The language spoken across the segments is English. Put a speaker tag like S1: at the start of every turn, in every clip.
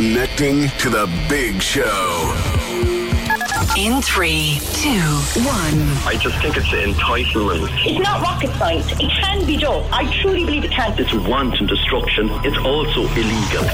S1: Connecting to the big show.
S2: In three, two, one.
S3: I just think it's entitlement.
S4: It's not rocket science. It can be done. I truly believe it can.
S3: It's wanton destruction. It's also illegal.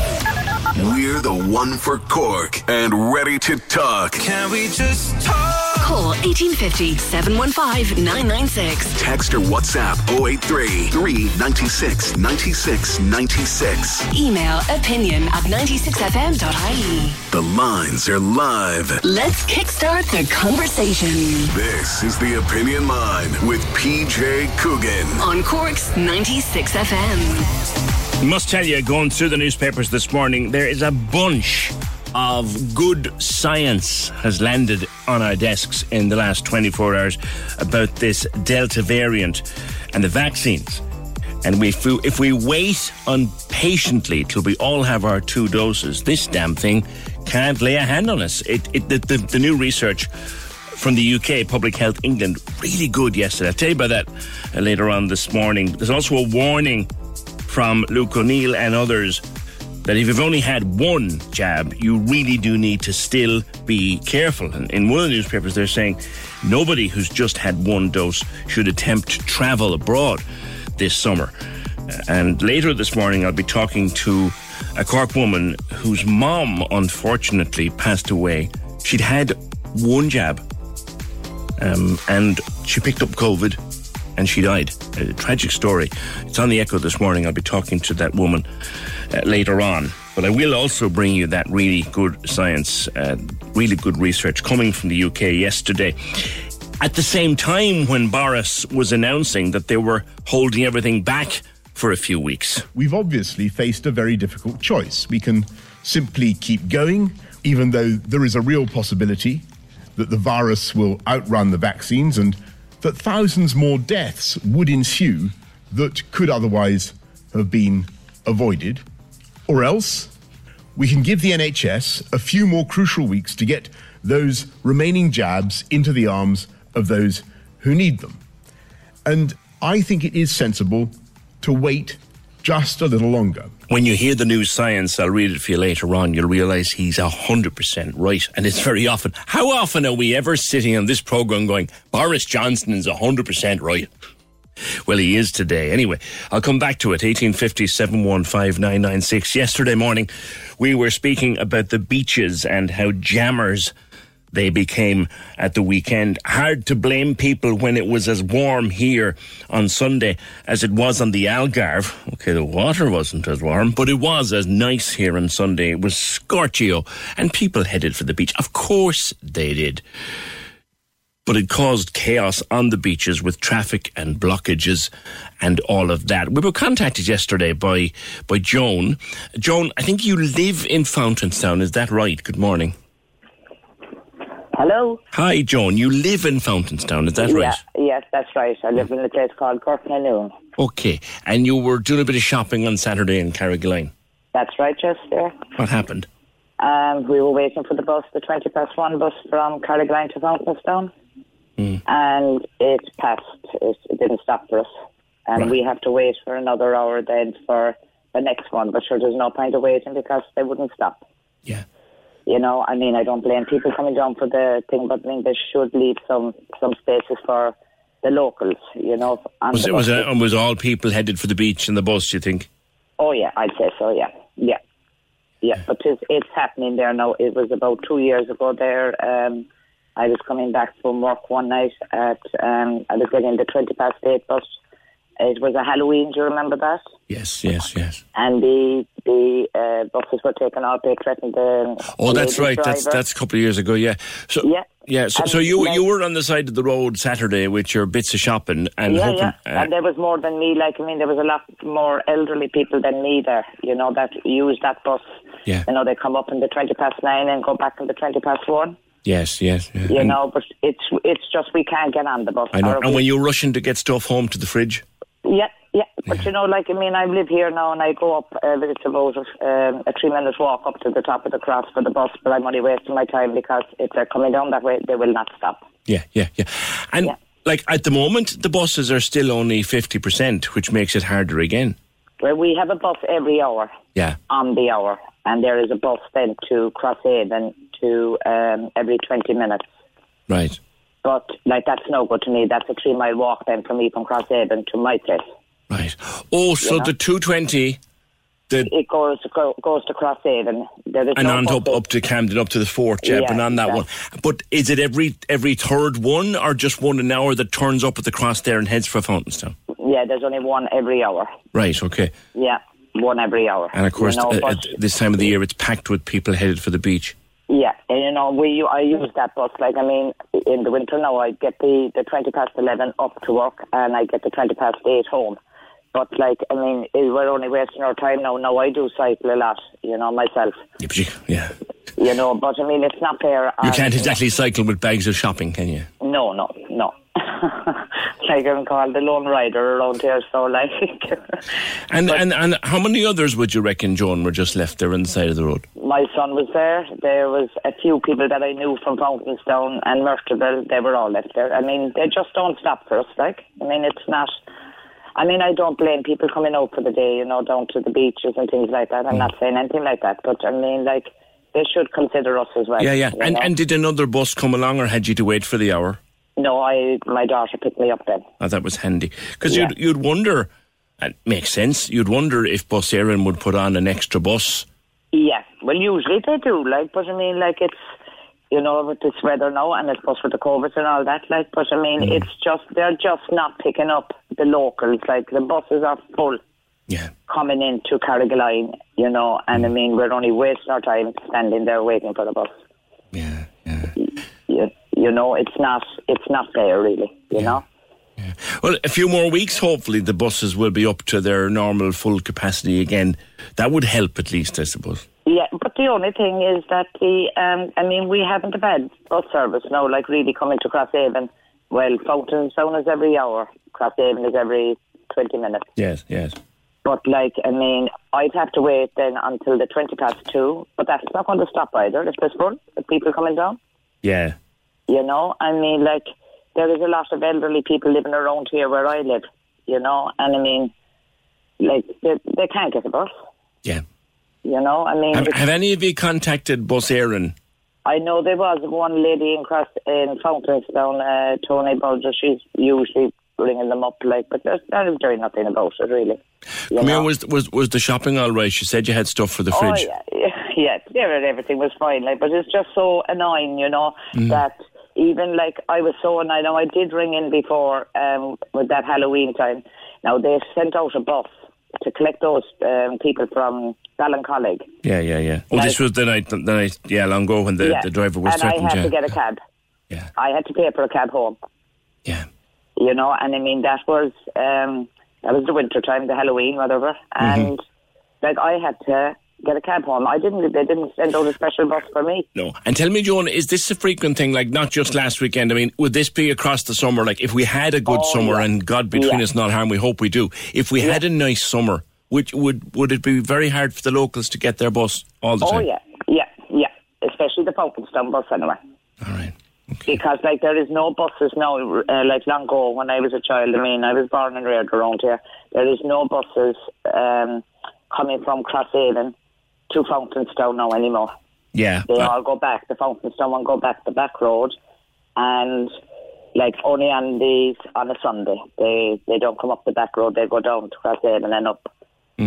S1: We're the one for Cork and ready to talk.
S5: Can we just talk?
S2: Call 1850 715 996.
S1: Text or WhatsApp 083 396 96 96.
S2: Email opinion at 96fm.ie.
S1: The lines are live.
S2: Let's kickstart the conversation
S1: This is the Opinion Line with PJ Coogan.
S2: on Cork's 96FM.
S6: Must tell you, going through the newspapers this morning, there is a bunch of good science has landed on our desks in the last 24 hours about this Delta variant and the vaccines. And if we, if we wait impatiently till we all have our two doses, this damn thing can't lay a hand on us. It, it, the, the, the new research from the UK, Public Health England, really good yesterday. I'll tell you about that uh, later on this morning. There's also a warning from Luke O'Neill and others that if you've only had one jab, you really do need to still be careful. And in one of the newspapers, they're saying nobody who's just had one dose should attempt to travel abroad this summer. Uh, And later this morning, I'll be talking to a Cork woman whose mom, unfortunately, passed away. She'd had one jab um, and she picked up COVID and she died. A tragic story. It's on the Echo this morning. I'll be talking to that woman uh, later on. But I will also bring you that really good science, uh, really good research coming from the UK yesterday. At the same time, when Boris was announcing that they were holding everything back for a few weeks.
S7: we've obviously faced a very difficult choice. We can simply keep going, even though there is a real possibility that the virus will outrun the vaccines and that thousands more deaths would ensue that could otherwise have been avoided. Or else, we can give the NHS a few more crucial weeks to get those remaining jabs into the arms of those who need them. And I think it is sensible to wait just a little longer.
S6: When you hear the new science, I'll read it for you later on, you'll realise he's 100% right. And it's very often. How often are we ever sitting on this programme going, Boris Johnson is 100% right? Well, he is today. Anyway, I'll come back to it. 1850 715 996. Yesterday morning, we were speaking about the beaches and how jammers they became at the weekend. Hard to blame people when it was as warm here on Sunday as it was on the Algarve. Okay, the water wasn't as warm, but it was as nice here on Sunday. It was scorchio, and people headed for the beach. Of course they did but it caused chaos on the beaches with traffic and blockages and all of that. We were contacted yesterday by by Joan. Joan, I think you live in Fountainstown, is that right? Good morning.
S8: Hello.
S6: Hi, Joan. You live in Fountainstown, is that right?
S8: Yes, that's right. I live in a place called Corknanoon.
S6: Okay. And you were doing a bit of shopping on Saturday in Carrigaline.
S8: That's right, just there.
S6: What happened?
S8: Um, we were waiting for the bus, the 20 past one bus from Carrigaline to Fountainstown.
S6: Hmm.
S8: And it passed. It, it didn't stop for us. And
S6: Right.
S8: we have to wait for another hour then for the next one. But sure, there's no point of waiting because they wouldn't stop.
S6: Yeah.
S8: You know, I mean, I don't blame people coming down for the thing, but I mean, they should leave some some spaces for the locals. You know,
S6: Was it was it, was all people headed for the beach in the bus, you think?
S8: Oh yeah, I'd say so. Yeah, yeah, yeah. But it's, it's happening there now. It was about two years ago. There, um, I was coming back from work one night at um, I was getting the twenty past eight bus. It was a Halloween. Do you remember that?
S6: Yes, yes, yes.
S8: And the the uh, buses were taken out. They threatened the.
S6: Oh,
S8: the
S6: that's right. That's
S8: driver.
S6: that's a couple of years ago. Yeah. So
S8: Yeah.
S6: yeah. So, so you
S8: like-
S6: you were on the side of the road Saturday with your bits of shopping and
S8: yeah,
S6: hoping.
S8: yeah.
S6: uh,
S8: and there was more than me. Like, I mean, there was a lot more elderly people than me there, you know, that use that bus.
S6: Yeah.
S8: You know, they come up in the 20 past nine and go back in the 20 past one.
S6: Yes, yes. Yeah.
S8: you
S6: and,
S8: know, but it's it's just we can't get on the bus.
S6: I know. And when you're rushing to get stuff home to the fridge.
S8: yeah, yeah, but you know, like I mean, I live here now, and I go up. Uh, it's about um, a three minute walk up to the top of the cross for the bus, but I'm only wasting my time because if they're coming down that way, they will not stop.
S6: Yeah, yeah, yeah. And
S8: Yeah.
S6: like at the moment, the buses are still only fifty percent, which makes it harder again.
S8: Well, we have a bus every hour
S6: Yeah.
S8: on the hour, and there is a bus then to Crosshaven to um, every 20 minutes.
S6: Right.
S8: But, like, that's no good to me. That's a three mile walk then for me from Crosshaven to my place.
S6: Right. Oh, so
S8: Yeah.
S6: the 220, the
S8: It goes go, goes to Crosshaven.
S6: And
S8: no
S6: on up, up to Camden, up to the fort, yeah,
S8: Yeah,
S6: but on that
S8: yeah.
S6: one. But is it every every third one or just one an hour that turns up at the cross there and heads for Fountainstown?
S8: Yeah, there's only one every hour.
S6: Right, okay.
S8: Yeah, one every hour.
S6: And of course,
S8: you know, but-
S6: at this time of the year, it's packed with people headed for the beach.
S8: Yeah, and you know, we I use that bus. Like, I mean, in the winter now, I get the the twenty past eleven up to work, and I get the twenty past eight home. But like, I mean, eh, we're only wasting our time now. Now I do cycle a lot, you know, myself.
S6: Yeah, you,
S8: know, but I mean, it's not fair.
S6: You can't exactly cycle with bags of shopping, can you?
S8: No, no, no. like I'm called the lone rider around here, so like.
S6: And, and and how many others would you reckon, Joan, were just left there on the side of the road?
S8: my son was there. There was a few people that I knew from Fountainstown and Myrtleville. They were all left there. I mean, they just don't stop for us. Like, I mean, it's not. I mean, I don't blame people coming out for the day, you know, down to the beaches and things like that. I'm not mm. saying anything like that, but I mean, like, they should consider us as well.
S6: Yeah, yeah. And
S8: know?
S6: and did another bus come along, or had you to wait for the hour?
S8: No, I my daughter picked me up then.
S6: Oh, that was handy because
S8: Yeah.
S6: you'd you'd wonder. It makes sense. You'd wonder if Bus Éireann would put on an extra bus.
S8: Yeah, well, usually they do, like, but I mean, like, it's, you know, with this weather now, and I suppose with the COVID and all that, like, but I mean, mm. it's just, they're just not picking up the locals, like, the buses are full
S6: Yeah.
S8: coming into Carrigaline, you know, and I mm. mean, we're only wasting our time standing there waiting for the bus.
S6: Yeah. Yeah.
S8: You, you know, it's not, it's not there, really, you know?
S6: Well, a few more weeks, hopefully, the buses will be up to their normal full capacity again. That would help, at least, I suppose.
S8: Yeah, but the only thing is that the, um, I mean, we haven't a bad bus service now, like really coming to Crosshaven. Well, Fountainstown is every hour, Crosshaven is every 20 minutes.
S6: Yes, yes.
S8: But, like, I mean, I'd have to wait then until the 20 past two, but that's not going to stop either if there's full, if people coming down.
S6: Yeah.
S8: You know, I mean, like, there is a lot of elderly people living around here where I live, you know, and I mean, like, they, they can't get a bus,
S6: Yeah.
S8: you know, I mean,
S6: Have, have any of you contacted Bus Éireann?
S8: I know there was one lady in Cross in Fountainstown, uh, Tony Bulger. She's usually ringing them up, like, but they're, they're doing nothing about it, really. You
S6: Come here, was, was, was the shopping all right? You said you had stuff for the
S8: Oh
S6: fridge.
S8: yeah, yeah, yeah, yeah, everything was fine. Like, but it's just so annoying, you know,
S6: Mm.
S8: that even like I was so, and I know I did ring in before um, with that Halloween time. Now they sent out a bus to collect those um, people from Ballincollig.
S6: Yeah, yeah, yeah. Oh, this was the night, the night, yeah, long ago when the,
S8: yeah.
S6: the driver was
S8: and I had
S6: yeah.
S8: to get a cab.
S6: yeah,
S8: I had to pay for a cab home.
S6: yeah.
S8: you know, and I mean that was um that was the winter time, the Halloween, whatever, and like I had to get a cab home. I didn't. They didn't send out a special bus for me.
S6: No. And tell me, Joan, is this a frequent thing, like not just last weekend? I mean, would this be across the summer? Like, if we had a good
S8: Oh,
S6: summer,
S8: yeah.
S6: and God between
S8: Yeah.
S6: us not harm, we hope we do. If we had a nice summer, would, would, would it be very hard for the locals to get their bus all the
S8: Oh
S6: time?
S8: Oh yeah, yeah, yeah. Especially the Folkestone bus anyway,
S6: All right. Okay.
S8: because like there is no buses now. Uh, like long ago when I was a child, I mean I was born and reared around here. There is no buses um, coming from Crosshaven to Fountainstown now anymore.
S6: Yeah.
S8: They all go back. The Fountainstown one go back the back road, and like only on the on a Sunday they they don't come up the back road. They go down to Crosshaven and then up.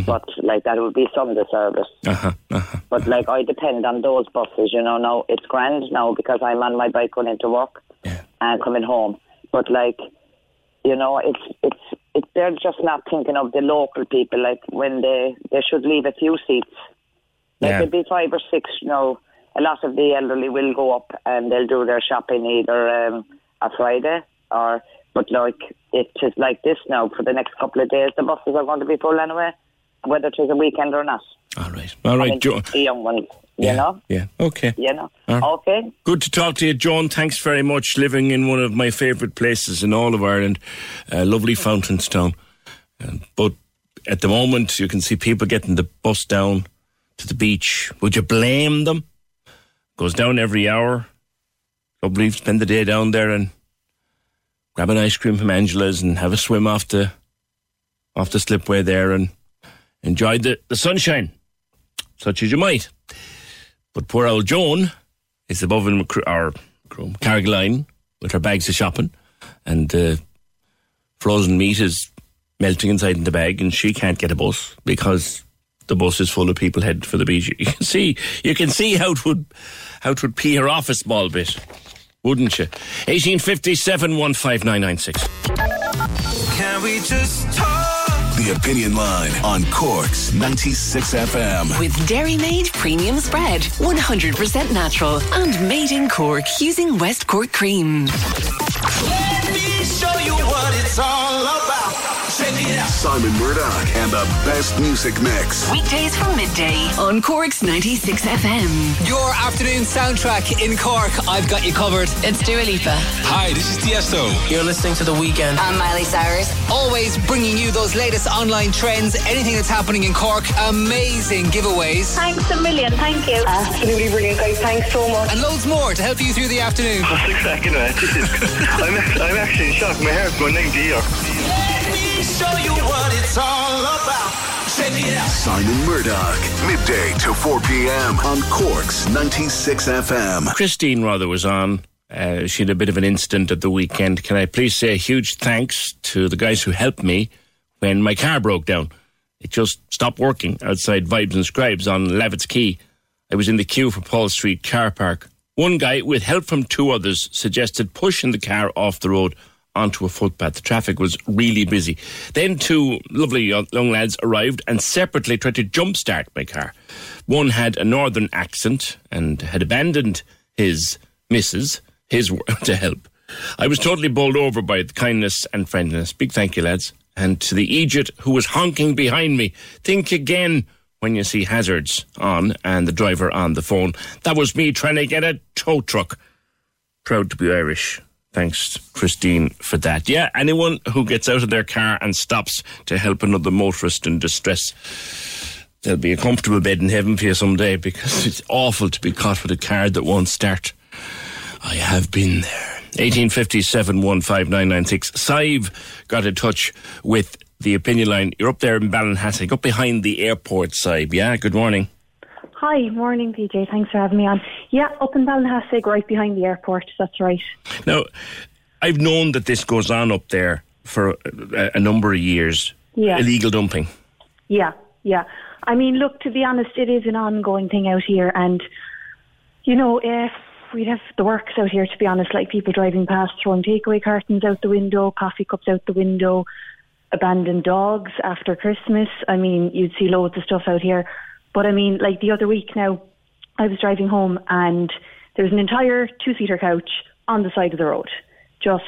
S8: But like that would be Sunday service.
S6: uh-huh, uh-huh.
S8: But like I depend on those buses. You know, now it's grand now because I'm on my bike going into work
S6: Yeah.
S8: and coming home. But like, you know, it's it's it's they're just not thinking of the local people. Like when they they should leave a few seats. Like
S6: Yeah.
S8: there'd be five or six. You know, a lot of the elderly will go up and they'll do their shopping either um, a Friday or. But like it is like this now for the next couple of days. The buses are going to be full anyway, whether it is a weekend or not.
S6: All right. All
S8: I
S6: right,
S8: mean,
S6: Joan.
S8: the young ones, you
S6: yeah.
S8: know,
S6: Yeah. Okay.
S8: you know.
S6: Right.
S8: Okay,
S6: Good to talk to you, Joan. Thanks very much. Living in one of my favourite places in all of Ireland, uh, lovely Fountainstown. Um, but at the moment, you can see people getting the bus down to the beach. Would you blame them? Goes down every hour. Lovely, spend the day down there and grab an ice cream from Angela's and have a swim off the off the slipway there and enjoy the, the sunshine, such as you might. But poor old Joan is above in Macroom, Carrigaline with her bags of shopping, and uh, frozen meat is melting inside in the bag, and she can't get a bus because the bus is full of people heading for the beach. You can see, you can see how it would, how it would pee her off a small bit, wouldn't you? Eighteen fifty seven one five nine nine six.
S5: Can we just talk?
S1: The Opinion Line on Cork's 96 FM.
S2: With Dairy Made Premium Spread. 100% natural and made in Cork using West Cork cream.
S5: Let me show you what it's all about. Check it out.
S1: Simon Murdoch and the best music mix.
S2: Weekdays from midday on Cork's 96 FM.
S9: Your afternoon soundtrack in Cork. I've got you covered.
S2: It's Dua Lipa.
S10: Hi, this is Tiesto.
S9: You're listening to The Weekend.
S2: I'm Miley Cyrus.
S9: Always bringing you those latest online trends, anything that's happening in Cork. Amazing giveaways.
S4: Thanks a million. Thank you. Ah, absolutely brilliant, guys. Thanks so much.
S9: And loads more to help you through the afternoon.
S3: What's a second, man? This is, I'm, I'm actually in shock. My hair's going 90 here.
S5: Let me show you what it's all about. Check it out.
S1: Simon Murdoch. Midday to 4 p.m. on Cork's 96 FM.
S6: Christine Rother was on. Uh, she had a bit of an incident at the weekend. Can I please say a huge thanks to the guys who helped me when my car broke down? It just stopped working outside Vibes and Scribes on Lavitt's Quay. I was in the queue for Paul Street car park. One guy, with help from two others, suggested pushing the car off the road onto a footpath. The traffic was really busy. Then two lovely young lads arrived and separately tried to jumpstart my car. One had a northern accent and had abandoned his missus, his to help. I was totally bowled over by the kindness and friendliness. Big thank you, lads. And to the Egypt who was honking behind me. Think again when you see hazards on and the driver on the phone. That was me trying to get a tow truck. Proud to be Irish. Thanks, Christine, for that. Yeah, anyone who gets out of their car and stops to help another motorist in distress, there'll be a comfortable bed in heaven for you someday because it's awful to be caught with a car that won't start. I have been there. 1857 15996. Sive got in touch with the opinion line. You're up there in Ballinhassig, up behind the airport, Sive. Yeah, good morning.
S11: Hi, morning, PJ. Thanks for having me on. Yeah, up in Ballinhassig, right behind the airport. That's right.
S6: Now, I've known that this goes on up there for a, a number of years.
S11: Yeah.
S6: Illegal dumping.
S11: Yeah, yeah. I mean, look, to be honest, it is an ongoing thing out here, and you know, eh, if we'd have the works out here, to be honest, like people driving past throwing takeaway cartons out the window, coffee cups out the window, abandoned dogs after Christmas. I mean, you'd see loads of stuff out here. But I mean, like the other week now, I was driving home and there was an entire two seater couch on the side of the road, just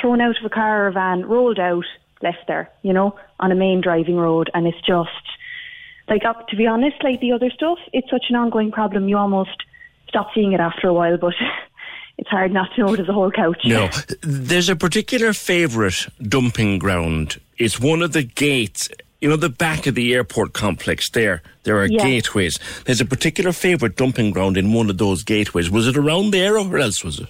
S11: thrown out of a car or van, rolled out, left there, you know, on a main driving road. And it's just, like, up, to be honest, like the other stuff, it's such an ongoing problem, you almost stop seeing it after a while, but it's hard not to notice a whole couch.
S6: No. There's a particular favourite dumping ground. It's one of the gates. You know, the back of the airport complex there, there are
S11: Yeah.
S6: gateways. There's a particular favourite dumping ground in one of those gateways. Was it around there or where else was it?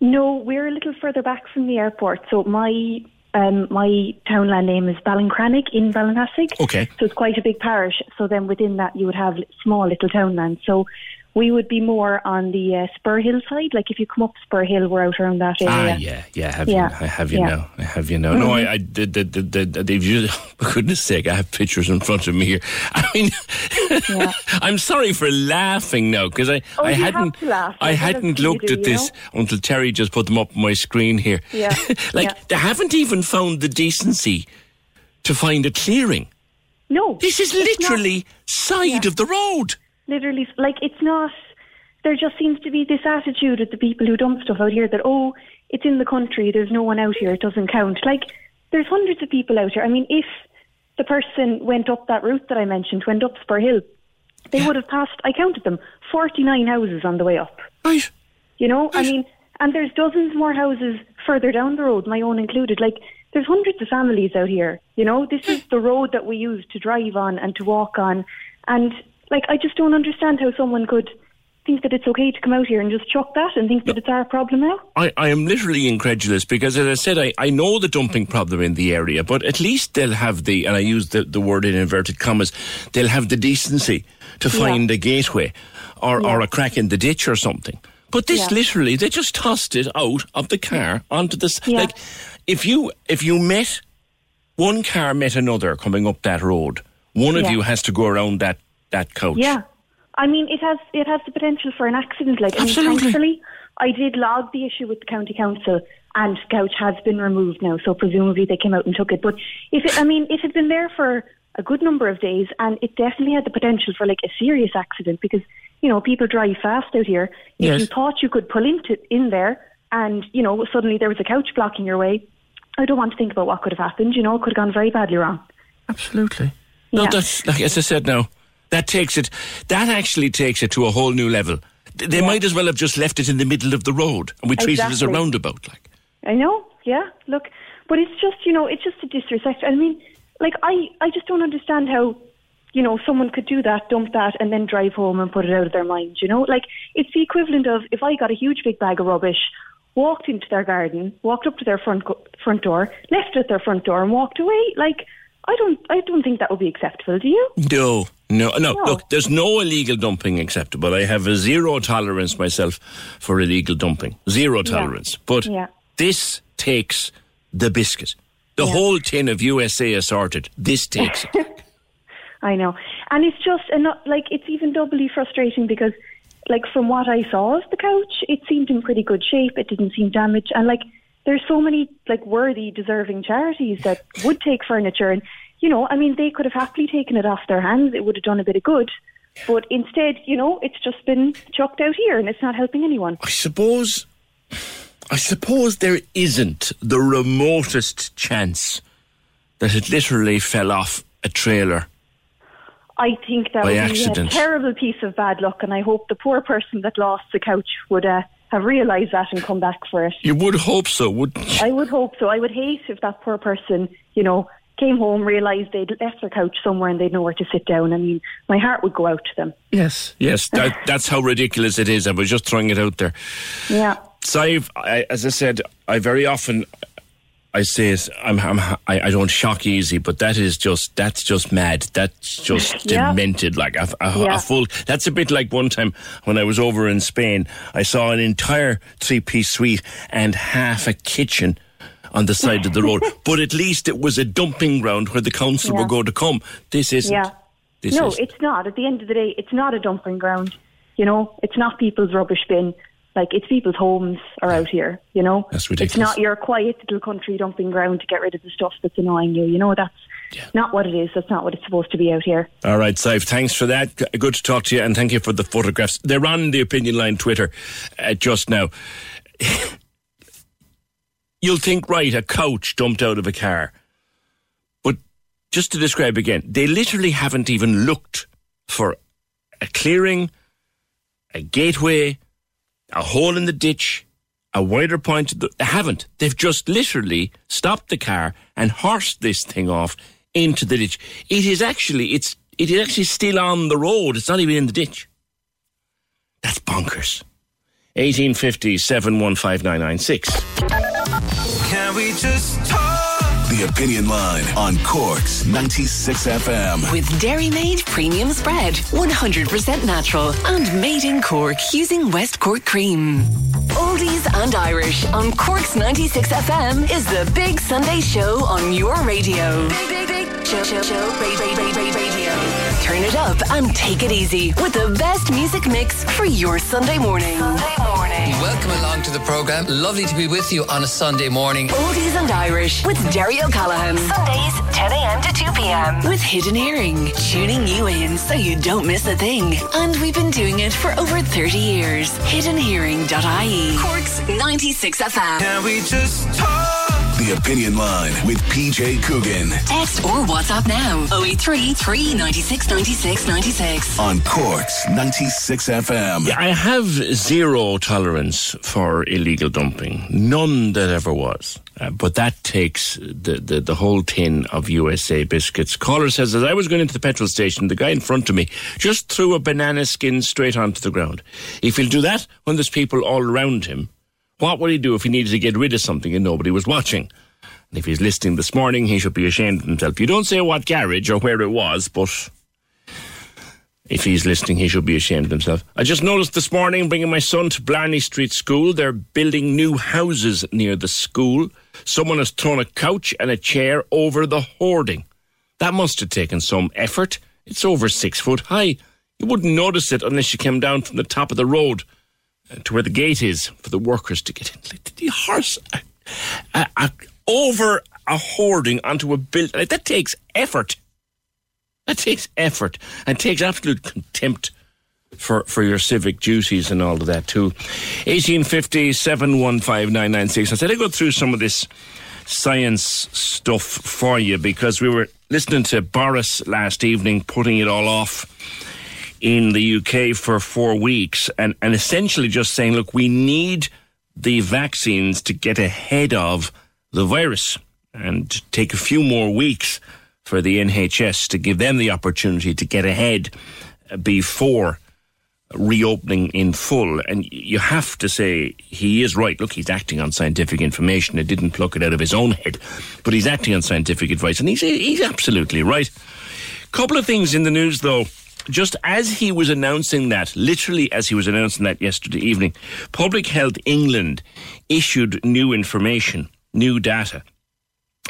S11: No, we're a little further back from the airport. So my um, my townland name is Ballincrannig in Ballinhassig.
S6: Okay.
S11: So it's quite a big parish. So then within that you would have small little townlands. So we would be more on the uh, Spur Hill side. Like if you come up Spur Hill, we're out around that area.
S6: Ah, yeah, yeah. I have
S11: Yeah,
S6: you? I have you
S11: yeah.
S6: now. I have you now. No, I, I did. did, did, did, did they've used, for goodness sake, I have pictures in front of me here. I mean, I'm sorry for laughing now because I,
S11: Oh,
S6: I hadn't. I hadn't
S11: else can you
S6: looked
S11: do,
S6: at this until Terry just put them up on my screen here.
S11: Yeah,
S6: like
S11: yeah.
S6: they haven't even found the decency to find a clearing.
S11: No.
S6: This is literally side of the road.
S11: Literally like it's not there just seems to be this attitude with the people who dump stuff out here that oh it's in the country there's no one out here it doesn't count. Like there's hundreds of people out here. I mean if the person went up that route that i mentioned went up spur hill they would have passed i counted them 49 houses on the way up.
S6: Right.
S11: you know i mean and there's dozens more houses further down the road my own included. Like there's hundreds of families out here you know? This is the road that we use to drive on and to walk on. And like i just don't understand how someone could think that it's okay to come out here and just chuck that and think that it's our problem now?
S6: I, I am literally incredulous because, as I said, I, I know the dumping problem in the area, but at least they'll have the, and I use the, the word in inverted commas, they'll have the decency to
S11: Yeah.
S6: find a gateway or, or a crack in the ditch or something. But this
S11: Yeah.
S6: literally, they just tossed it out of the car onto the,
S11: Yeah.
S6: like, if you, if you met, one car met another coming up that road, one of you has to go around that, that couch.
S11: Yeah. I mean, it has it has the potential for an accident. Like, I mean,
S6: Absolutely.
S11: thankfully, I did log the issue with the county council, and the couch has been removed now. So presumably they came out and took it. But if it, I mean, it had been there for a good number of days, and it definitely had the potential for like a serious accident because you know people drive fast out here. If
S6: Yes.
S11: you thought you could pull into in there, and you know suddenly there was a couch blocking your way, I don't want to think about what could have happened. You know, it could have gone very badly wrong.
S6: Absolutely. No,
S11: Yeah.
S6: that's like as I said. Now that takes it. That actually takes it to a whole new level. Th- They might as well have just left it in the middle of the road, and we treat it as a roundabout. Like
S11: I know, yeah. Look, but it's just you know, it's just a disrespect. I mean, like I, I just don't understand how, you know, someone could do that, dump that, and then drive home and put it out of their mind. You know, like it's the equivalent of if I got a huge big bag of rubbish, walked into their garden, walked up to their front go- front door, left it at their front door, and walked away. Like I don't, I don't think that would be acceptable. Do you?
S6: no, no, uh, no.
S11: No.
S6: Look, there's no illegal dumping acceptable. I have a zero tolerance myself for illegal dumping. Zero tolerance. But
S11: Yeah.
S6: this takes the biscuit. The whole tin of USA assorted. This takes it.
S11: I know, and it's just and not like it's even doubly frustrating because, like from what I saw of the couch, it seemed in pretty good shape. It didn't seem damaged, and like there's so many like worthy, deserving charities that would take furniture, and you know, I mean, they could have happily taken it off their hands. It would have done a bit of good, but instead, you know, it's just been chucked out here, and it's not helping anyone.
S6: I suppose. I suppose there isn't the remotest chance that it literally fell off a trailer.
S11: I think that would
S6: accident.
S11: be a terrible piece of bad luck, and I hope the poor person that lost the couch would uh, have realised that and come back for it.
S6: You would hope so, wouldn't you?
S11: I would hope so. I would hate if that poor person, you know, came home, realised they'd left their couch somewhere and they'd know where to sit down. I mean, my heart would go out to them.
S6: Yes. Yes, that, that's how ridiculous it is. I was just throwing it out there.
S11: Yeah.
S6: So, I've, I, as I said, I very often I say it. I'm, I'm I, I don't shock easy, but that is just that's just mad. That's just
S11: Yeah.
S6: demented. Like a, a,
S11: Yeah.
S6: a full. That's a bit like one time when I was over in Spain. I saw an entire three-piece suite and half a kitchen on the side of the road. But at least it was a dumping ground where the council
S11: Yeah.
S6: were going to come. This isn't.
S11: Yeah.
S6: This
S11: no,
S6: isn't.
S11: it's not. At the end of the day, it's not a dumping ground. You know, it's not people's rubbish bin. Like, it's people's homes are out here, you know?
S6: That's
S11: It's not your quiet little country dumping ground to get rid of the stuff that's annoying you. You know, that's not what it is. That's not what it's supposed to be out here.
S6: All right, Sive, thanks for that. Good to talk to you, and thank you for the photographs. They're on the opinion line Twitter uh, just now. You'll think, right, a couch dumped out of a car. But just to describe again, they literally haven't even looked for a clearing, a gateway, a hole in the ditch, a wider point. They haven't. They've just literally stopped the car and horsed this thing off into the ditch. It is actually it's it is actually still on the road. It's not even in the ditch. That's bonkers. 1850 715996.
S5: Can we just talk?
S1: The Opinion Line on Cork's 96 FM.
S2: With Dairy Made Premium Spread, 100% natural and made in Cork using West Cork cream. Oldies and Irish on Cork's 96 FM is the Big Sunday Show on your radio. Big, big, big show, show, show, ra- ra- ra- ra- radio. Turn it up and take it easy with the best music mix for your Sunday morning. Sunday morning.
S9: Welcome along to the programme. Lovely to be with you on a Sunday morning.
S2: Oldies and Irish with Derry O'Callaghan. Sundays, 10 a.m. to 2 p.m. With Hidden Hearing, tuning you in so you don't miss a thing. And we've been doing it for over 30 years. HiddenHearing.ie. Cork's 96 FM.
S5: Can we just talk?
S1: The Opinion Line with PJ Coogan
S2: Text or WhatsApp now 083 396 96 96.
S1: on Cork's 96 FM.
S6: I have zero tolerance for illegal dumping. None that ever was. Uh, but that takes the, the, the whole tin of USA biscuits. Caller says, as I was going into the petrol station, the guy in front of me just threw a banana skin straight onto the ground. If he'll do that when there's people all around him, what would he do if he needed to get rid of something and nobody was watching? And if he's listening this morning, he should be ashamed of himself. You don't say what garage or where it was, but if he's listening, he should be ashamed of himself. I just noticed this morning bringing my son to Blarney Street School. They're building new houses near the school. Someone has thrown a couch and a chair over the hoarding. That must have taken some effort. It's over six foot high. You wouldn't notice it unless you came down from the top of the road to where the gate is for the workers to get in. Like, the horse uh, uh, over a hoarding onto a building. Like, that takes effort. That takes effort and takes absolute contempt for, for your civic duties and all of that too. 1850 715996. I said I go through some of this science stuff for you because we were listening to Boris last evening putting it all off in the UK for four weeks and, and essentially just saying, look, we need the vaccines to get ahead of the virus and take a few more weeks for the NHS to give them the opportunity to get ahead before reopening in full. And you have to say he is right. Look, he's acting on scientific information. It didn't pluck it out of his own head, but he's acting on scientific advice, and he's he's absolutely right. Couple of things in the news though. Just as he was announcing that, literally as he was announcing that yesterday evening, Public Health England issued new information, new data.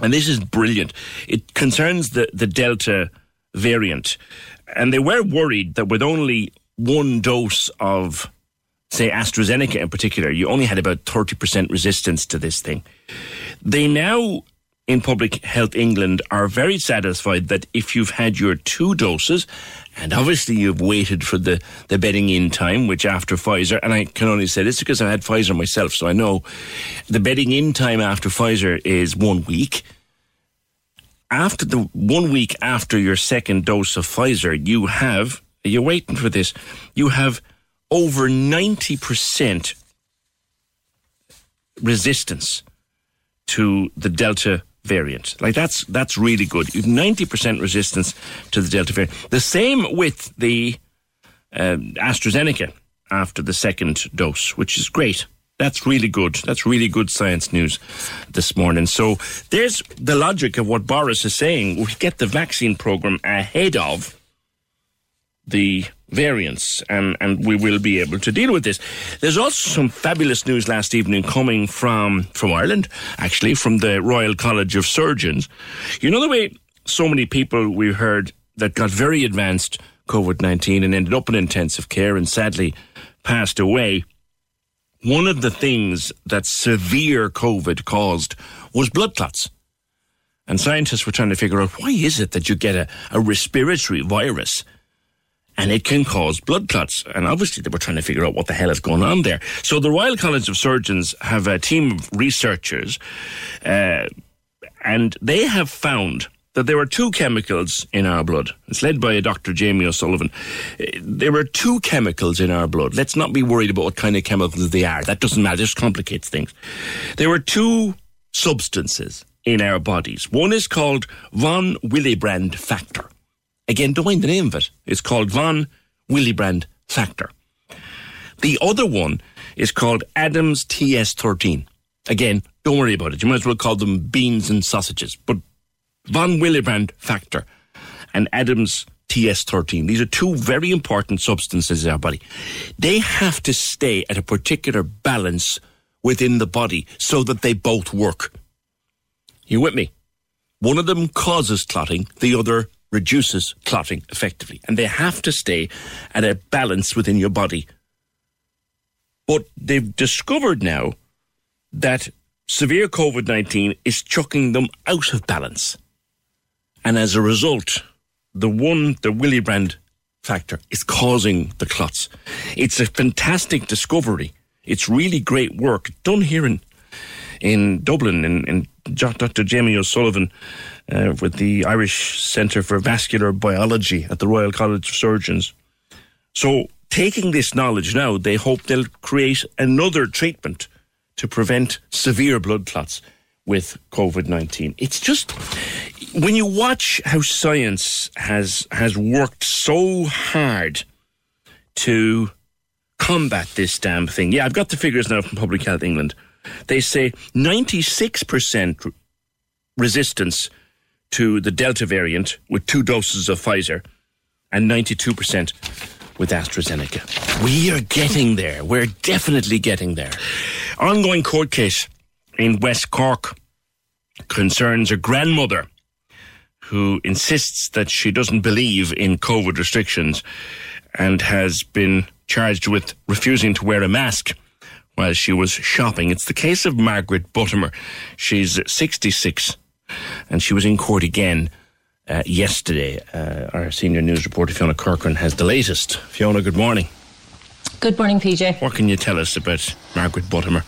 S6: And this is brilliant. It concerns the, the Delta variant. And they were worried that with only one dose of, say, AstraZeneca in particular, you only had about 30% resistance to this thing. They now, in Public Health England, are very satisfied that if you've had your two doses, and obviously you've waited for the, the bedding in time, which after Pfizer, and I can only say this because I had Pfizer myself, so I know the bedding in time after Pfizer is one week. After the one week after your second dose of Pfizer, you have, you're waiting for this, you have over 90% resistance to the Delta variant. Like that's, that's really good. You've 90% resistance to the Delta variant. The same with the um AstraZeneca after the second dose, which is great. That's really good. That's really good science news this morning. So there's the logic of what Boris is saying. We get the vaccine program ahead of the variants and, and we will be able to deal with this. There's also some fabulous news last evening coming from, from Ireland, actually, from the Royal College of Surgeons. You know the way so many people we heard that got very advanced COVID 19 and ended up in intensive care and sadly passed away? one of the things that severe COVID caused was blood clots. And scientists were trying to figure out why is it that you get a, a respiratory virus and it can cause blood clots. And obviously they were trying to figure out what the hell is going on there. So the Royal College of Surgeons have a team of researchers uh, and they have found that there are two chemicals in our blood. It's led by a Dr. Jamie O'Sullivan. Uh, There are two chemicals in our blood. Let's not be worried about what kind of chemicals they are. That doesn't matter. Just complicates things. There are two substances in our bodies. One is called von Willebrand factor. Again, don't mind the name of it. It's called von Willebrand factor. The other one is called ADAMTS13. Again, don't worry about it. You might as well call them beans and sausages. But von Willebrand factor and Adams TS13. These are two very important substances in our body. They have to stay at a particular balance within the body so that they both work. You with me? One of them causes clotting, the other reduces clotting effectively. And they have to stay at a balance within your body. But they've discovered now that severe COVID 19 is chucking them out of balance. And as a result, the one, the Willebrand factor, is causing the clots. It's a fantastic discovery. It's really great work done here in, in Dublin, in, in Dr. Jamie O'Sullivan uh, with the Irish Centre for Vascular Biology at the Royal College of Surgeons. So, taking this knowledge now, they hope they'll create another treatment to prevent severe blood clots with COVID 19. It's just when you watch how science has, has worked so hard to combat this damn thing. Yeah, I've got the figures now from Public Health England. They say 96% resistance to the Delta variant with two doses of Pfizer and 92% with AstraZeneca. We are getting there. We're definitely getting there. Ongoing court case in West Cork concerns a grandmother who insists that she doesn't believe in COVID restrictions and has been charged with refusing to wear a mask while she was shopping. It's the case of Margaret Buttimer. She's 66 and she was in court again uh, yesterday. Uh, our senior news reporter Fiona Corcoran has the latest. Fiona, good morning.
S10: Good morning, PJ.
S6: What can you tell us about Margaret Buttimer?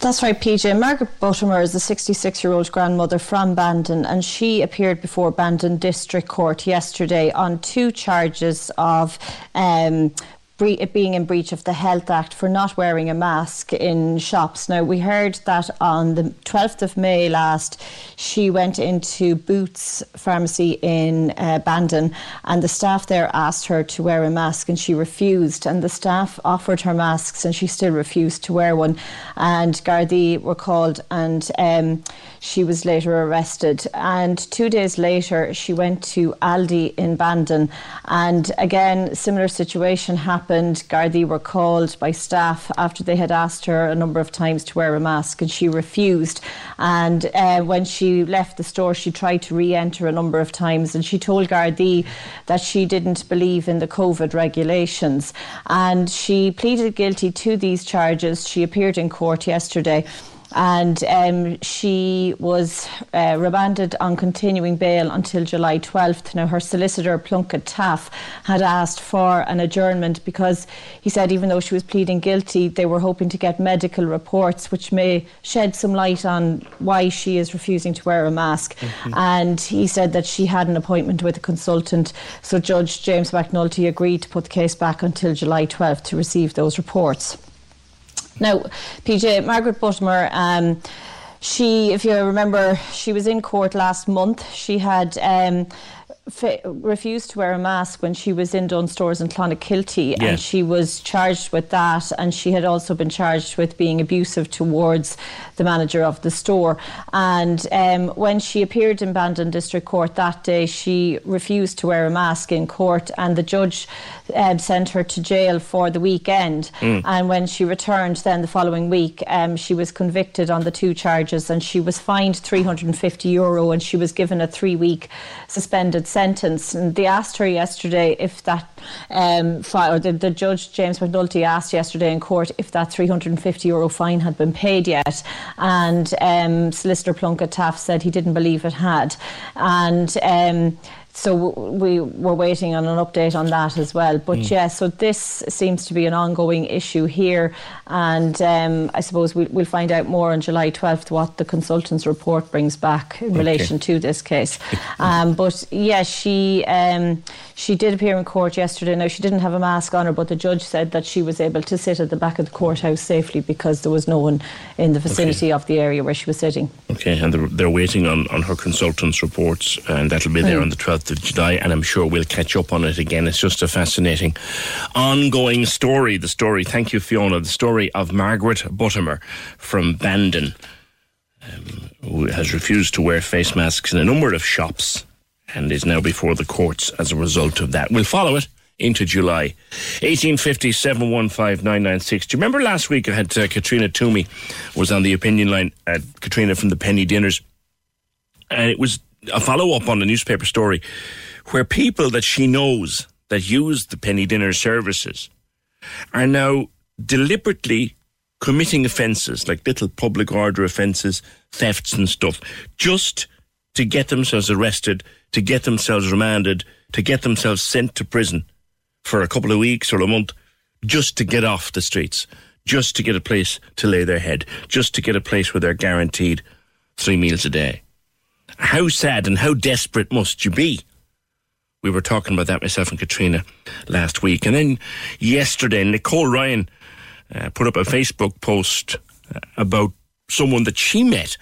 S10: That's right, PJ. Margaret Buttimer is a 66 year old grandmother from Bandon, and she appeared before Bandon District Court yesterday on two charges of um, being in breach of the Health Act for not wearing a mask in shops. Now, we heard that on the 12th of May last, she went into Boots Pharmacy in uh, Bandon, and the staff there asked her to wear a mask, and she refused. And the staff offered her masks, and she still refused to wear one. And Gardaí were called, and um, she was later arrested. And two days later, she went to Aldi in Bandon, and again, similar situation happened Gardaí were called by staff after they had asked her a number of times to wear a mask, and she refused. And uh, when she left the store, she tried to re enter a number of times, and she told Gardaí that she didn't believe in the COVID regulations. And she pleaded guilty to these charges. She appeared in court yesterday and um, she was uh, remanded on continuing bail until July 12th. Now, her solicitor, Plunkett Taaffe, had asked for an adjournment because he said even though she was pleading guilty, they were hoping to get medical reports which may shed some light on why she is refusing to wear a mask. Mm-hmm. And he said that she had an appointment with a consultant, so Judge James McNulty agreed to put the case back until July 12th to receive those reports. Now, PJ, Margaret Buttimer, um, she, if you remember, she was in court last month. She had um, refused to wear a mask when she was in Dunnes Stores in Clonakilty, yeah. and she was charged with that. And she had also been charged with being abusive towards the manager of the store. And um, when she appeared in Bandon District Court that day, she refused to wear a mask in court, and the judge um, sent her to jail for the weekend. Mm. And when she returned, then the following week, um, she was convicted on the two charges, and she was fined 350 euro, and she was given a three-week suspended sentence. And they asked her yesterday if that, um, fi- or the, the judge James McNulty asked yesterday in court if that 350 euro fine had been paid yet, and um, Solicitor Plunkett Taaffe said he didn't believe it had, and. Um, so we were waiting on an update on that as well. But mm. yeah, so this seems to be an ongoing issue here, and um, I suppose we'll, we'll, find out more on July 12th what the consultant's report brings back in okay. relation to this case. Um, but yeah, she um, she did appear in court yesterday. Now she didn't have a mask on her, but the judge said that she was able to sit at the back of the courthouse safely because there was no one in the vicinity okay. of the area where she was sitting.
S6: Okay, and they're, they're waiting on, on her consultant's reports, and that'll be there mm. on the 12th of July, and I'm sure we'll catch up on it again. It's just a fascinating ongoing story. The story, thank you, Fiona, the story of Margaret Buttimer from Bandon, um, who has refused to wear face masks in a number of shops and is now before the courts as a result of that. We'll follow it into July. 1850 715 Do you remember last week I had uh, Katrina Twomey was on the opinion line, uh, Katrina from the Penny Dinners, and it was a follow up on a newspaper story where people that she knows that use the penny dinner services are now deliberately committing offences like little public order offences, thefts and stuff, just to get themselves arrested, to get themselves remanded, to get themselves sent to prison for a couple of weeks or a month, just to get off the streets, just to get a place to lay their head, just to get a place where they're guaranteed three meals a day. How sad and how desperate must you be? We were talking about that myself and Katrina last week, and then yesterday, Nicole Ryan uh, put up a Facebook post uh, about someone that she met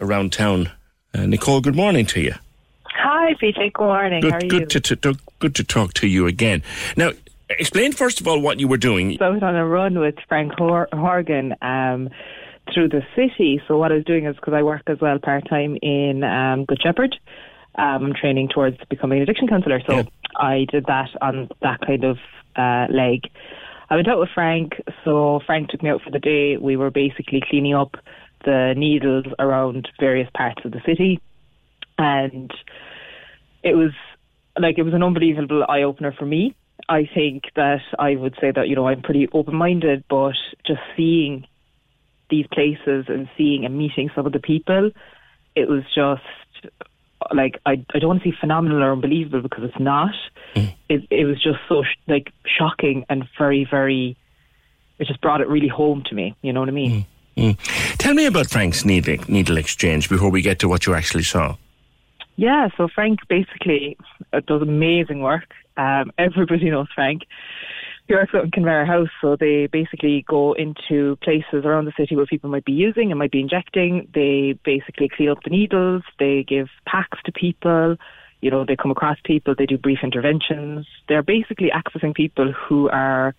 S6: around town. Uh, Nicole, good morning to you.
S12: Hi, PJ. Good morning.
S6: Good,
S12: How are
S6: good
S12: you?
S6: to, to, good to talk to you again. Now, explain first of all what you were doing.
S12: I was on a run with Frank Hor- Horgan um, through the city. So what I was doing is because I work as well part time in um, Good Shepherd. Um, I'm training towards becoming an addiction counsellor. So I did that on that kind of uh, leg. I went out with Frank. So Frank took me out for the day. We were basically cleaning up the needles around various parts of the city, and it was like it was an unbelievable eye opener for me. I think that I would say that you know I'm pretty open minded, but just seeing these places and seeing and meeting some of the people, it was just like I I don't want to say phenomenal or unbelievable because it's not. It it was just so sh- like shocking and very very. It just brought it really home to me. You know what I mean?
S6: Mm. Tell me about Frank's needle, needle exchange before we get to what you actually saw.
S12: Yeah, so Frank basically uh, does amazing work. Um, everybody knows Frank. He works out in Conveyor House, so they basically go into places around the city where people might be using and might be injecting. They basically clean up the needles. They give packs to people. You know, they come across people. They do brief interventions. They're basically accessing people who are,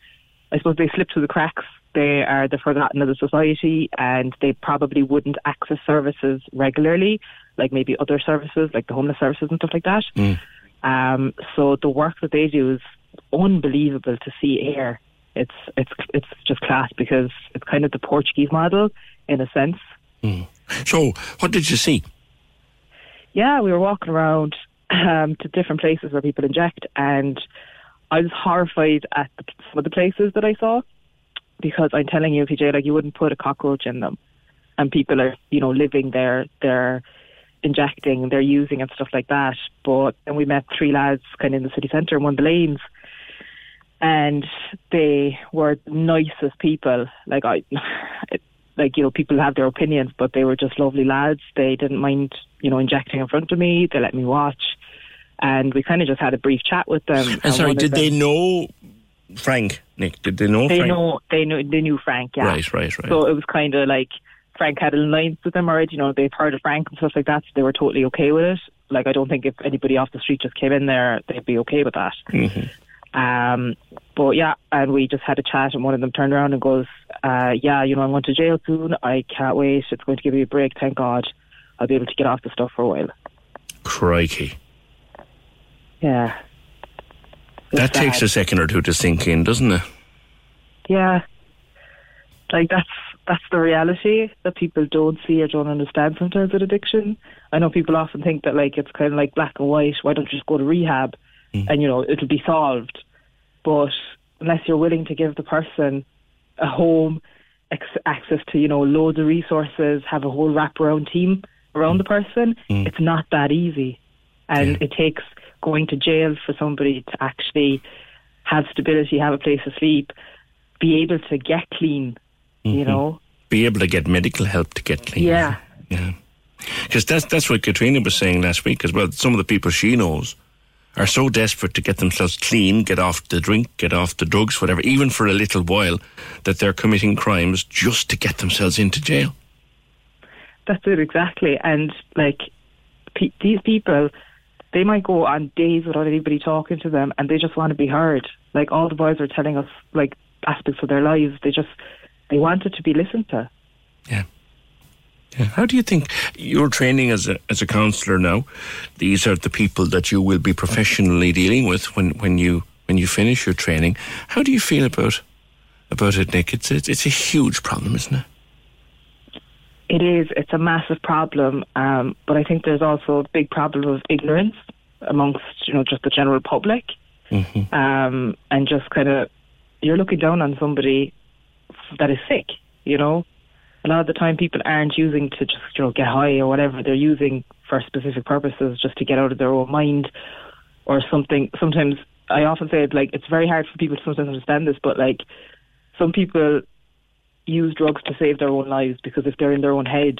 S12: I suppose, they slip through the cracks. They are the forgotten of the society, and they probably wouldn't access services regularly, like maybe other services, like the homeless services and stuff like that. Um, so the work that they do is unbelievable to see here. It's it's it's just class because it's kind of the Portuguese model in a sense.
S6: So, what did you see?
S12: Yeah, we were walking around um, to different places where people inject, and I was horrified at the, some of the places that I saw because I'm telling you, PJ, like you wouldn't put a cockroach in them, and people are you know living there, they're injecting, they're using and stuff like that. But and we met three lads kind of in the city centre in one of the lanes, and they were the nicest people. Like I, it, like you know, people have their opinions, but they were just lovely lads. They didn't mind you know injecting in front of me. They let me watch, and we kind of just had a brief chat with them.
S6: And sorry, did they know Frank, Nick? Did they know
S12: They
S6: Frank?
S12: know they knew they knew Frank. Yeah.
S6: Right, right, right.
S12: So it was kind of like Frank had an alliance with them already. You know, they've heard of Frank and stuff like that, so they were totally okay with it. Like I don't think if anybody off the street just came in there, they'd be okay with that.
S6: Mhm.
S12: Um, but yeah, and we just had a chat, and one of them turned around and goes, uh, "Yeah, you know, I'm going to jail soon. I can't wait. It's going to give me a break. Thank God, I'll be able to get off the stuff for a while."
S6: Crikey.
S12: Yeah,
S6: That takes a second or two to sink in, doesn't it?
S12: yeah. Like that's that's the reality that people don't see or don't understand sometimes with addiction. I know people often think that like it's kind of like black and white. Why don't you just go to rehab Mm. and you know it'll be solved? But unless you're willing to give the person a home, ex- access to you know loads of resources, have a whole wraparound team around mm. the person, mm. it's not that easy, and it takes going to jail for somebody to actually have stability, have a place to sleep, be able to get clean. You mm-hmm. know,
S6: Be able to get medical help to get clean.
S12: yeah.
S6: Yeah. Because that's, that's what Katrina was saying last week as well. Some of the people she knows are so desperate to get themselves clean, get off the drink, get off the drugs, whatever, even for a little while, that they're committing crimes just to get themselves into jail.
S12: That's it exactly. And like pe- these people, they might go on days without anybody talking to them, and they just want to be heard. Like all the boys are telling us, like aspects of their lives, they just they wanted to be listened to.
S6: Yeah. How do you think you're training as a as a counsellor now? These are the people that you will be professionally dealing with when, when you when you finish your training. How do you feel about about it, Nick? It's it's, it's a huge problem, isn't it?
S12: It is. It's a massive problem, um, but I think there's also a big problem of ignorance amongst you know just the general public, um, and just kind of you're looking down on somebody that is sick. You know, a lot of the time people aren't using to just you know get high or whatever. They're using for specific purposes, just to get out of their own mind or something. Sometimes I often say it like it's very hard for people to sometimes understand this, but like some people use drugs to save their own lives because if they're in their own head,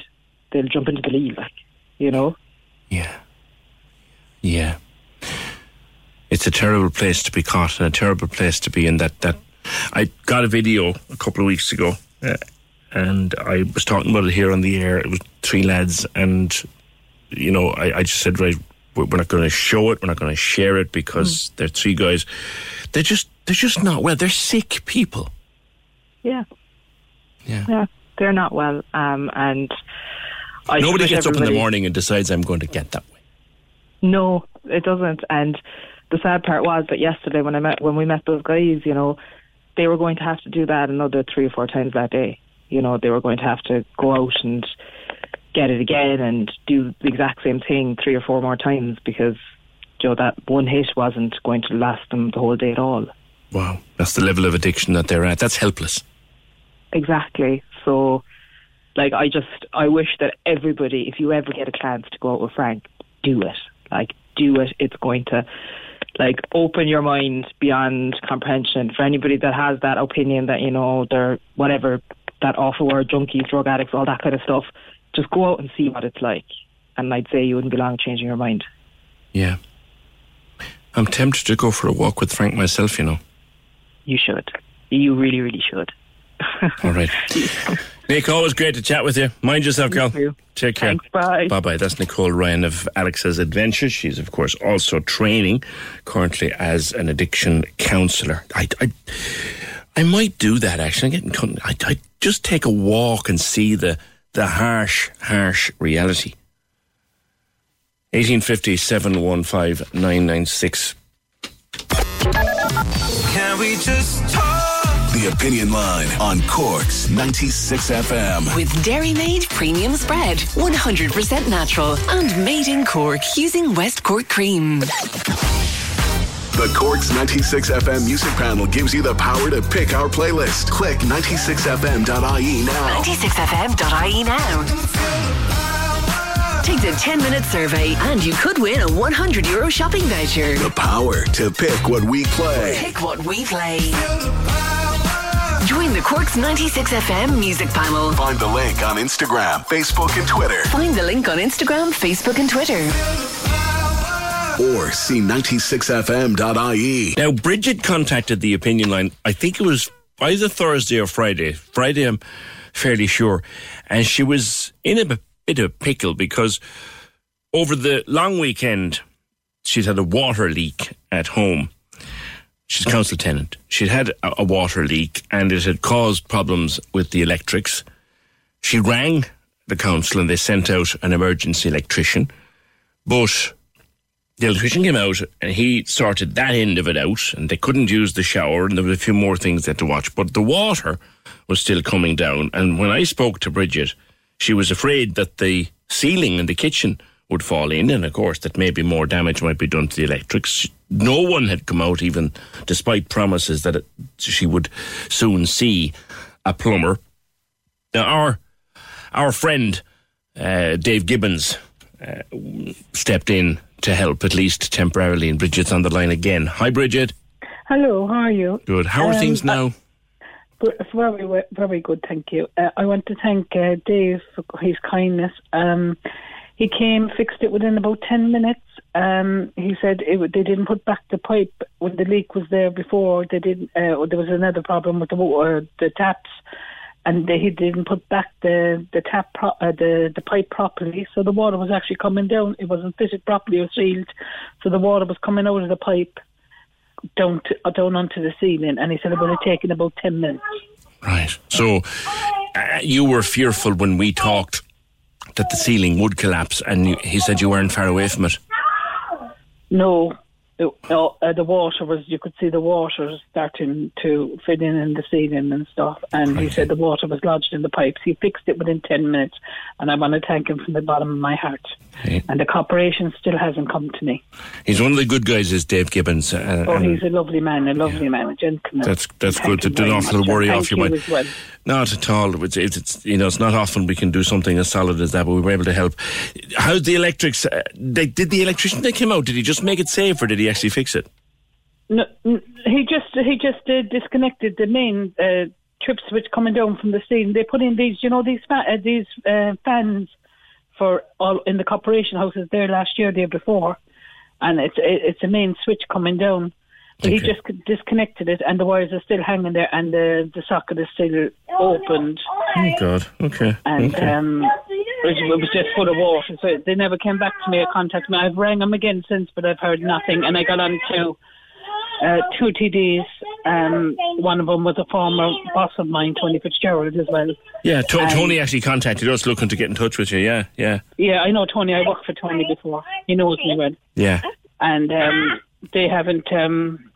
S12: they'll jump into the Lee, like you know.
S6: Yeah. Yeah. It's a terrible place to be caught and a terrible place to be in that that I got a video a couple of weeks ago uh, and I was talking about it here on the air. It was three lads and you know, I, I just said right we're not going to show it. We're not going to share it because they're three guys. They're just they're just not well. They're sick people.
S12: Yeah.
S6: Yeah.
S12: Yeah, they're not well, um, and I
S6: Nobody gets up in the morning and decides I'm going to get that way.
S12: No, it doesn't. And the sad part was that yesterday when I met when we met those guys, you know, they were going to have to do that another three or four times that day. You know, they were going to have to go out and get it again and do the exact same thing three or four more times because you know that one hit wasn't going to last them the whole day at all.
S6: Wow, that's the level of addiction that they're at. That's helpless.
S12: Exactly. So, like, I just, I wish that everybody, if you ever get a chance to go out with Frank, do it. Like, do it. It's going to, like, open your mind beyond comprehension. For anybody that has that opinion that, you know, they're whatever, that awful word, junkies, drug addicts, all that kind of stuff, just go out and see what it's like. And I'd say you wouldn't be long changing your mind.
S6: Yeah. I'm tempted to go for a walk with Frank myself, you know.
S12: You should. You really, really should.
S6: All right. Nick, always great to chat with you. Mind yourself, girl. Take care.
S12: Thanks, bye.
S6: Bye bye. That's Nicole Ryan of Alex's Adventures. She's, of course, also training currently as an addiction counsellor. I, I, I might do that actually. I'm getting, I, I just take a walk and see the, the harsh, harsh reality. 1850 715 996.
S5: Can we just talk?
S1: The Opinion Line on Cork's 96 FM.
S2: With Dairy Made Premium Spread, 100% natural and made in Cork using West Cork cream.
S1: The Cork's 96 FM music panel gives you the power to pick our playlist. Click 96fm.ie now.
S2: 96fm.ie now. Take the 10 minute survey and you could win a 100 euro shopping voucher.
S1: The power to pick what we play.
S2: Pick what we play. Join the Corks 96 FM music panel.
S1: Find the link on Instagram, Facebook, and Twitter.
S2: Find the link on Instagram, Facebook, and Twitter.
S1: Or c96fm.ie.
S6: Now, Bridget contacted the opinion line, I think it was either Thursday or Friday. Friday, I'm fairly sure. And she was in a bit of a pickle because over the long weekend, she'd had a water leak at home. She's a council tenant. She'd had a water leak and it had caused problems with the electrics. She rang the council and they sent out an emergency electrician. But the electrician came out and he sorted that end of it out and they couldn't use the shower and there were a few more things they had to watch. But the water was still coming down. And when I spoke to Bridget, she was afraid that the ceiling in the kitchen would fall in and of course that maybe more damage might be done to the electrics. No one had come out even despite promises that it, she would soon see a plumber. Now our our friend uh, Dave Gibbons uh, stepped in to help at least temporarily, and Bridget's on the line again. Hi, Bridget.
S13: Hello, how are you?
S6: Good. How are
S13: Um,
S6: things now?
S13: Good- Very, very good, thank you. Uh, I want to thank uh, Dave for his kindness. Um, he came, fixed it within about 10 minutes. Um, he said it, they didn't put back the pipe when the leak was there before. They didn't. Uh, there was another problem with the water, the taps, and they, he didn't put back the the tap pro- uh, the the pipe properly. So the water was actually coming down. It wasn't fitted properly or sealed, so the water was coming out of the pipe down to, uh, down onto the ceiling. And he said it would have taken about 10 minutes.
S6: Right. So uh, you were fearful when we talked that the ceiling would collapse, and he said you weren't far away from it.
S13: No, it, uh, the water was, you could see the water starting to fit in in the ceiling and stuff. And he said the water was lodged in the pipes. He fixed it within 10 minutes. And I want to thank him from the bottom of my heart. And the corporation still hasn't come to me.
S6: He's one of the good guys, is Dave Gibbons. Uh,
S13: Oh, he's a lovely man, a lovely man, a gentleman.
S6: that's that's
S13: Thank
S6: good. That did
S13: very
S6: an awful worry off your mind.
S13: well.
S6: Not at all. It's, it's, it's you know it's not often we can do something as solid as that, but we were able to help. How's the electrics? Uh, they, did the electrician that came out? Did he just make it safe, or did he actually fix it?
S13: No, he just he just uh, disconnected the main uh, trip switch coming down from the ceiling. They put in these, you know, these fa- uh, these uh, fans for all in the corporation houses there last year, the year before, and it's it's a main switch coming down. But he just disconnected it, and the wires are still hanging there, and the the socket is still opened,
S6: Oh, God. Okay.
S13: and
S6: okay.
S13: um, it was, just full of water. So they never came back to me or contacted me. I've rang them again since, but I've heard nothing. And I got on to uh, two TDs. Um, one of them was a former boss of mine, Tony Fitzgerald, as well.
S6: yeah, to-
S13: um,
S6: Tony actually contacted us looking to get in touch with you. Yeah, yeah,
S13: Yeah, I know Tony. I worked for Tony before. He knows me well.
S6: yeah.
S13: And um, they haven't um,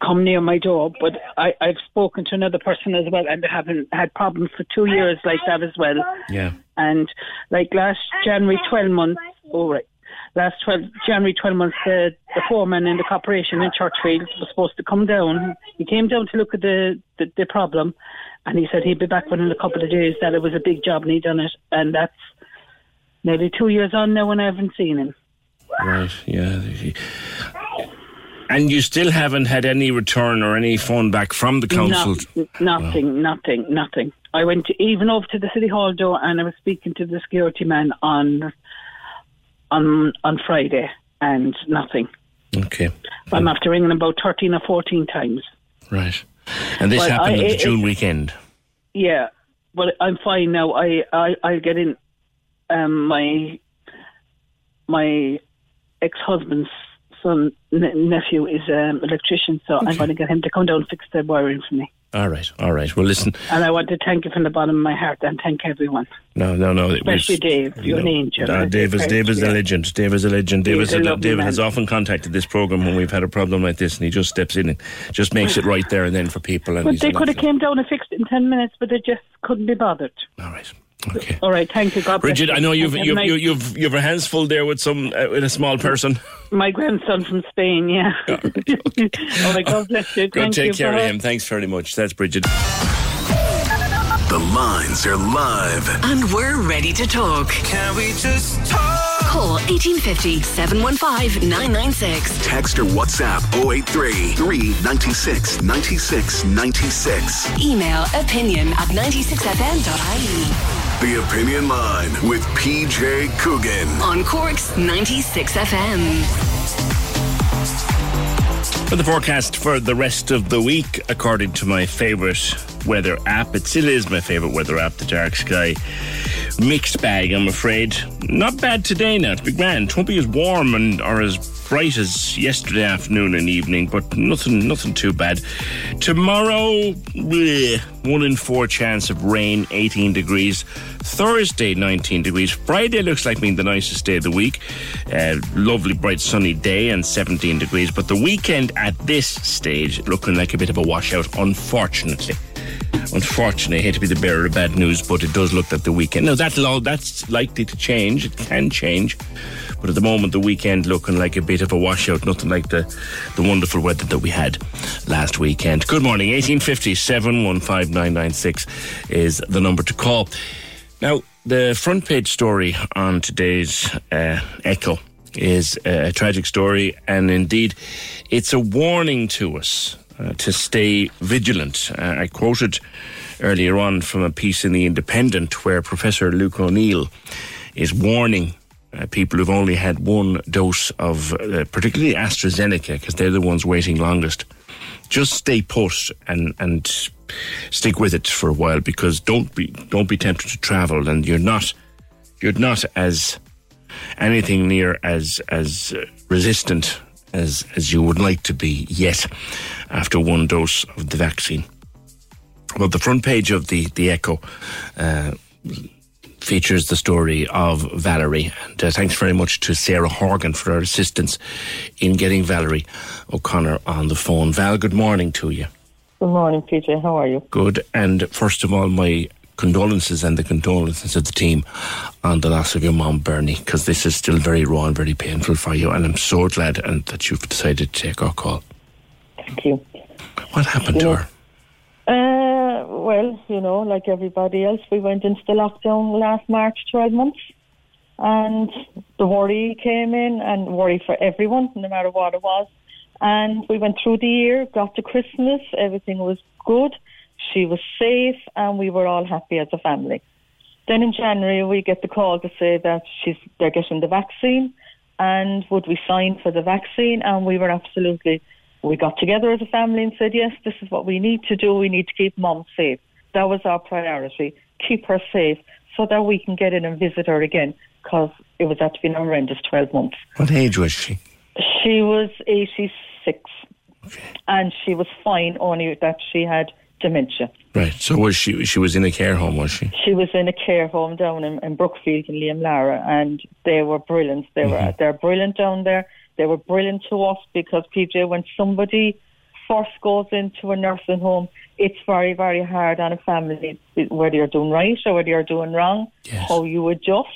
S13: come near my door. But I, I've spoken to another person as well, and they haven't had problems for two years like that as well.
S6: Yeah.
S13: And like last January 12 months, oh right, last 12, January 12 months, the, the foreman in the corporation in Churchfield was supposed to come down. He came down to look at the, the, the problem and he said he'd be back within a couple of days, that it was a big job and he'd done it. And that's nearly two years on now and I haven't seen him.
S6: Right. Yeah. And you still haven't had any return or any phone back from the council.
S13: No- nothing, nothing, nothing. I went to, even over to the city hall door and I was speaking to the security man on on on Friday and nothing.
S6: Okay.
S13: I'm after ringing about thirteen or fourteen times.
S6: Right. And this
S13: Well,
S6: happened
S13: I-
S6: at the June weekend.
S13: Yeah, but I'm fine now. I I I'll get in. Um, my my ex husband's son ne- nephew is an electrician, so I'm going to get him to come down and fix the wiring for me.
S6: All right. All right. Well, listen.
S13: And I want to thank you from the bottom of my heart and thank everyone.
S6: No, no, no.
S13: Especially Dave. You're an angel.
S6: Uh, Dave is Dave is a legend. Dave is a legend. Dave, is
S13: a
S6: David has often contacted this program when we've had a problem like this, and he just steps in and just makes it right there and then for people. And
S13: But
S6: he's
S13: they could have came down and fixed it in ten minutes, but they just couldn't be bothered.
S6: All right. Okay.
S13: All right. Thank you. God
S6: Bridget. I know you've
S13: Have a
S6: you've, you- you've you've your hands full there with some uh, with a small person.
S13: My grandson from Spain. Yeah. All right. God bless you.
S6: Go
S13: Thank
S6: take
S13: you.
S6: care
S13: Bye.
S6: of him. Thanks very much. That's Bridget.
S1: The lines are live.
S2: And we're ready to talk.
S5: Can we just talk?
S2: Call 1850 715 996.
S1: Text or WhatsApp 083 396 96 96.
S2: Email opinion at 96fm.ie.
S1: The Opinion Line with PJ Coogan.
S2: On Cork's 96 FM.
S6: For the forecast for the rest of the week, according to my favourite weather app, it still is my favourite weather app, the Dark Sky. Mixed bag, I'm afraid. Not bad today now, it's big man. It won't be as warm and or as bright as yesterday afternoon and evening, but nothing nothing too bad. Tomorrow, bleh, one in four chance of rain, 18 degrees. Thursday, 19 degrees. Friday looks like being the nicest day of the week. Uh, lovely, bright, sunny day and 17 degrees. But the weekend at this stage looking like a bit of a washout, unfortunately. Unfortunately, I hate to be the bearer of bad news, but it does look like the weekend. Now that's all that's likely to change. It can change, but at the moment, the weekend looking like a bit of a washout. Nothing like the the wonderful weather that we had last weekend. Good morning. Eighteen fifty seven one five nine nine six is the number to call. Now, the front page story on today's uh, Echo is a tragic story, and indeed, it's a warning to us uh, to stay vigilant. Uh, I quoted earlier on from a piece in The Independent where Professor Luke O'Neill is warning. Uh, people who've only had one dose of, uh, particularly AstraZeneca, because they're the ones waiting longest. Just stay put and and stick with it for a while because don't be don't be tempted to travel, and you're not you're not as anything near as as uh, resistant as as you would like to be yet after one dose of the vaccine. Well, the front page of the the Echo. Uh, features the story of Valerie. And uh, thanks very much to Sarah Horgan for her assistance in getting Valerie O'Connor on the phone. Val, good morning to you.
S14: Good morning, PJ. How are you?
S6: Good. And first of all, my condolences and the condolences of the team on the loss of your mom, Bernie, because this is still very raw and very painful for you. And I'm so glad and that you've decided to take our call.
S14: Thank you.
S6: What happened
S14: You
S6: to
S14: know-
S6: her?
S14: Uh, well, you know, like everybody else, we went into the lockdown last March, 12 months. And the worry came in, and worry for everyone, no matter what it was. And we went through the year, got to Christmas, everything was good. She was safe, and we were all happy as a family. Then in January we get the call to say that she's they're getting the vaccine, and would we sign for the vaccine? And we were absolutely. We got together as a family and said, yes, this is what we need to do. We need to keep mom safe. That was our priority. Keep her safe so that we can get in and visit her again because it was at to be an horrendous 12 months.
S6: What age was she?
S14: She was 86 and she was fine only that she had dementia.
S6: Right. So was she? She was in a care home, was she?
S14: She was in a care home down in, in Brookfield in Leamlara and they were brilliant. They were mm-hmm. they're brilliant down there. They were brilliant to us because PJ when somebody first goes into a nursing home, it's very, very hard on a family whether you're doing right or whether you're doing wrong, how you adjust.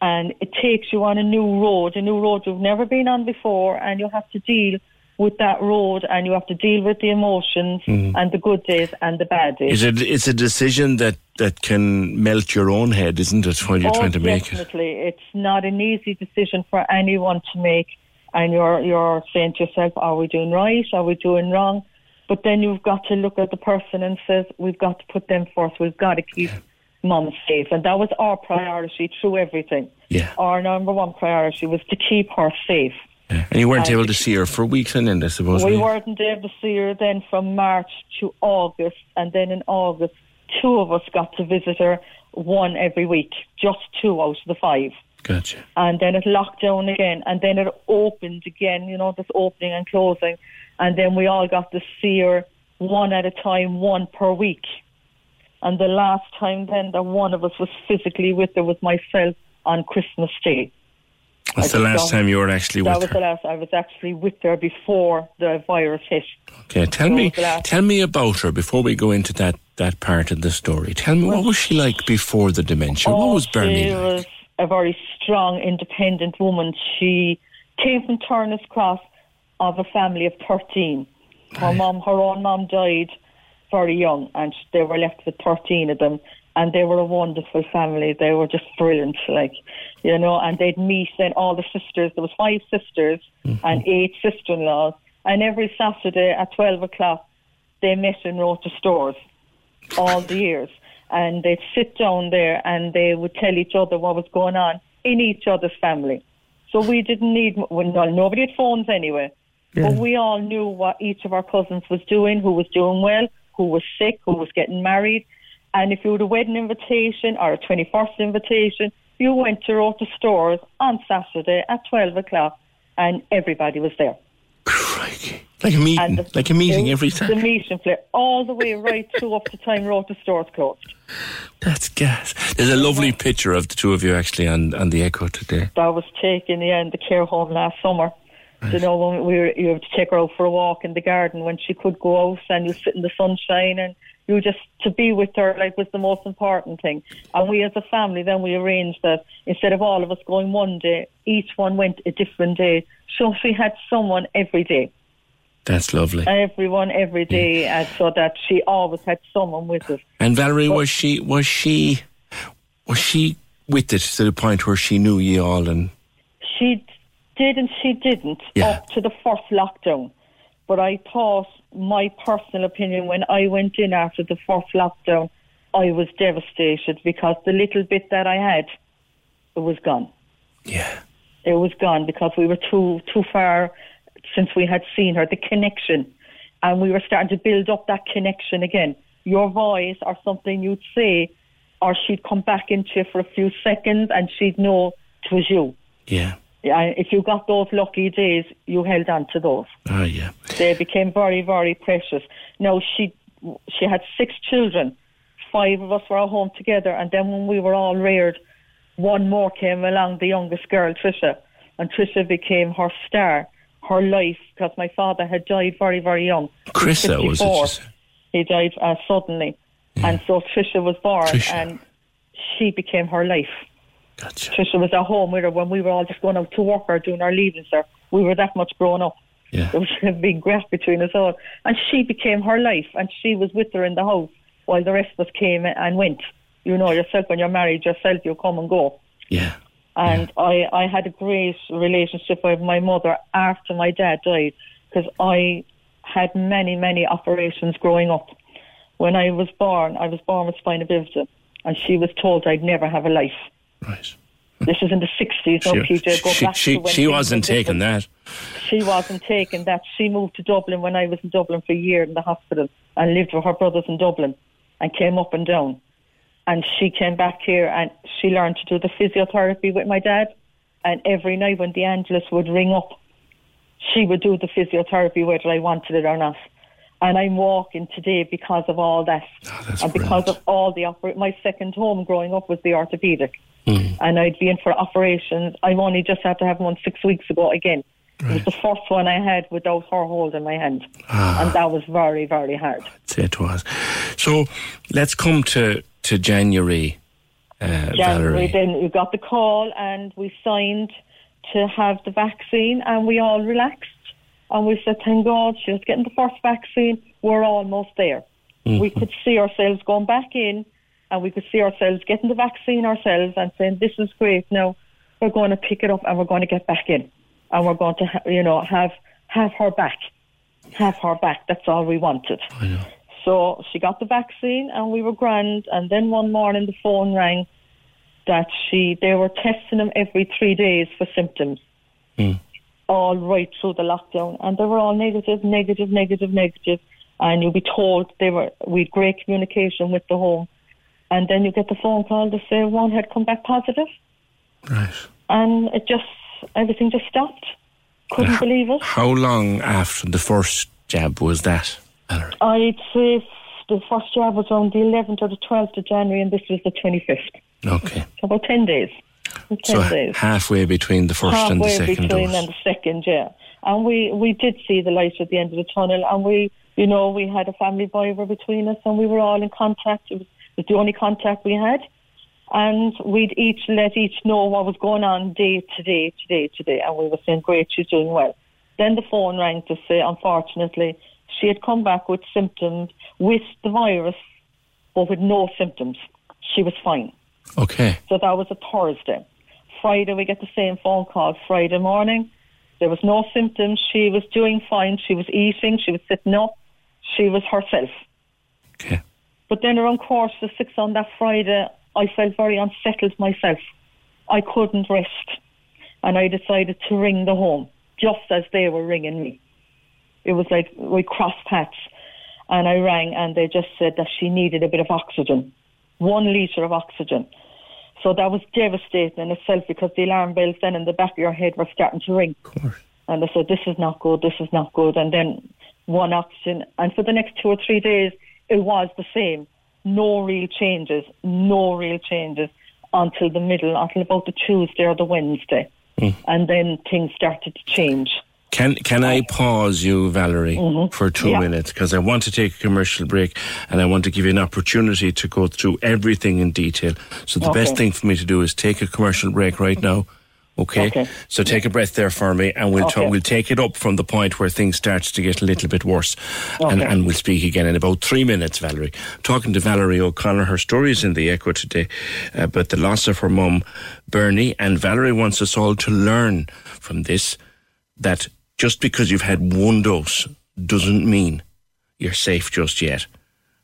S14: And it takes you on a new road, a new road you've never been on before, and you have to deal with that road and you have to deal with the emotions
S6: Mhm.
S14: and the good days and the bad days.
S6: Is it? It's a decision that that can melt your own head, isn't it? While you're
S14: oh,
S6: trying to make it.
S14: definitely. It's not an easy decision for anyone to make, and you're you're saying to yourself, "Are we doing right? Are we doing wrong?" But then you've got to look at the person and says, "We've got to put them first. We've got to keep mum safe," and that was our priority through everything.
S6: Yeah.
S14: Our number one priority was to keep her safe.
S6: And you weren't
S14: And-
S6: able to see her for weeks on end, I suppose.
S14: we
S6: were you?
S14: weren't able to see her then from March to August, and then in August, two of us got to visit her, one every week, just two out of the five.
S6: Gotcha.
S14: And then it locked down again, and then it opened again, you know, this opening and closing. And then we all got to see her one at a time, one per week. And the last time then that one of us was physically with her was myself on Christmas Day.
S6: That's
S14: I
S6: the last time you were actually
S14: that
S6: with
S14: was
S6: her.
S14: the last. I was actually with her before the virus hit.
S6: Okay, tell
S14: So
S6: me,
S14: was the last-
S6: tell me about her before we go into that that part of the story. Tell me what was she like before the dementia? what oh, was Bernie
S14: She
S6: like?
S14: was a very strong, independent woman. She came from Turner's Cross of a family of 13. Her mom, her own mom died very young and they were left with 13 of them. And they were a wonderful family. They were just brilliant, like, you know, and they'd meet then all the sisters. There was five sisters mm-hmm. and eight sister-in-laws. And every Saturday at 12 o'clock, they met in Roches Stores all the years. And they'd sit down there and they would tell each other what was going on in each other's family. So we didn't need, well, nobody had phones anyway. But we all knew what each of our cousins was doing, who was doing well, who was sick, who was getting married. And if you had a wedding invitation or a 21st invitation, you went to Roches Stores on Saturday at 12 o'clock and everybody was there. Crikey.
S6: Like a meeting,
S14: And
S6: like a meeting
S14: every
S6: every
S14: The meeting flip all the way right to up to the time Roches Stores closed.
S6: That's gas. There's a lovely picture of the two of you actually on, on the Echo today.
S14: that was taken yeah, in the care home last summer. You know, when we were, you have to take her out for a walk in the garden when she could go out and you sit in the sunshine and you just to be with her like was the most important thing. And we as a family then we arranged that instead of all of us going one day, each one went a different day. So she had someone every day.
S6: That's lovely.
S14: Everyone every day and so that she always had someone with us.
S6: And Valerie, was she was she was she with it to the point where she knew ye all and
S14: She did and she didn't
S6: Yeah.
S14: up to the first lockdown. But I thought, my personal opinion, when I went in after the first lockdown, I was devastated because the little bit that I had, it was gone.
S6: Yeah.
S14: It was gone because we were too too far since we had seen her, the connection. And we were starting to build up that connection again. Your voice or something you'd say, or she'd come back into you for a few seconds and she'd know it was you.
S6: yeah.
S14: Yeah, if you got those lucky days, you held on to those.
S6: Oh yeah.
S14: They became very, very precious. Now she she had six children. Five of us were all home together, and then when we were all reared, one more came along, the youngest girl, Trisha, and Trisha became her star, her life, because my father had died very, very young. He was
S6: it,
S14: 54.
S6: you said?
S14: He died uh, suddenly, and so Trisha was born,
S6: Trisha.
S14: and she became her life. Trisha was at home with her when we were all just going out to work or doing our leavings there. We were that much grown up.
S6: Yeah.
S14: There was a big gap between us all. And she became her life and she was with her in the house while the rest of us came and went. You know yourself when you're married yourself, you come and go.
S6: Yeah.
S14: And I, I had a great relationship with my mother after my dad died because I had many, many operations growing up. When I was born, I was born with spina bifida and she was told I'd never have a life.
S6: Right.
S14: This is in the 60s. No,
S6: She,
S14: PJ, go
S6: she,
S14: back
S6: she,
S14: to when
S6: she wasn't taking that.
S14: She wasn't taking that. She moved to Dublin when I was in Dublin for a year in the hospital and lived with her brothers in Dublin and came up and down. And she came back here and she learned to do the physiotherapy with my dad. And every night when the Angelus would ring up, she would do the physiotherapy whether I wanted it or not. And I'm walking today because of all that. Ah, and because of all the oper- my second home growing up was the orthopedic. Mm. And I'd be in for operations. I've only just had to have one six weeks ago again. It was the first one I had without her holding my hand. Ah. And that was very, very hard.
S6: It was. So let's come to, to January, uh,
S14: January,
S6: Valerie.
S14: then we got the call and we signed to have the vaccine and we all relaxed. And we said, thank God, she was getting the first vaccine. We're almost there. We mm-hmm. could see ourselves going back in and we could see ourselves getting the vaccine ourselves and saying, this is great. Now we're going to pick it up and we're going to get back in. And we're going to, ha- you know, have, have her back. Have her back. That's all we wanted. So she got the vaccine and we were grand. And then one morning the phone rang that she they were testing them every three days for symptoms. Hmm. All right through the lockdown, and they were all negative, negative, negative, negative. And you'll be told they were we had great communication with the home, and then you get the phone call to say one had come back positive,
S6: Right.
S14: and it just everything just stopped. Couldn't believe it.
S6: How long after the first jab was that?
S14: I'd say the first jab was on the 11th or the 12th of January, and this was the 25th.
S6: Okay.
S14: So about 10 days. Ten
S6: So
S14: days.
S6: halfway between the first and the
S14: halfway
S6: second
S14: between
S6: dose.
S14: and the second, yeah. And we, we did see the light at the end of the tunnel, and we, you know, we had a family Bible between us, and we were all in contact. It was, was the only contact we had, and we'd each let each know what was going on day to day to day to day, and we were saying, "Great, she's doing well." Then the phone rang to say, unfortunately, she had come back with symptoms with the virus, but with no symptoms. She was fine.
S6: Okay.
S14: So that was a Thursday. Friday, we get the same phone call. Friday morning, there was no symptoms. She was doing fine. She was eating. She was sitting up. She was herself.
S6: Okay.
S14: But then around quarter to six on that Friday, I felt very unsettled myself. I couldn't rest. And I decided to ring the home just as they were ringing me. It was like we crossed paths. And I rang and they just said that she needed a bit of oxygen. One litre of oxygen. So that was devastating in itself because the alarm bells then in the back of your head were starting to ring. And I said, this is not good, this is not good. And then one oxygen. And for the next two or three days, it was the same. No real changes, no real changes until the middle, until about the Tuesday or the Wednesday. And then things started to change.
S6: Can can I pause you, Valerie, for two
S14: Mm-hmm. Yeah.
S6: minutes? Because I want to take a commercial break and I want to give you an opportunity to go through everything in detail. So the best thing for me to do is take a commercial break right now. Okay.
S14: Okay.
S6: So take a breath there for me, and we'll
S14: Okay.
S6: ta- we'll take it up from the point where things starts to get a little bit worse, and,
S14: Okay.
S6: and we'll speak again in about three minutes. Valerie, talking to Valerie O'Connor, her story is in the Echo today uh, about the loss of her mum, Bernie, and Valerie wants us all to learn from this that just because you've had one dose doesn't mean you're safe just yet.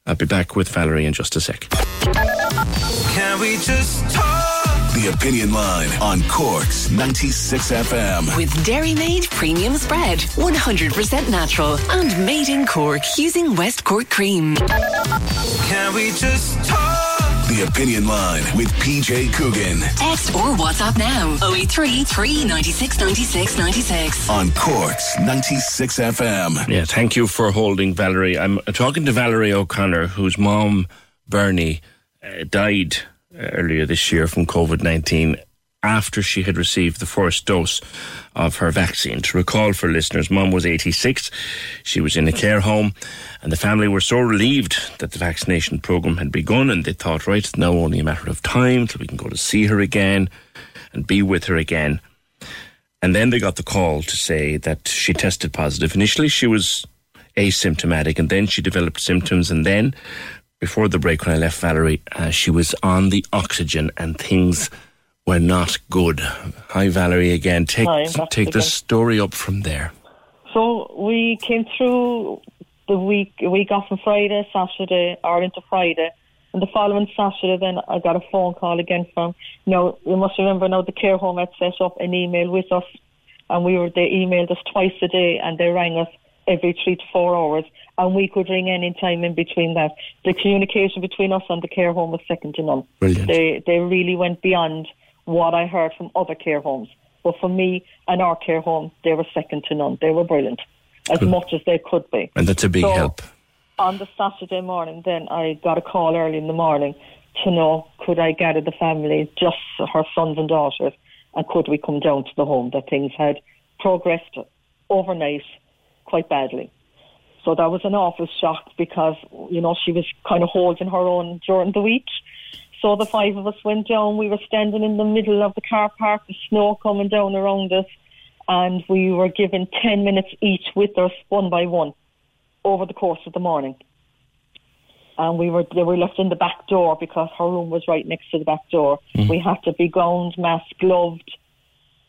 S6: I'll be back with Valerie in just a sec.
S5: Can we just talk?
S1: The Opinion Line on Cork's 96 FM.
S2: With Dairy Made Premium Spread, 100% natural and made in Cork using West Cork cream.
S5: Can we just talk?
S1: The Opinion Line with PJ Coogan
S2: Text or WhatsApp now 083 396 96 96.
S1: on Cork's 96 FM.
S6: Yeah, thank you for holding Valerie. I'm talking to Valerie O'Connor, whose mom, Bernie, uh, died earlier this year from COVID 19 after she had received the first dose of her vaccine. To recall for listeners, mum was 86. She was in a care home, and the family were so relieved that the vaccination program had begun, and they thought, right, it's now only a matter of time till we can go to see her again and be with her again. And then they got the call to say that she tested positive. Initially, she was asymptomatic, and then she developed symptoms. And then, before the break, when I left Valerie, uh, she was on the oxygen, and things were not good. Hi, Valerie, again. Take
S14: Hi,
S6: take the story up from there.
S14: So we came through the week, week off on Friday, Saturday, or into Friday, And the following Saturday, then I got a phone call again from. Now you must remember now the care home had set up an email with us, and we were they emailed us twice a day, and they rang us every three to four hours, and we could ring any time in between that. The communication between us and the care home was second to none.
S6: Brilliant.
S14: They they really went beyond what I heard from other care homes. But for me and our care home, they were second to none. They were brilliant, as
S6: Good.
S14: much as they could be.
S6: And that's a big
S14: So,
S6: help.
S14: On the Saturday morning, then I got a call early in the morning to know could I gather the family, just her sons and daughters, and could we come down to the home? That things had progressed overnight quite badly. So that was an awful shock because, you know, she was kind of holding her own during the week. So the five of us went down. We were standing in the middle of the car park, the snow coming down around us, and we were given 10 minutes each with us, one by one, over the course of the morning. And we were they were left in the back door because her room was right next to the back door. Mm-hmm. We had to be gowned, masked, gloved.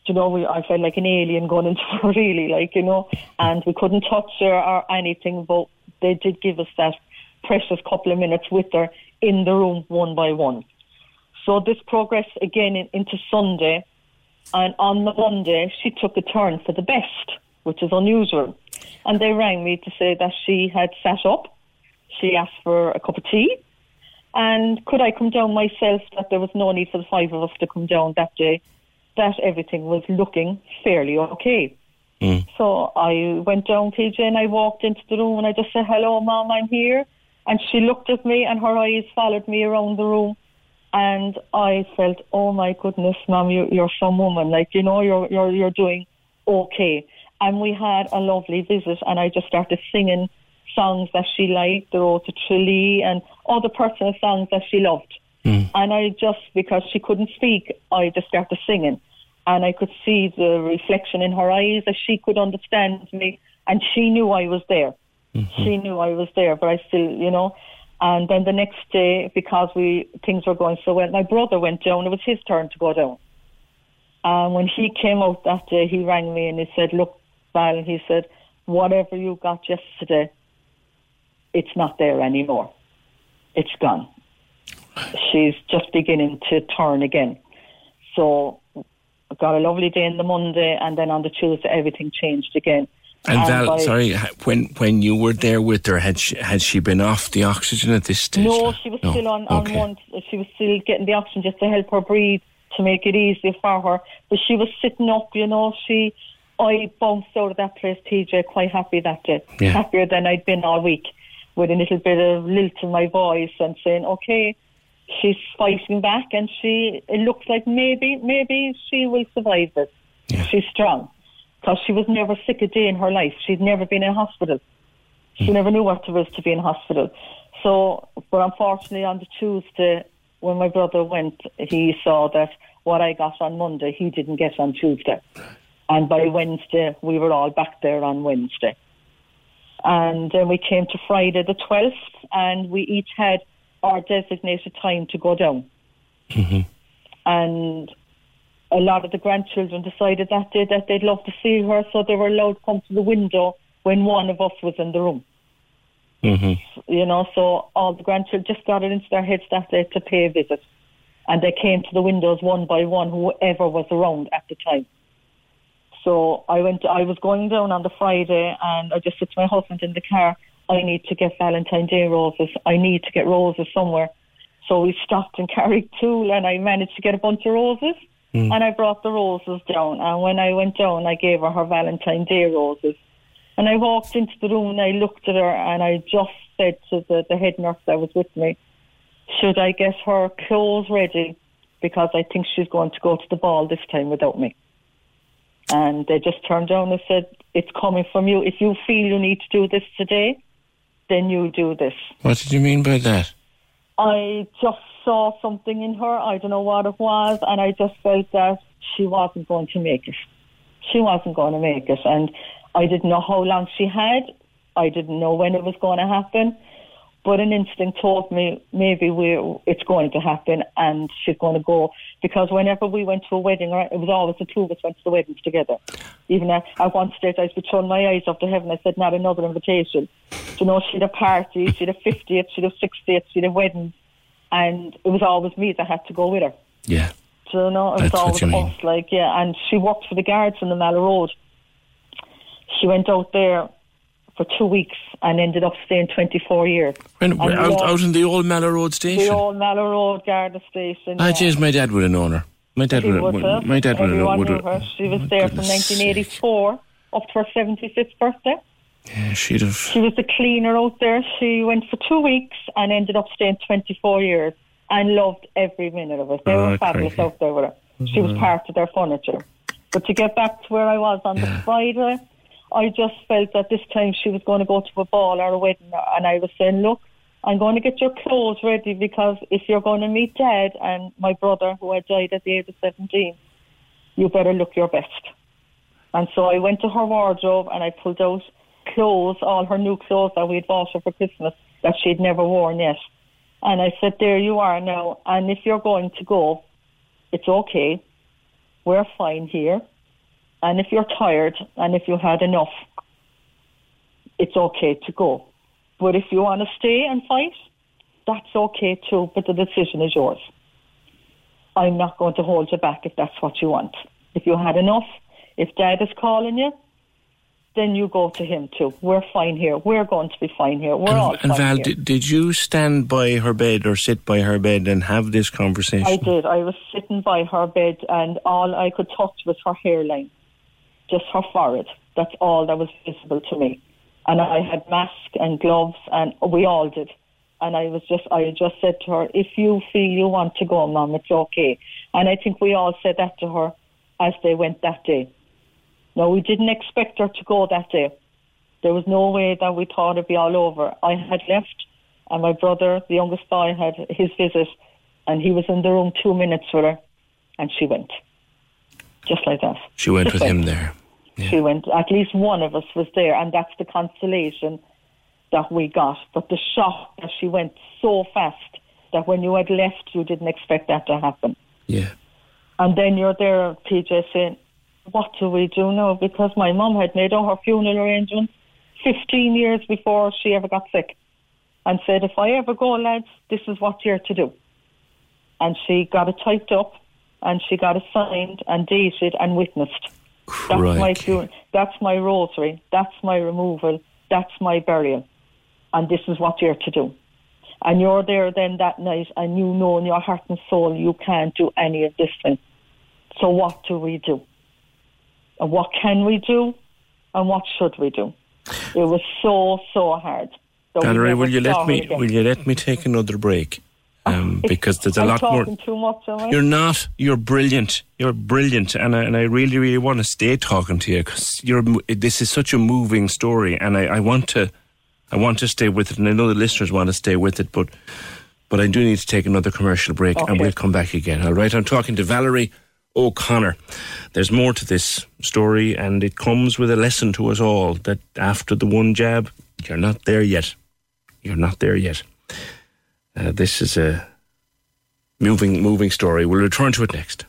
S14: You know, we, I felt like an alien going into her, really, like, you know, and we couldn't touch her or anything, but they did give us that precious couple of minutes with her in the room one by one. So this progressed again in, into Sunday, and on the Monday she took a turn for the best, which is unusual. And they rang me to say that she had sat up, she asked for a cup of tea, and could I come down myself? That there was no need for the five of us to come down that day. That everything was looking fairly okay. Hmm. So I went down, PJ, and I walked into the room and I just said, "Hello, Mom, I'm here." And she looked at me, and her eyes followed me around the room, and I felt, "Oh my goodness, Mom, you, you're some woman. Like you know, you're you're you're doing okay." And we had a lovely visit, and I just started singing songs that she liked, the Rose of Tralee, and all the personal songs that she loved. Hmm. And I just, because she couldn't speak, I just started singing. And I could see the reflection in her eyes that she could understand me. And she knew I was there. Mm-hmm. She knew I was there, but I still, you know. And then the next day, because we things were going so well, my brother went down. It was his turn to go down. And when he came out that day, he rang me and he said, "Look, Val," he said, "whatever you got yesterday, it's not there anymore. It's gone. She's just beginning to turn again." So, got a lovely day on the Monday, and then on the Tuesday, everything changed again.
S6: And Val,
S14: by-
S6: sorry, when when you were there with her, had she had she been off the oxygen at this stage?
S14: No, she was
S6: No.
S14: still on, on
S6: Okay.
S14: one. She was still getting the oxygen just to help her breathe, to make it easier for her. But she was sitting up, you know. She, I bounced out of that place, PJ, quite happy that day.
S6: Yeah.
S14: Happier than I'd been all week, with a little bit of lilt in my voice and saying, okay, she's fighting back, and she. It looks like maybe, maybe she will survive this. She's strong. Because she was never sick a day in her life. She'd never been in hospital. She hmm. never knew what it was to be in hospital. So, but unfortunately, on the Tuesday, when my brother went, he saw that what I got on Monday, he didn't get on Tuesday. And by Wednesday, we were all back there on Wednesday. And then we came to Friday the 12th, and we each had our designated time to go down. And a lot of the grandchildren decided that day that they'd love to see her, so they were allowed to come to the window when one of us was in the room.
S6: Mm-hmm.
S14: You know, so all the grandchildren just got it into their heads that day to pay a visit. And they came to the windows one by one, whoever was around at the time. So I went. I was going down on the Friday, and I just said to my husband in the car, "I need to get Valentine Day roses. I need to get roses somewhere." So we stopped in Carrigtwohill, and I managed to get a bunch of roses,
S15: Mm.
S14: and I brought the roses down. And when I went down, I gave her her Valentine Day roses. And I walked into the room and I looked at her, and I just said to the, the head nurse that was with me, "Should I get her clothes ready? Because I think she's going to go to the ball this time without me." And they just turned around and said, It's coming from you. If you feel you need to do this today, then you do this.
S6: What did you mean by that?
S14: I just saw something in her. I don't know what it was. And I just felt that she wasn't going to make it. She wasn't going to make it. And I didn't know how long she had. I didn't know when it was going to happen. But an instinct told me maybe we it's going to happen and she's going to go. Because whenever we went to a wedding, right, it was always the two of us went to the weddings together. Even at, at one stage, I was throwing my eyes up to heaven. I said, not another invitation. You know, she'd have parties, she'd have 50th, she'd have 60th, she'd have weddings. and it was always me that had to go with her.
S6: Yeah.
S14: Do you know, it
S6: That's
S14: was always us, like, yeah. And she worked for the guards in the Mallow Road. She went out there for two weeks and ended up staying 24 years.
S6: When, out, out in the old Mallow Road station?
S14: the old Mallow Road Garda station.
S6: Ah,
S14: yeah.
S6: jeez, my dad would have known her. My dad would have. My dad would
S14: Everyone
S6: have. Would
S14: her.
S6: have.
S14: She was there from 1984 up to her 75th birthday.
S6: Yeah, she'd have.
S14: She was the cleaner out there. She went for two weeks and ended up staying 24 years and loved every minute of it. They
S6: Oh,
S14: were fabulous
S6: crikey.
S14: out there with her. She was
S6: Mhm.
S14: part of their furniture. But to get back to where I was on the Friday, I just felt that this time she was going to go to a ball or a wedding, and I was saying, look, I'm going to get your clothes ready because if you're going to meet Dad and my brother, who had died at the age of 17, you better look your best. And so I went to her wardrobe and I pulled out clothes, all her new clothes that we'd bought her for Christmas that she'd never worn yet. And I said, there you are now. And if you're going to go, it's okay. We're fine here. And if you're tired and if you've had enough, it's okay to go. But if you want to stay and fight, that's okay too, but the decision is yours. I'm not going to hold you back if that's what you want. If you had enough, if dad is calling you, then you go to him too. We're fine here. We're going to be fine here. We're all
S6: And, and Val, did, did you stand by her bed or sit by her bed and have this conversation?
S14: I did. I was sitting by her bed, and all I could touch was her hairline, just her forehead. That's all that was visible to me. And I had mask and gloves, and we all did. And I was just, I just said to her, "If you feel you want to go, Mum, it's okay." And I think we all said that to her as they went that day. No, we didn't expect her to go that day. There was no way that we thought it'd be all over. I had left, and my brother, the youngest boy, had his visit, and he was in the room two minutes with her, and she went. Just like that.
S6: She went
S14: Just
S6: with him there.
S14: She went. At least one of us was there, and that's the consolation that we got. But the shock that she went so fast that when you had left, you didn't expect that to happen.
S6: Yeah.
S14: And then you're there, PJ, saying, what do we do now? Because my mum had made all her funeral arrangements 15 years before she ever got sick and said, if I ever go, lads, this is what you're to do. And she got it typed up and she got it signed and dated and witnessed. That's my
S6: Crikey.
S14: That's my rosary. That's my removal. That's my burial. And this is what you're to do. And you're there then that night and you know in your heart and soul you can't do any of this thing. So what do we do? And what can we do? And what should we do? It was so, so hard.
S6: Valerie, will you let me?
S14: again.
S6: Will you let me take another break? Um, because there's a
S14: I'm
S6: lot more.
S14: too much, I?
S6: You're not. You're brilliant. You're brilliant, and I, and I really, really want to stay talking to you because you're. This is such a moving story, and I, I want to, I want to stay with it, and I know the listeners want to stay with it, but, but I do need to take another commercial break, and we'll come back again. All right, I'm talking to Valerie O'Connor. There's more to this story, and it comes with a lesson to us all that after the one jab, you're not there yet. You're not there yet. Uh, this is a moving, moving story. We'll return to it next.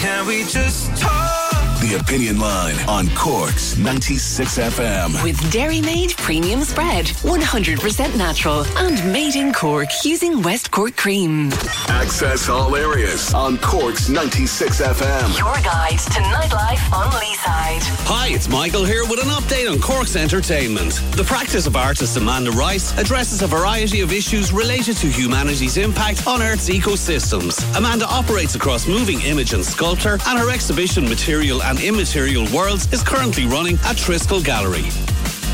S5: Can we just talk?
S1: The Opinion Line on Cork's 96 FM.
S2: With Dairy Made Premium Spread, 100% natural and made in Cork using West Cork cream.
S1: Access all areas on Cork's 96 FM.
S2: Your guide to nightlife on Leeside.
S15: Hi, it's Michael here with an update on Cork's entertainment. The practice of artist Amanda Rice addresses a variety of issues related to humanity's impact on Earth's ecosystems. Amanda operates across moving image and sculpture, and her exhibition Material and Immaterial Worlds is currently running at Triskel Gallery.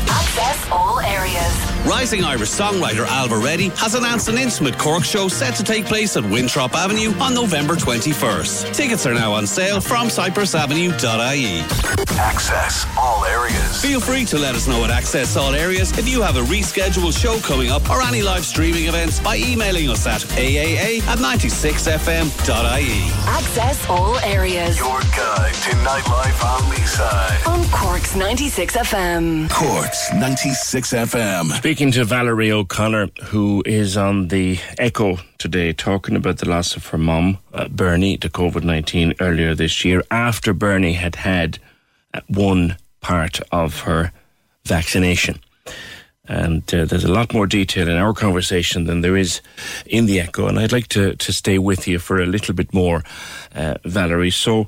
S2: Access all areas.
S15: Rising Irish songwriter Alva Reddy has announced an intimate Cork show set to take place at Winthrop Avenue on November 21st. Tickets are now on sale from cypressavenue.ie.
S1: Access all areas.
S15: Feel free to let us know at Access All Areas if you have a rescheduled show coming up or any live streaming events by emailing us at aaa at 96fm.ie.
S2: Access all areas.
S1: Your guide to nightlife on the side.
S2: On Cork's 96 FM.
S1: Cork's 96 FM.
S6: Speaking to Valerie O'Connor, who is on the Echo today, talking about the loss of her mum, uh, Bernie, to COVID 19 earlier this year, after Bernie had had uh, one part of her vaccination. And uh, there's a lot more detail in our conversation than there is in the echo. And I'd like to, to stay with you for a little bit more, uh, Valerie. So,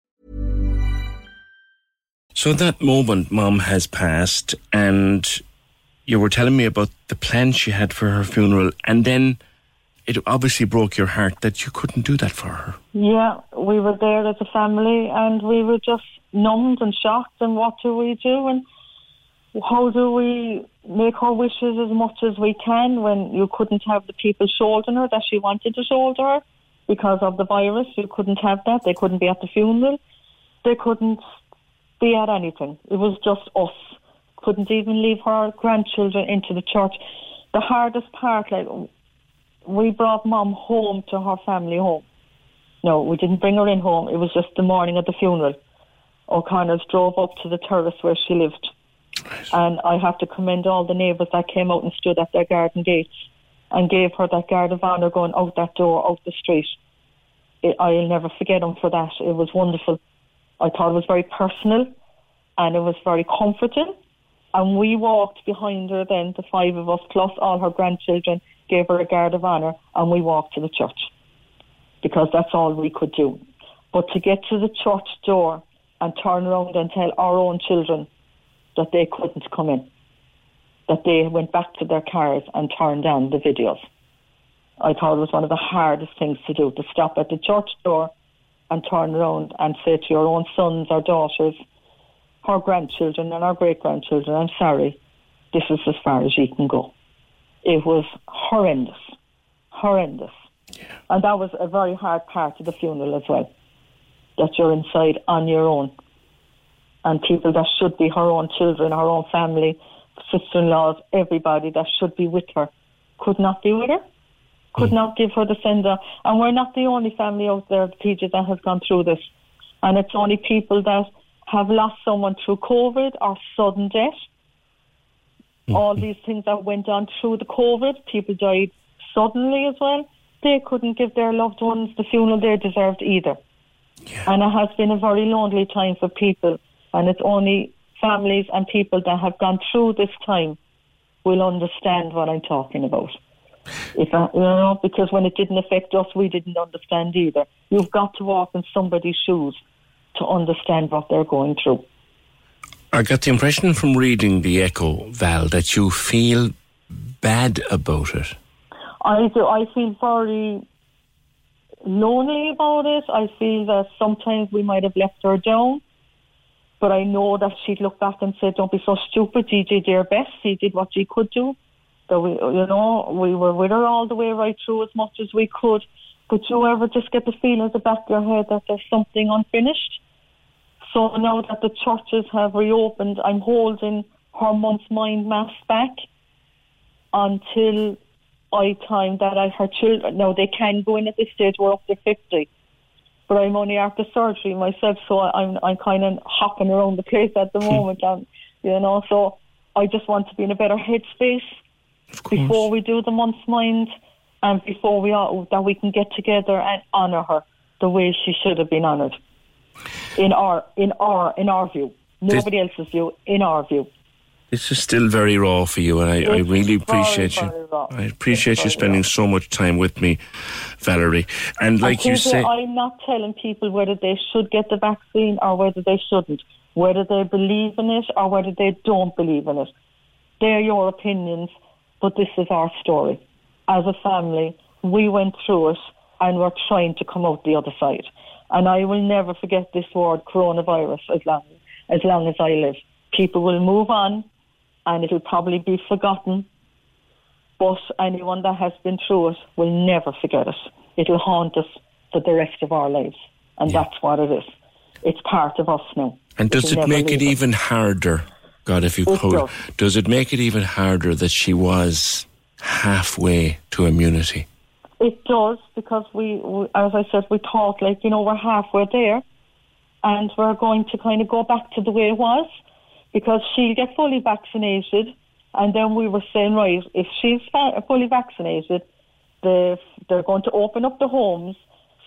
S6: So that moment, Mom has passed, and you were telling me about the plans she had for her funeral, and then it obviously broke your heart that you couldn't do that for her.
S14: Yeah, we were there as a family and we were just numbed and shocked and what do we do and how do we make her wishes as much as we can when you couldn't have the people shouldering her that she wanted to shoulder her because of the virus. You couldn't have that. They couldn't be at the funeral. They couldn't be at anything. It was just us. Couldn't even leave her grandchildren into the church. The hardest part, like, we brought mom home to her family home. No, we didn't bring her in home. It was just the morning of the funeral. O'Connors drove up to the terrace where she lived. And I have to commend all the neighbours that came out and stood at their garden gates and gave her that guard of honour going out that door, out the street. It, I'll never forget them for that. It was wonderful. I thought it was very personal and it was very comforting. And we walked behind her then, the five of us, plus all her grandchildren, gave her a guard of honour, and we walked to the church because that's all we could do. But to get to the church door and turn around and tell our own children that they couldn't come in, that they went back to their cars and turned down the videos. I thought it was one of the hardest things to do, to stop at the church door and turn around and say to your own sons or daughters, our grandchildren and our great grandchildren, I'm sorry, this is as far as you can go. It was horrendous, horrendous. And that was a very hard part of the funeral as well, that you're inside on your own. And people that should be her own children, her own family, sister-in-laws, everybody that should be with her, could not be with her, could mm. not give her the sender. And we're not the only family out there, PJ, that has gone through this. And it's only people that have lost someone through COVID or sudden death. Mm. All these things that went on through the COVID, people died suddenly as well. They couldn't give their loved ones the funeral they deserved either. And it has been a very lonely time for people. And it's only families and people that have gone through this time will understand what I'm talking about. If I, you know, because when it didn't affect us, we didn't understand either. You've got to walk in somebody's shoes to understand what they're going through.
S6: I got the impression from reading the Echo, Val, that you feel bad about it.
S14: I do. I feel very lonely about it. I feel that sometimes we might have left her down, but I know that she'd look back and say, "Don't be so stupid. She did her best. She did what she could do." That we, you know, we were with her all the way right through as much as we could. But you ever just get the feeling at the back of your head that there's something unfinished? So now that the churches have reopened, I'm holding her month's mind mass back until I time that I her children. Now they can go in at this stage. We're up to fifty, but I'm only after surgery myself, so I'm I'm kind of hopping around the place at the moment, and you know, so I just want to be in a better headspace before we do the month's mind, and before we all, that we can get together and honour her the way she should have been honoured in our in our in our view, nobody else's view, in our view.
S6: This is still very raw for you, and I, I really
S14: very,
S6: appreciate
S14: very
S6: you.
S14: raw.
S6: I appreciate you
S14: very
S6: spending so much time with me, Valerie. And like you say,
S14: I'm not telling people whether they should get the vaccine or whether they shouldn't, whether they believe in it or whether they don't believe in it. They're your opinions, but this is our story. As a family, we went through it and we're trying to come out the other side. And I will never forget this word, coronavirus, as long as long as I live. people will move on and it'll probably be forgotten. But anyone that has been through it will never forget it. It'll haunt us for the rest of our lives. And that's what it is. It's part of us now.
S6: And does
S14: It'll
S6: it make it
S14: us.
S6: even harder? God, if you
S14: It
S6: could,
S14: does.
S6: does it make it even harder that she was halfway to immunity?
S14: It does because we, we, as I said, we thought like you know we're halfway there, and we're going to kind of go back to the way it was, because she'll get fully vaccinated, and then we were saying right if she's fully vaccinated, the they're going to open up the homes,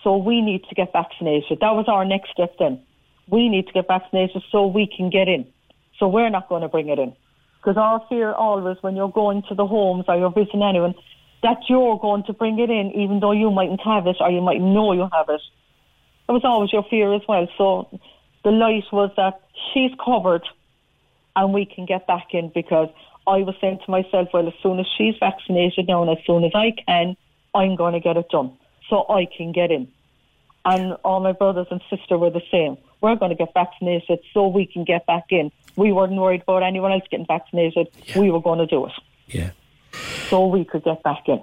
S14: so we need to get vaccinated. That was our next step then. We need to get vaccinated so we can get in. So we're not going to bring it in. Because our fear always when you're going to the homes or you're visiting anyone, that you're going to bring it in even though you mightn't have it or you might know you have it. That was always your fear as well. So the light was that she's covered and we can get back in because I was saying to myself, well, as soon as she's vaccinated now and as soon as I can, I'm going to get it done so I can get in. And all my brothers and sister were the same. We're going to get vaccinated so we can get back in. We weren't worried about anyone else getting vaccinated. We were going to do it.
S6: Yeah.
S14: So we could get back in.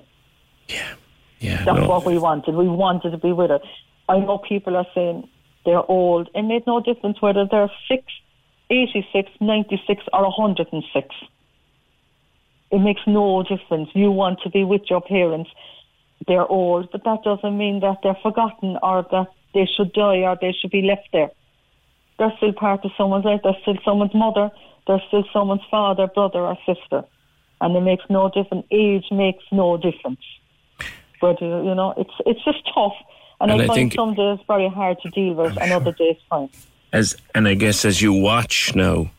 S6: Yeah, Yeah.
S14: That's
S6: no.
S14: what we wanted. We wanted to be with her. I know people are saying they're old. It made no difference whether they're 6, 86, 96 or 106. It makes no difference. You want to be with your parents. They're old, but that doesn't mean that they're forgotten or that they should die or they should be left there. They're still part of someone's life. They're still someone's mother. They're still someone's father, brother or sister. And it makes no difference. Age makes no difference. But, uh, you know, it's it's just tough. And,
S6: And
S14: I
S6: I
S14: find
S6: think-
S14: some days very hard to deal with and other days fine.
S6: As and I guess as you watch now,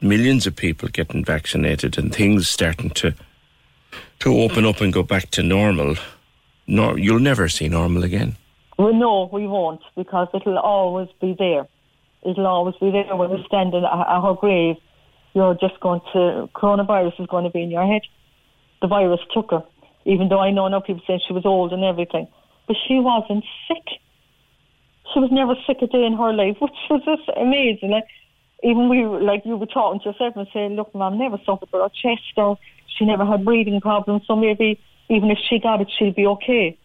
S6: millions of people getting vaccinated and things starting to to open up and go back to normal. Nor you'll never see normal again.
S14: Well, no, we won't because it'll always be there. It'll always be there when we're standing at, her grave. You're just going to, coronavirus is going to be in your head. The virus took her, even though I know now people say she was old and everything. But she wasn't sick. She was never sick a day in her life, which was just amazing. Like, even we, like you were talking to yourself and saying, look, mum never suffered with her chest or she never had breathing problems, so maybe even if she got it, she'll be okay.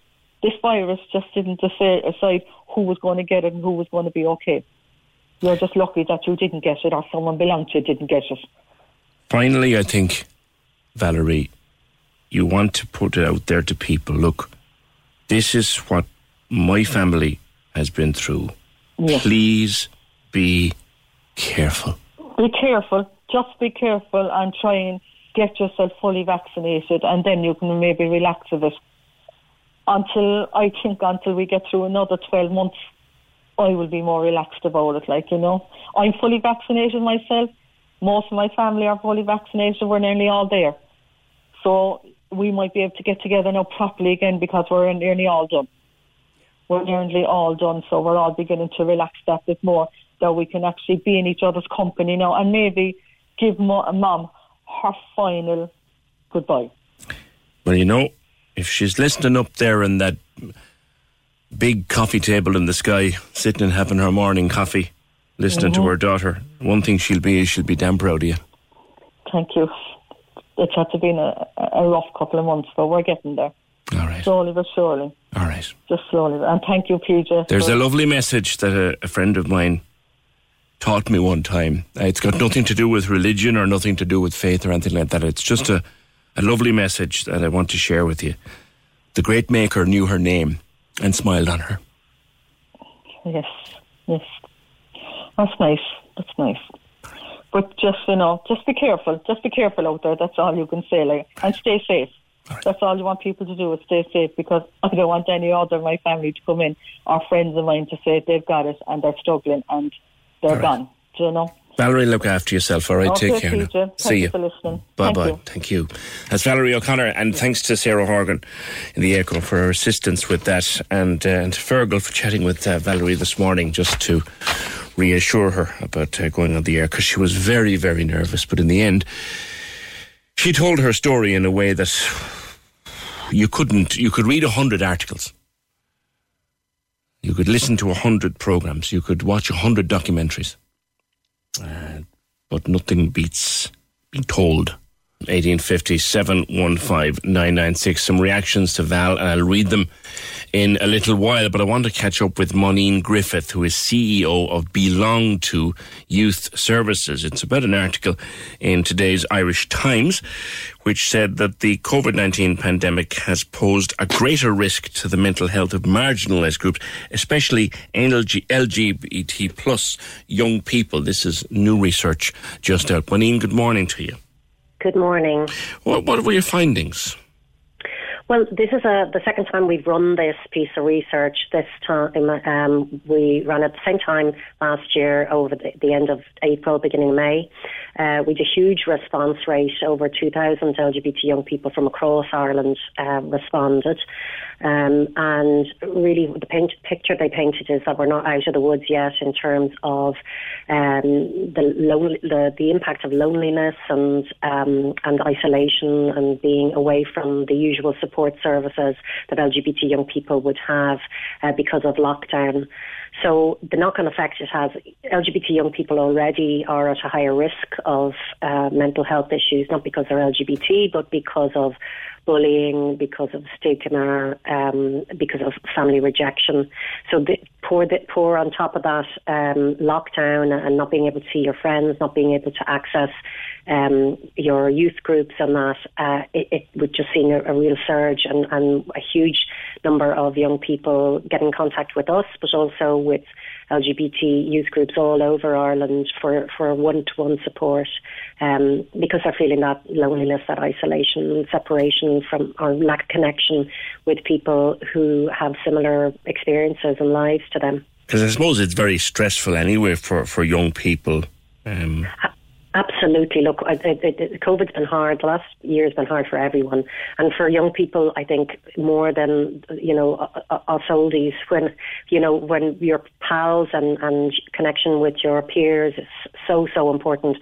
S14: This virus just didn't decide who was going to get it and who was going to be okay. You're just lucky that you didn't get it or someone belonged to you didn't get it.
S6: Finally, I think, Valerie, you want to put it out there to people. Look, this is what my family has been through.
S14: Yes.
S6: Please be careful.
S14: Be careful. Just be careful and try and get yourself fully vaccinated, and then you can maybe relax a bit. Until I think until we get through another twelve months, I will be more relaxed about it. Like you know, I'm fully vaccinated myself. Most of my family are fully vaccinated. We're nearly all there, so we might be able to get together now properly again because we're nearly all done. We're nearly all done, so we're all beginning to relax that bit more. That we can actually be in each other's company now, and maybe give mom her final goodbye.
S6: Well, you know, if she's listening up there in that big coffee table in the sky, sitting and having her morning coffee, listening to
S14: Mhm.
S6: her daughter, one thing she'll be is she'll be damn proud of you.
S14: Thank you. It's had to been a, a rough couple of months, but we're getting there.
S6: All right.
S14: Slowly but surely.
S6: All right.
S14: Just slowly. And thank you, PJ.
S6: There's a lovely message that a, a friend of mine taught me one time. Uh, It's got nothing to do with religion or nothing to do with faith or anything like that. It's just a, a lovely message that I want to share with you. The great maker knew her name and smiled on her.
S14: Yes, yes. That's nice. That's nice. But just, you know, just be careful. Just be careful out there. That's all you can say. Like, and stay safe. That's all you want people to do is stay safe because I don't want any other of my family to come in or friends of mine to say they've got it and they're struggling and they're gone. Do you know?
S6: Valerie, look after yourself, all right?
S14: Okay,
S6: Take care now.
S14: Thank
S6: See
S14: you listening.
S6: Bye
S14: Thank
S6: bye. Thank you. That's Valerie O'Connor, and thanks to Sarah Horgan in the Echo for her assistance with that, and, uh, and to Fergal for chatting with uh, Valerie this morning just to reassure her about uh, going on the air because she was very, very nervous. But in the end, she told her story in a way that you couldn't, you could read a hundred articles. You could listen to a hundred programs. You could watch a hundred documentaries. Uh, but nothing beats being told. 1850 715 996. Some reactions to Val, and I'll read them in a little while. But I want to catch up with Moninne Griffith, who is CEO of Belong to Youth Services. It's about an article in today's Irish Times, which said that the COVID 19 pandemic has posed a greater risk to the mental health of marginalised groups, especially LG, LGBT plus young people. This is new research just out. Moninne, good morning to you.
S16: Good morning.
S6: What, what were your findings?
S16: Well, this is a, the second time we've run this piece of research. This time um, we ran at the same time last year over the, the end of April, beginning of May. Uh, we had a huge response rate. Over 2,000 LGBT young people from across Ireland uh, responded. Um, and really, the paint, picture they painted is that we're not out of the woods yet in terms of um, the, lonely, the, the impact of loneliness and um, and isolation and being away from the usual support services that LGBT young people would have uh, because of lockdown. So the knock-on effect it has, LGBT young people already are at a higher risk of uh, mental health issues, not because they're LGBT, but because of bullying, because of stigma, um, because of family rejection. So the, pour, the, pour on top of that um, lockdown and not being able to see your friends, not being able to access um, your youth groups and that, uh, it, it would just seen a, a real surge and, and a huge number of young people get in contact with us, but also with LGBT youth groups all over Ireland for, for one-to-one support um, because they're feeling that loneliness, that isolation, separation from or lack of connection with people who have similar experiences and lives to them.
S6: Because I suppose it's very stressful anyway for, for young people. Um.
S16: Absolutely. Look, COVID's been hard. The last year's been hard for everyone, and for young people, I think more than you know us oldies. When you know when your pals and and connection with your peers is so so important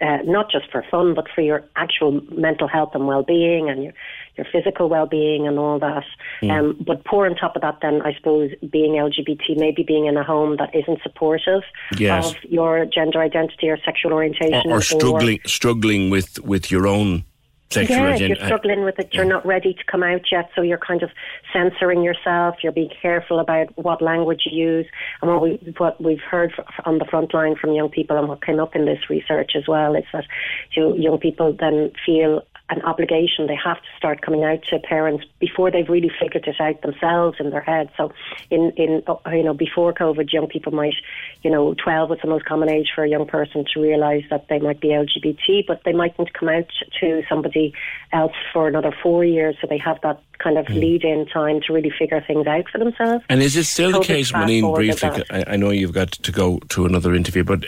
S16: uh, not just for fun, but for your actual mental health and well-being and your, your physical well-being and all that. Mm. Um, but pour on top of that, then I suppose being LGBT, maybe being in a home that isn't supportive yes. of your gender identity or sexual orientation,
S6: or, or struggling or, struggling with with your own sexual
S16: yeah,
S6: agenda.
S16: you're struggling with it. You're not ready to come out yet, so you're kind of censoring yourself. You're being careful about what language you use, and what we what we've heard on the front line from young people, and what came up in this research as well, is that you know, young people then feel an obligation. They have to start coming out to parents before they've really figured it out themselves in their head. So, in in uh, you know before COVID, young people might, you know, twelve was the most common age for a young person to realise that they might be LGBT, but they mightn't come out to somebody else for another four years. So they have that kind of mm. lead in time to really figure things out for themselves.
S6: And is it still COVID the case, Moninne, briefly? I, I know you've got to go to another interview, but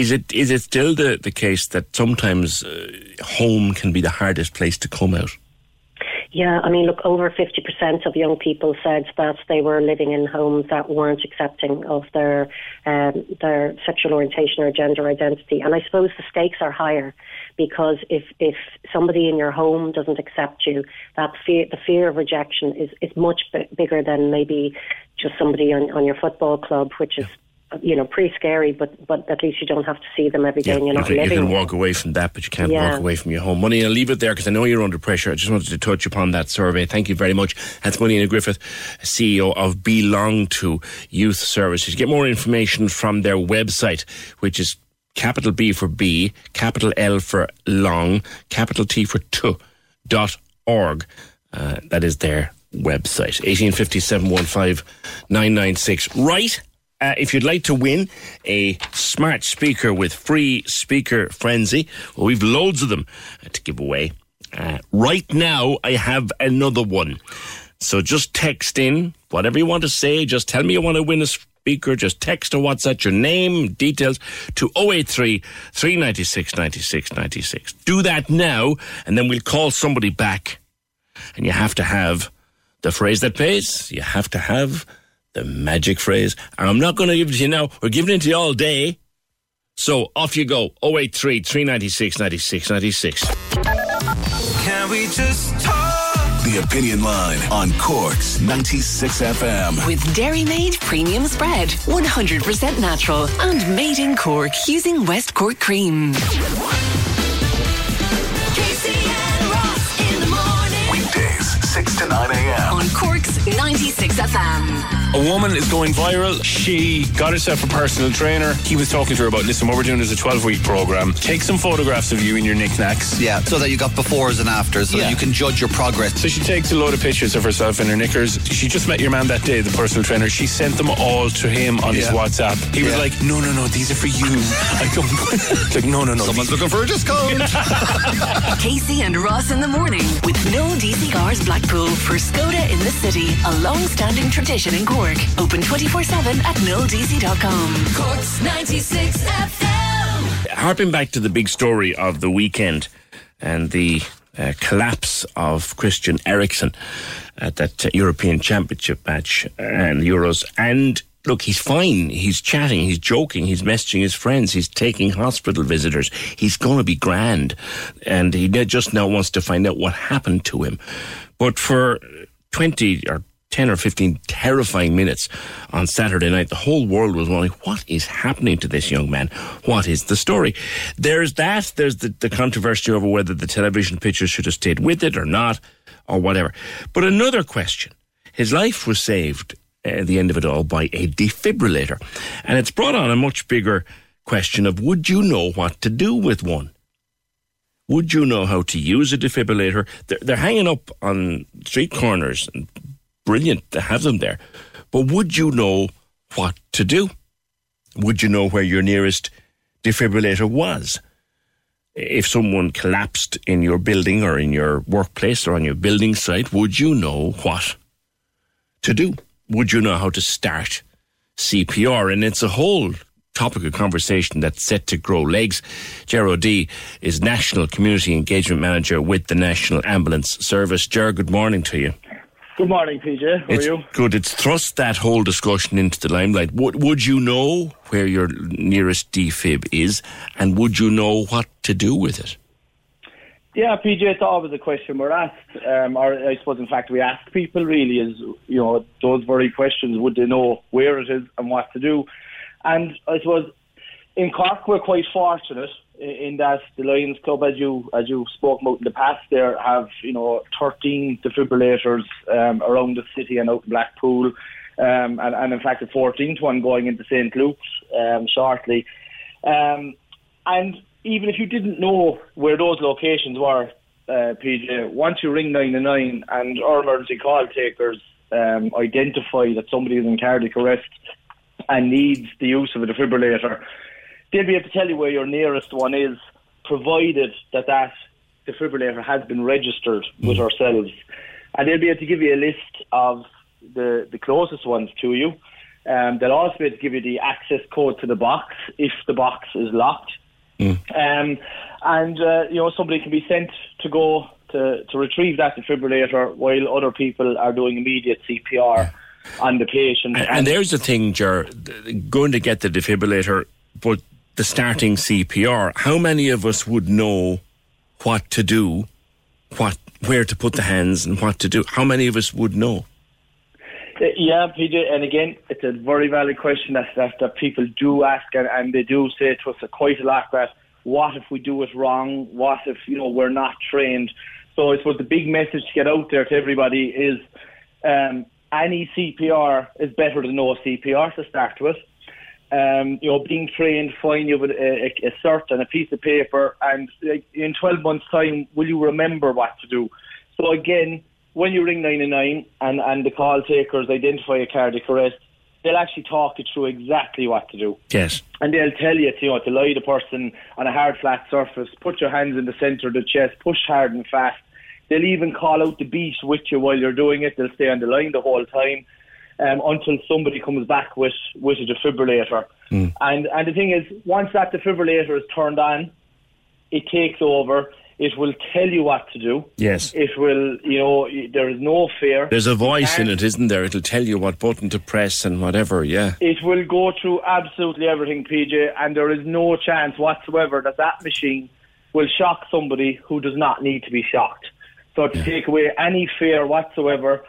S6: is it is it still the, the case that sometimes uh, home can be the hardest place to come out?
S16: Yeah, I mean, look, over 50% of young people said that they were living in homes that weren't accepting of their um, their sexual orientation or gender identity. And I suppose the stakes are higher because if, if somebody in your home doesn't accept you, that fear, the fear of rejection is, is much b- bigger than maybe just somebody on, on your football club, which is you know, pretty scary, but but at least you don't have to see them every day
S6: yeah,
S16: and you're
S6: not
S16: you can,
S6: living.
S16: You
S6: can walk away from that, but you can't yeah. walk away from your home. Moninne, I'll leave it there because I know you're under pressure. I just wanted to touch upon that survey. Thank you very much. That's Moninne Griffith, CEO of Belong to Youth Services. Get more information from their website, which is capital B for B, capital L for long, capital T for two, dot org. Uh, that is their website. 1857 996. Right uh, if you'd like to win a smart speaker with free speaker frenzy, well, we've loads of them uh, to give away. Uh, right now, I have another one. So just text in whatever you want to say. Just tell me you want to win a speaker. Just text or WhatsApp your name, details to 083 396 96 96. Do that now, and then we'll call somebody back. And you have to have the phrase that pays. You have to have the magic phrase. And I'm not going to give it to you now. We're giving it to you all day. So off you go. 083 396 96 96.
S5: Can we just talk?
S1: The Opinion Line on Cork's 96 FM.
S2: With Dairy Made Premium Spread, 100% natural and made in Cork using West Cork cream. Casey and Ross in the morning.
S1: Weekdays, 6 to 9 a.m.
S2: On Cork's 96 FM.
S17: A woman is going viral. She got herself a personal trainer. He was talking to her about, listen, what we're doing is a 12 week program. Take some photographs of you in your knickknacks.
S18: Yeah, so that you got befores and afters, so
S17: Yeah.
S18: that you can judge your progress.
S17: So she takes a load of pictures of herself in her knickers. She just met your man that day, the personal trainer. She sent them all to him on his WhatsApp. He was like, no, no, no, these are for you. I don't. It's like, no, no, no.
S18: Someone's looking for a discount.
S2: Casey and Ross in the morning with no DC Cars Blackpool for Skoda in the city. A long standing tradition in Cork. Open 24 7 at noldc.com. Cork's 96 FM.
S6: harping back to the big story of the weekend and the uh, collapse of Christian Eriksen at that uh, European Championship match and Euros. And look, he's fine. He's chatting, he's joking, he's messaging his friends, he's taking hospital visitors. He's going to be grand. And he just now wants to find out what happened to him. But for 20 or 10 or 15 terrifying minutes on Saturday night. The whole world was wondering, what is happening to this young man? What is the story? There's that. There's the, the controversy over whether the television pictures should have stayed with it or not, or whatever. But another question. His life was saved at the end of it all by a defibrillator. And it's brought on a much bigger question of would you know what to do with one? Would you know how to use a defibrillator? They're, they're hanging up on street corners and brilliant to have them there. But would you know what to do? Would you know where your nearest defibrillator was? If someone collapsed in your building or in your workplace or on your building site, would you know what to do? Would you know how to start CPR? And it's a whole topic of conversation that's set to grow legs. Ger D is National Community Engagement Manager with the National Ambulance Service. Ger, good morning to you.
S19: Good morning, PJ. How
S6: it's
S19: are you?
S6: good. It's thrust that whole discussion into the limelight. Would, would you know where your nearest defib is, and would you know what to do with it?
S19: Yeah, PJ, it's always a question we're asked, um, or I suppose, in fact, we ask people really is, you know, those very questions, would they know where it is and what to do? And I suppose in Cork, we're quite fortunate in that the Lions Club, as you as you spoke about in the past, there have you know 13 defibrillators um, around the city and out in Blackpool, um, and, and in fact a 14th one going into St Luke's um, shortly. Um, and even if you didn't know where those locations were, uh, PJ, once you ring 999 and our emergency call takers um, identify that somebody is in cardiac arrest and needs the use of a defibrillator, they'll be able to tell you where your nearest one is, provided that that defibrillator has been registered with ourselves. And they'll be able to give you a list of the, the closest ones to you. Um, they'll also be able to give you the access code to the box if the box is locked. Um, and, uh, you know, somebody can be sent to go to, to retrieve that defibrillator while other people are doing immediate CPR on the patient.
S6: And, and there's the thing, Ger, going to get the defibrillator, but the starting CPR. How many of us would know what to do, what where to put the hands, and what to do? How many of us would know?
S19: Uh, Yeah, PJ, and again, it's a very valid question that, that, that people do ask, and, and they do say to us quite a lot that what if we do it wrong? What if, you know, we're not trained? So I suppose the big message to get out there to everybody is um, any CPR is better than no CPR to start with. Um, you know, being trained, fine, you have a, a, a cert and a piece of paper, and like, in 12 months' time, will you remember what to do? So again, when you ring 999 and, and the call takers identify a cardiac arrest, they'll actually talk you through exactly what to do.
S6: Yes.
S19: And they'll tell you, you know, to lie the person on a hard, flat surface, put your hands in the centre of the chest, push hard and fast. They'll even call out the beat with you while you're doing it. They'll stay on the line the whole time um, until somebody comes back with, with a defibrillator. And, and the thing is, once that defibrillator is turned on, it takes over. It will tell you what to do.
S6: Yes.
S19: It will, you know, there is no fear.
S6: There's a voice in it, isn't there? It'll tell you what button to press and whatever, yeah.
S19: It will go through absolutely everything, PJ, and there is no chance whatsoever that that machine will shock somebody who does not need to be shocked. So to take away any fear whatsoever,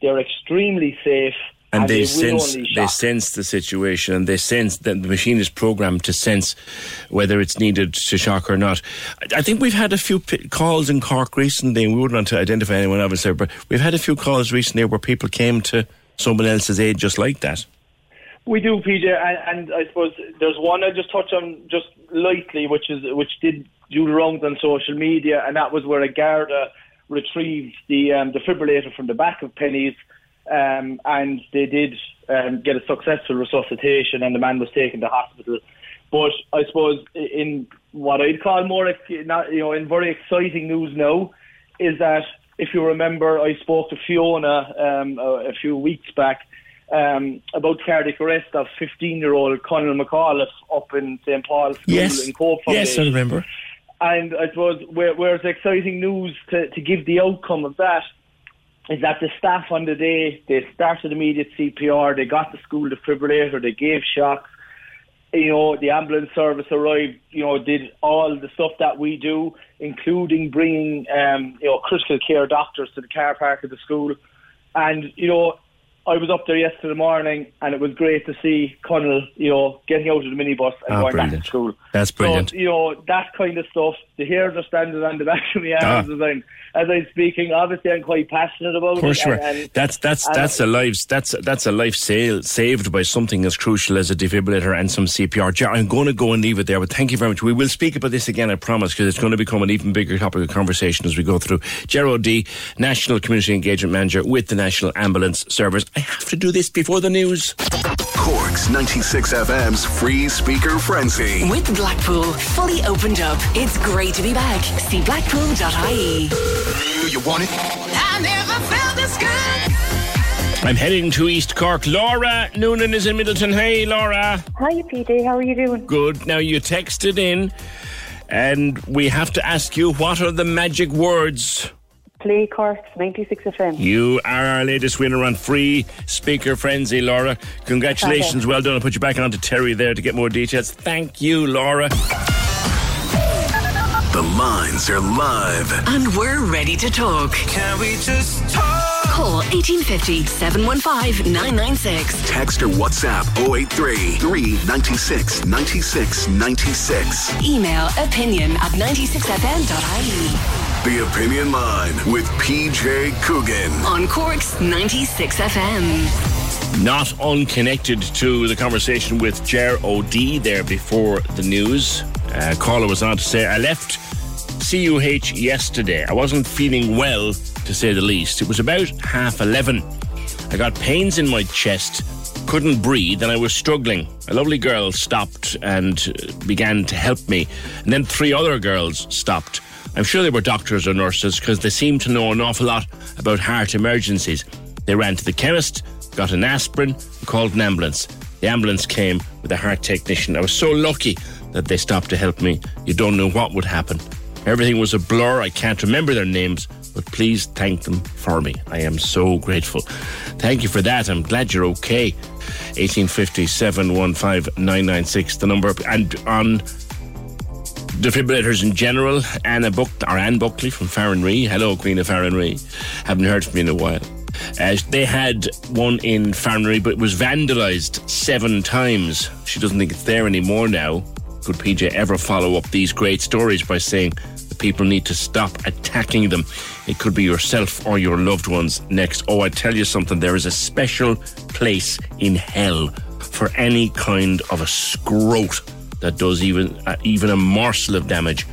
S19: they're extremely safe.
S6: And, they,
S19: will
S6: sense they sense the situation and they sense that the machine is programmed to sense whether it's needed to shock or not. I, I think we've had a few p- calls in Cork recently, and we wouldn't want to identify anyone obviously, but we've had a few calls recently where people came to someone else's aid just like that.
S19: We do, PJ, and, and I suppose there's one I just touch on just lightly, which is which did do the rounds on social media, and that was where a Garda retrieved the um, defibrillator from the back of Penneys, um, and they did um, get a successful resuscitation, and the man was taken to hospital. But I suppose in what I'd call more, ex- not, you know, in very exciting news now, is that if you remember, I spoke to Fiona um, a, a few weeks back um, about cardiac arrest of 15-year-old Conal McAuliffe up in St Paul's School
S6: Yes,
S19: in Cobh
S6: yes, I remember.
S19: And I suppose where, where it's exciting news to, to give the outcome of that is that the staff on the day, they started immediate CPR, they got the school defibrillator, they gave shocks, you know, the ambulance service arrived, you know, did all the stuff that we do, including bringing, um, you know, critical care doctors to the car park of the school. And, you know, I was up there yesterday morning and it was great to see Connell, you know, getting out of the minibus and
S6: Ah,
S19: going back
S6: brilliant.
S19: to school.
S6: That's brilliant.
S19: So, you know, that kind of stuff, the hairs are standing on the back of my arms
S6: Ah.
S19: as I'm as I'm speaking. Obviously I'm quite passionate about
S6: Of course,
S19: it. and- and-
S6: that's that's
S19: and-
S6: that's a life that's that's a life sale, saved by something as crucial as a defibrillator and some CPR. I'm going to go and leave it there, but thank you very much. We will speak about this again, I promise, because it's going to become an even bigger topic of conversation as we go through. Gerald D, National Community Engagement Manager with the National Ambulance Service. I have to do this before the news.
S1: Cork's 96 FM's free speaker frenzy.
S2: With Blackpool fully opened up, it's great to be back. See blackpool.ie.
S1: You want it?
S5: I never felt this good.
S6: I'm heading to East Cork. Laura Noonan is in Midleton. Hey, Laura.
S20: Hi, PD. How are you doing?
S6: Good. Now you texted in, and we have to ask you what are the magic words?
S20: Play Corks 96 FM.
S6: You are our latest winner on free speaker frenzy, eh, Laura. Congratulations, well done. I'll put you back on to Terry there to get more details. Thank you, Laura.
S1: The lines are live.
S2: And we're ready to talk.
S5: Can we just talk?
S2: Call 1850 715 996.
S1: Text or WhatsApp 083 396 96 96.
S2: Email opinion at 96fm.ie.
S1: The Opinion Line with PJ Coogan.
S2: On Cork's 96 FM.
S6: Not unconnected to the conversation with Ger OD there before the news. Uh, caller was on to say, I left CUH yesterday. I wasn't feeling well, to say the least. It was about half 11. I got pains in my chest, couldn't breathe, and I was struggling. A lovely girl stopped and uh, began to help me. And then three other girls stopped. I'm sure they were doctors or nurses because they seemed to know an awful lot about heart emergencies. They ran to the chemist, got an aspirin, called an ambulance. The ambulance came with a heart technician. I was so lucky that they stopped to help me. You don't know what would happen. Everything was a blur. I can't remember their names, but please thank them for me. I am so grateful. Thank you for that. I'm glad you're okay. 1850 715 996, the number. And on defibrillators in general, Anna Buck or Anne Buckley from Farranree. Hello, Queen of Farranree. Haven't heard from you in a while. Uh, they had one in Farranree, but it was vandalised seven times. She doesn't think it's there anymore now. Could PJ ever follow up these great stories by saying the people need to stop attacking them? It could be yourself or your loved ones next. Oh, I tell you something, there is a special place in hell for any kind of a scrote that does even uh, even a morsel of damage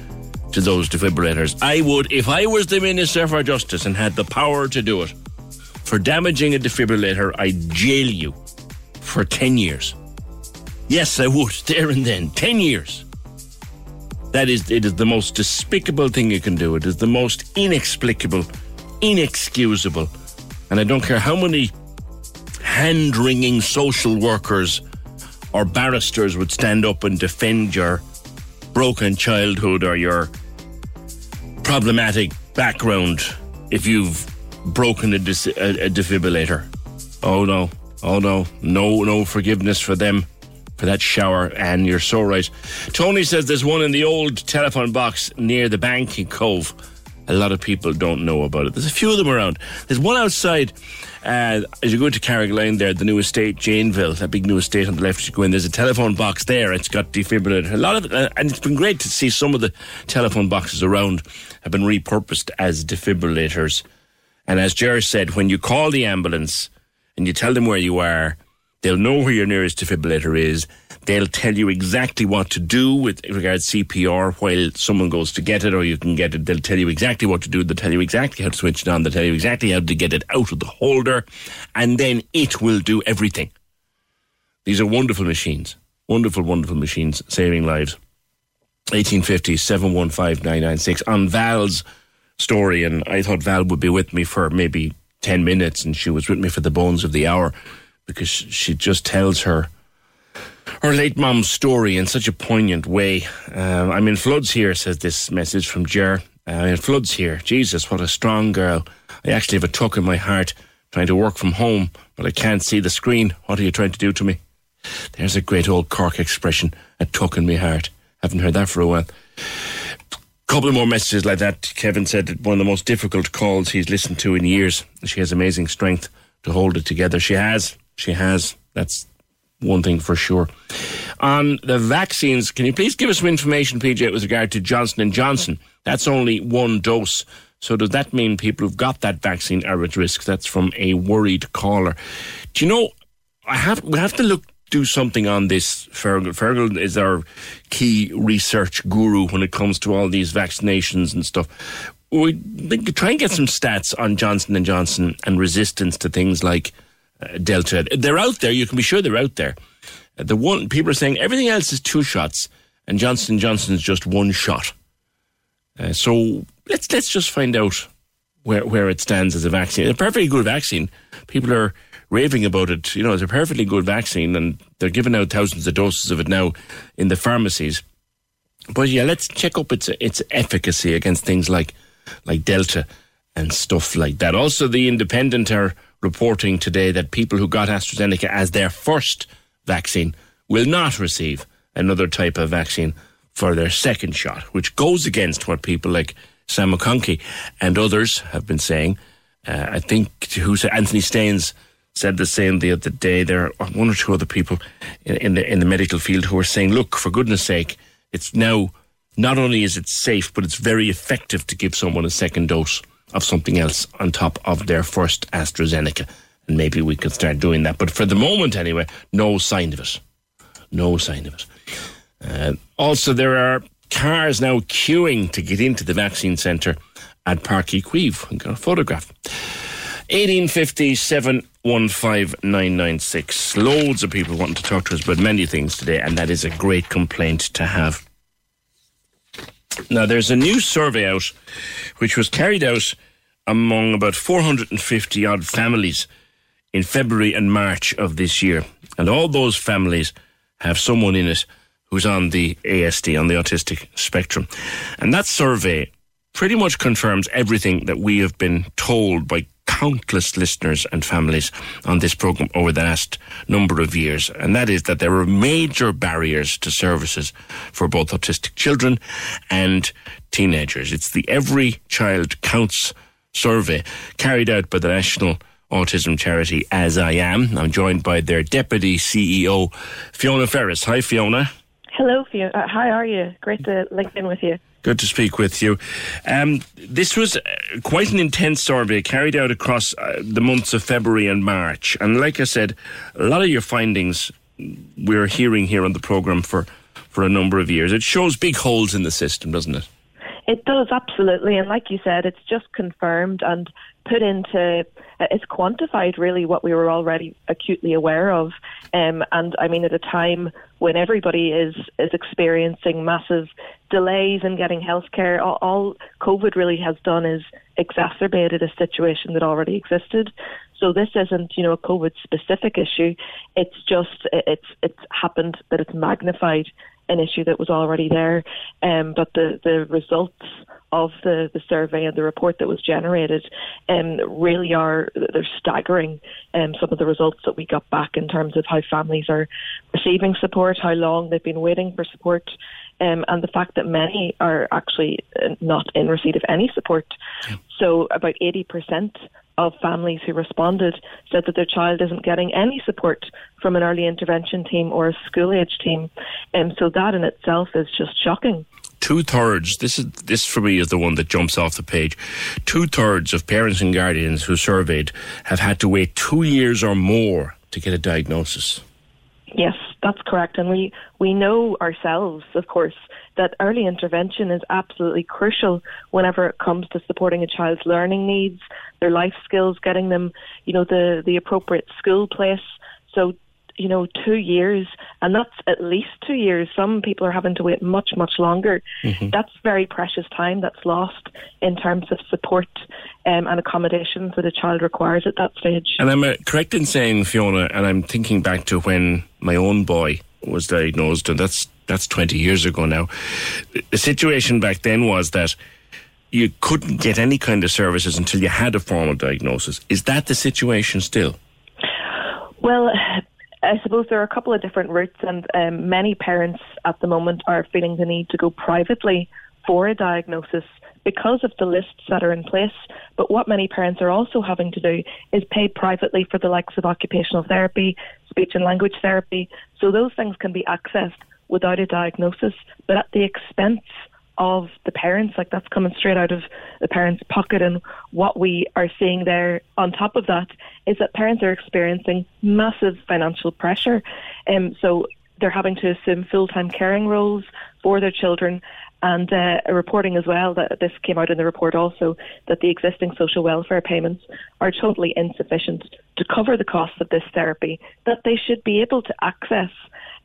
S6: to those defibrillators. I would, if I was the Minister for Justice and had the power to do it, for damaging a defibrillator, I'd jail you for 10 years. Yes, I would, there and then. 10 years. That is, it is the most despicable thing you can do. It is the most inexplicable, inexcusable. And I don't care how many hand wringing social workers or barristers would stand up and defend your broken childhood or your problematic background if you've broken a, dis- a, a defibrillator. Oh no, oh no, no, no forgiveness for them for that shower. And you're so right. Tony says there's one in the old telephone box near the bank in Cobh. A lot of people don't know about it. There's a few of them around. There's one outside uh, as you go into Carrigaline there, the new estate, Janeville, that big new estate on the left you go in. There's a telephone box there. It's got defibrillator. A lot of uh, and it's been great to see some of the telephone boxes around have been repurposed as defibrillators. And as Jerry said, when you call the ambulance and you tell them where you are, they'll know where your nearest defibrillator is. They'll tell you exactly what to do with regards CPR while someone goes to get it, or you can get it. They'll tell you exactly what to do. They'll tell you exactly how to switch it on. They'll tell you exactly how to get it out of the holder, and then it will do everything. These are wonderful machines. Wonderful, wonderful machines saving lives. 1850 715 996 on Val's story, and I thought Val would be with me for maybe 10 minutes, and she was with me for the bones of the hour because she just tells her her late mom's story in such a poignant way. Um, I'm in floods here, says this message from Jer. Uh, I'm in floods here. Jesus, what a strong girl. I actually have a tuck in my heart trying to work from home, but I can't see the screen. What are you trying to do to me? There's a great old Cork expression, a tuck in my heart. Haven't heard that for a while couple more messages like that. Kevin said one of the most difficult calls he's listened to in years. She has amazing strength to hold it together. She has. She has. That's one thing for sure. On the vaccines, can you please give us some information, PJ, with regard to Johnson and Johnson? That's only one dose. So does that mean people who've got that vaccine are at risk? That's from a worried caller. Do you know? I have we have to look do something on this. Fergal. Fergal is our key research guru when it comes to all these vaccinations and stuff. We try and get some stats on Johnson and Johnson and resistance to things like uh, Delta. They're out there. You can be sure they're out there. Uh, the one people are saying everything else is two shots, and Johnson and Johnson is just one shot. Uh, so let's let's just find out where where it stands as a vaccine. A perfectly good vaccine. People are raving about it. You know, it's a perfectly good vaccine, and they're giving out thousands of doses of it now in the pharmacies. But yeah, let's check up its its efficacy against things like like Delta and stuff like that. Also, the Independent are reporting today that people who got AstraZeneca as their first vaccine will not receive another type of vaccine for their second shot, which goes against what people like Sam McConkey and others have been saying. Uh, I think who said Anthony Staines said the same the other day. There are one or two other people in, in the in the medical field who are saying, "Look, for goodness' sake, it's now not only is it safe, but it's very effective to give someone a second dose of something else on top of their first AstraZeneca." And maybe we could start doing that. But for the moment, anyway, no sign of it. No sign of it. Uh, also, there are cars now queuing to get into the vaccine centre at Uí Chaoimh. I've got a photograph. 1857 15996. Loads of people wanting to talk to us about many things today, and that is a great complaint to have. Now, there's a new survey out which was carried out among about 450 odd families in February and March of this year. And all those families have someone in it who's on the ASD, on the autistic spectrum. And that survey pretty much confirms everything that we have been told by countless listeners and families on this program over the last number of years, and that is that there are major barriers to services for both autistic children and teenagers. It's the Every Child Counts survey carried out by the National Autism Charity As I Am. I'm joined by their Deputy CEO, Fiona Ferris. Hi, Fiona.
S21: Hello, Fiona. Uh, hi, are you? Great to link in with you.
S6: Good to speak with you. Um, this was uh, quite an intense survey carried out across uh, the months of February and March. And like I said, a lot of your findings we're hearing here on the programme for, for a number of years. It shows big holes in the system, doesn't it?
S21: It does, absolutely. And like you said, it's just confirmed and put into it's quantified really what we were already acutely aware of. Um, and I mean, at a time when everybody is is experiencing massive delays in getting healthcare, all, all COVID really has done is exacerbated a situation that already existed. So this isn't, you know, a COVID specific issue. It's just it's it's happened that it's magnified an issue that was already there. Um, but the the results of the, the survey and the report that was generated um, really are they're staggering. Um, some of the results that we got back in terms of how families are receiving support, how long they've been waiting for support. Um, and the fact that many are actually uh, not in receipt of any support. So about 80% of families who responded said that their child isn't getting any support from an early intervention team or a school age team. And so that in itself is just shocking.
S6: Two thirds. This is this for me is the one that jumps off the page. Two thirds of parents and guardians who surveyed have had to wait two years or more to get a diagnosis.
S21: Yes, that's correct. And we, we know ourselves, of course, that early intervention is absolutely crucial whenever it comes to supporting a child's learning needs, their life skills, getting them, you know, the, the appropriate school place. So, you know, two years, and that's at least two years. Some people are having to wait much, much longer.
S6: Mm-hmm.
S21: That's very precious time that's lost in terms of support um, and accommodations that a child requires at that stage.
S6: And I'm uh, correct in saying, Fiona, and I'm thinking back to when my own boy was diagnosed, and that's that's 20 years ago now. The situation back then was that you couldn't get any kind of services until you had a formal diagnosis. Is that the situation still?
S21: Well, I suppose there are a couple of different routes, and um, many parents at the moment are feeling the need to go privately for a diagnosis because of the lists that are in place. But what many parents are also having to do is pay privately for the likes of occupational therapy, speech and language therapy. So those things can be accessed without a diagnosis, but at the expense of the parents. Like that's coming straight out of the parents' pocket. And what we are seeing there on top of that is that parents are experiencing massive financial pressure. Um, so they're having to assume full time caring roles for their children. And uh, reporting as well that this came out in the report also that the existing social welfare payments are totally insufficient to cover the costs of this therapy, that they should be able to access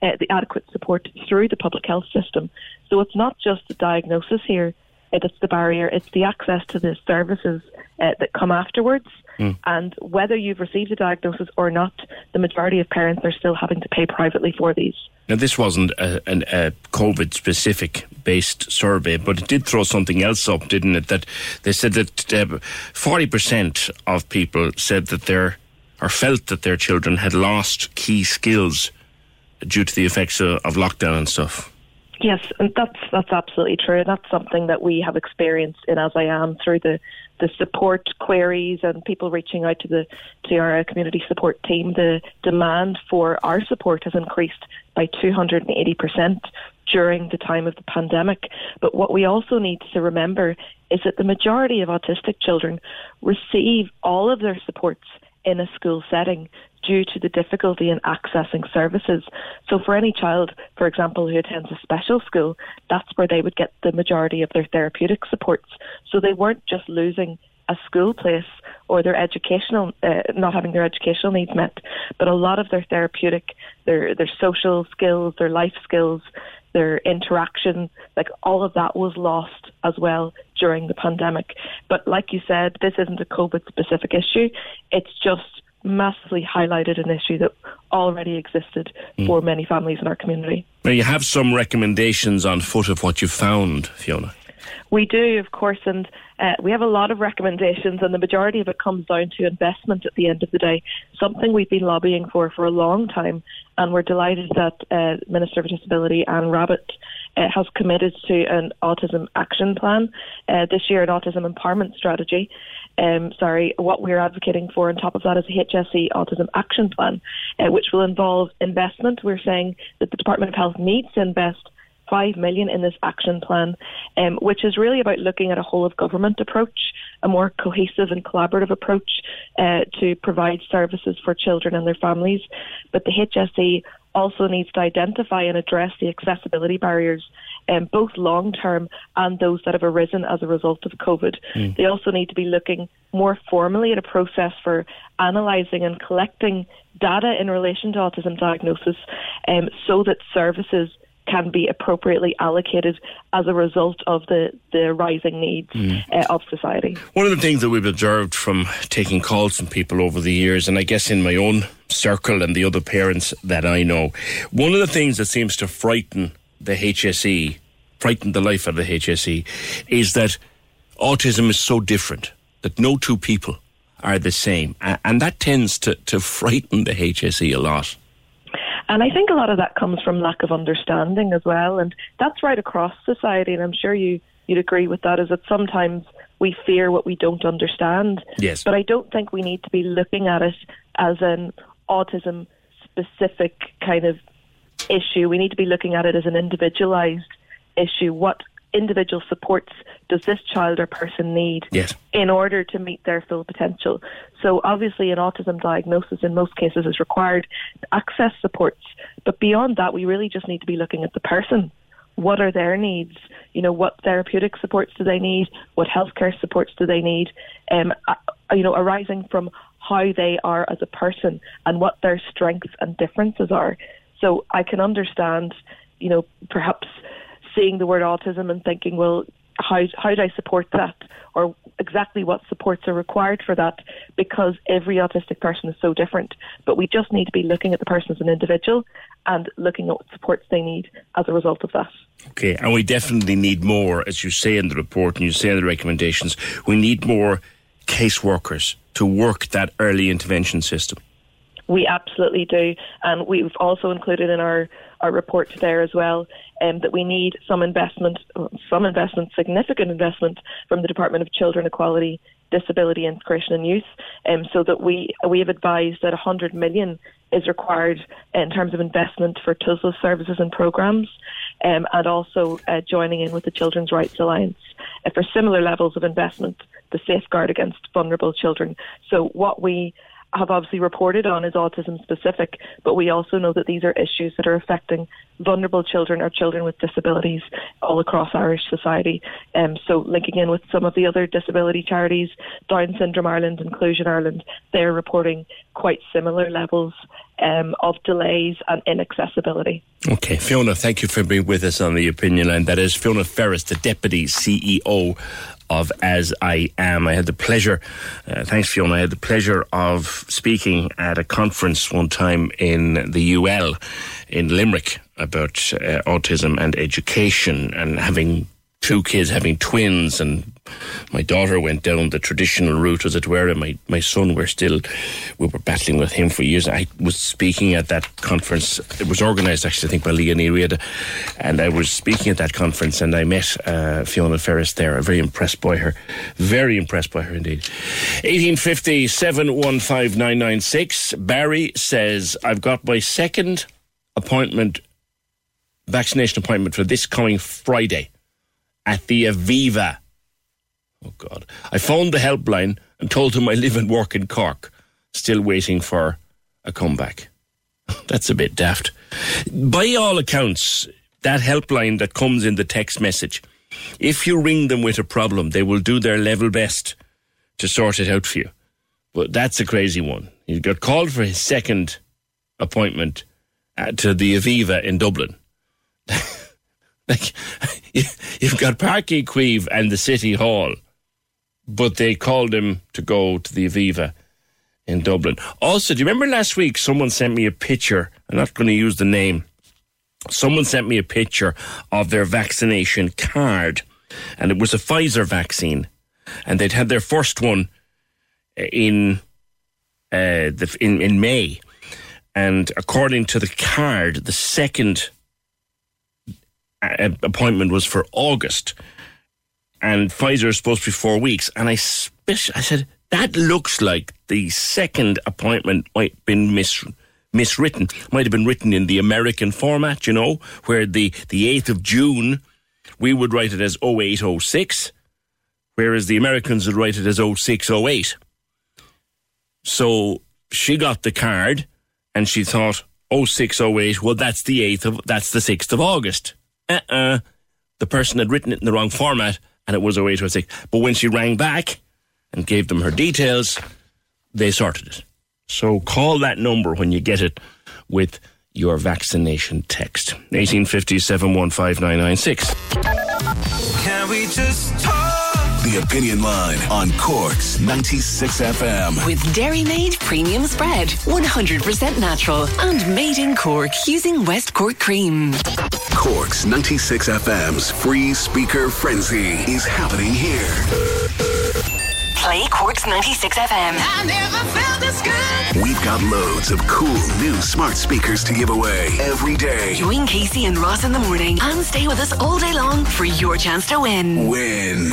S21: uh, the adequate support through the public health system. So it's not just the diagnosis here, it's the barrier, it's the access to the services uh, that come afterwards.
S6: Mm.
S21: And whether you've received a diagnosis or not, the majority of parents are still having to pay privately for these.
S6: Now, this wasn't a, an- a COVID specific based survey, but it did throw something else up, didn't it? That they said that uh, 40% of people said that their, or felt that their children had lost key skills due to the effects of, of lockdown and stuff.
S21: Yes, and that's that's absolutely true. That's something that we have experienced in As I Am through the, the support queries and people reaching out to the to our community support team. The demand for our support has increased by 280 percent during the time of the pandemic. But what we also need to remember is that the majority of autistic children receive all of their supports in a school setting due to the difficulty in accessing services. So for any child, for example, who attends a special school, that's where they would get the majority of their therapeutic supports. So they weren't just losing a school place or their educational uh, not having their educational needs met but a lot of their therapeutic their their social skills their life skills their interaction like all of that was lost as well during the pandemic but like you said this isn't a covid specific issue it's just massively highlighted an issue that already existed for many families in our community
S6: Now, you have some recommendations on foot of what you found, Fiona.
S21: We do, of course, and uh, we have a lot of recommendations, and the majority of it comes down to investment at the end of the day. Something we've been lobbying for for a long time, and we're delighted that uh, Minister for Disability Anne Rabbitte uh, has committed to an autism action plan uh, this year, an autism empowerment strategy. Um, sorry, what we're advocating for on top of that is a HSE autism action plan, uh, which will involve investment. We're saying that the Department of Health needs to invest five million in this action plan, um, which is really about looking at a whole of government approach, a more cohesive and collaborative approach uh, to provide services for children and their families. But the HSE also needs to identify and address the accessibility barriers, um, both long term and those that have arisen as a result of COVID.
S22: Mm.
S21: They also need to be looking more formally at a process for analysing and collecting data in relation to autism diagnosis um, so that services can be appropriately allocated as a result of the, the rising needs uh, of society.
S6: One of the things that we've observed from taking calls from people over the years, and I guess in my own circle and the other parents that I know, one of the things that seems to frighten the HSE, frighten the life of the HSE, is that autism is so different that no two people are the same. And that tends to, to frighten the HSE a lot.
S21: And I think a lot of that comes from lack of understanding as well. And that's right across society. And I'm sure you, you'd agree with that, is that sometimes we fear what we don't understand.
S6: Yes.
S21: But I don't think we need to be looking at it as an autism specific kind of issue. We need to be looking at it as an individualized issue. What individual supports does this child or person need
S6: Yes.
S21: in order to meet their full potential? So obviously an autism diagnosis in most cases is required to access supports. But beyond that, we really just need to be looking at the person. What are their needs? You know, what therapeutic supports do they need? What healthcare supports do they need? Um, you know, arising from how they are as a person and what their strengths and differences are. So I can understand, you know, perhaps seeing the word autism and thinking, well, how how do I support that, or exactly what supports are required for that? Because every autistic person is so different. But we just need to be looking at the person as an individual and looking at what supports they need as a result of that.
S6: Okay, and we definitely need more, as you say in the report and you say in the recommendations, we need more caseworkers to work that early intervention system.
S21: We absolutely do, and we've also included in our, our report there as well um, that we need some investment, some investment, significant investment from the Department of Children Equality, Disability, Integration and Youth, um, so that we we have advised that 100 million is required in terms of investment for TUSLA services and programs, um, and also uh, joining in with the Children's Rights Alliance uh, for similar levels of investment to safeguard against vulnerable children. So what we have obviously reported on is autism specific, but we also know that these are issues that are affecting vulnerable children or children with disabilities all across Irish society. Um, so linking in with some of the other disability charities, Down Syndrome Ireland, Inclusion Ireland, they're reporting quite similar levels um, of delays and inaccessibility.
S6: Okay, Fiona, thank you for being with us on the opinion line. That is Fiona Ferris, the Deputy CEO of As I Am. I had the pleasure, uh, thanks Fiona, I had the pleasure of speaking at a conference one time in the UL in Limerick about uh, autism and education and having two kids having twins and my daughter went down the traditional route as it were and my, my son we're still we were battling with him for years. I was speaking at that conference. It was organised actually I think by Leah Nereida and I was speaking at that conference and I met uh, Fiona Ferris there. Very impressed by her. Very impressed by her indeed. 1850 715996 Barry says I've got my second appointment vaccination appointment for this coming Friday at the Aviva. Oh, God. I phoned the helpline and told them I live and work in Cork, still waiting for a comeback. That's a bit daft. By all accounts, that helpline that comes in the text message, if you ring them with a problem, they will do their level best to sort it out for you. But that's a crazy one. He got called for his second appointment at, to the Aviva in Dublin. like you've got Páirc Uí Chaoimh and the City Hall, but they called him to go to the Aviva in Dublin. Also, do you remember last week someone sent me a picture? I'm not going to use the name. Someone sent me a picture of their vaccination card, and it was a Pfizer vaccine, and they'd had their first one in uh, the, in in May, and according to the card, the second Uh, appointment was for August, and Pfizer is supposed to be four weeks. And I, I said that looks like the second appointment might have been mis- miswritten. Might have been written in the American format, you know, where the the eighth of June we would write it as 0806, whereas the Americans would write it as 0608. So she got the card, and she thought 0608. Well, that's the eighth of that's the sixth of August uh-uh, the person had written it in the wrong format and it was 0806. But when she rang back and gave them her details, they sorted it. So call that number when you get it with your vaccination text. 1857
S5: Can we just talk?
S1: The Opinion Line on Cork's 96 FM.
S2: With Dairy Made Premium Spread, 100% natural and made in Cork using West Cork cream.
S1: Cork's 96 FM's free speaker frenzy is happening here.
S2: Play Corks 96 FM.
S5: I never felt this good.
S1: We've got loads of cool new smart speakers to give away every day.
S2: Join Casey and Ross in the morning and stay with us all day long for your chance to win.
S1: Win.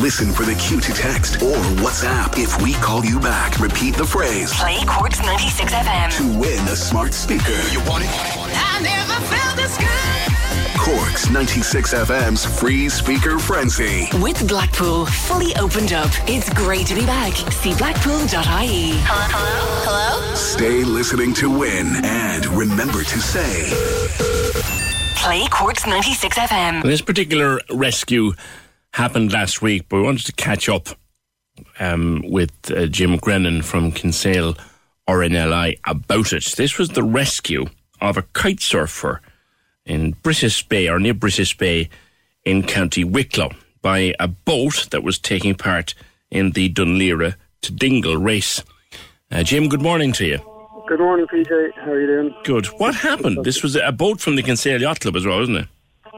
S1: Listen for the cue to text or WhatsApp. If we call you back, repeat the phrase
S2: Play Corks 96 FM.
S1: to win a smart speaker. You want it?
S5: I never felt this good.
S1: Corks 96 FM's free speaker frenzy.
S2: With Blackpool fully opened up, it's great to be back. See blackpool.ie. Hello, hello, hello.
S1: Stay listening to win and remember to say
S2: Play Corks 96 FM.
S6: This particular rescue happened last week, but we wanted to catch up um, with uh, Jim Grennan from Kinsale RNLI about it. This was the rescue of a kite surfer in Brittas Bay, or near Brittas Bay in County Wicklow, by a boat that was taking part in the Dún Laoghaire to Dingle race. Uh, Jim, good morning to you.
S22: Good morning, PJ. How are you doing?
S6: Good. What happened? This was a boat from the Kinsale Yacht Club as well, wasn't it?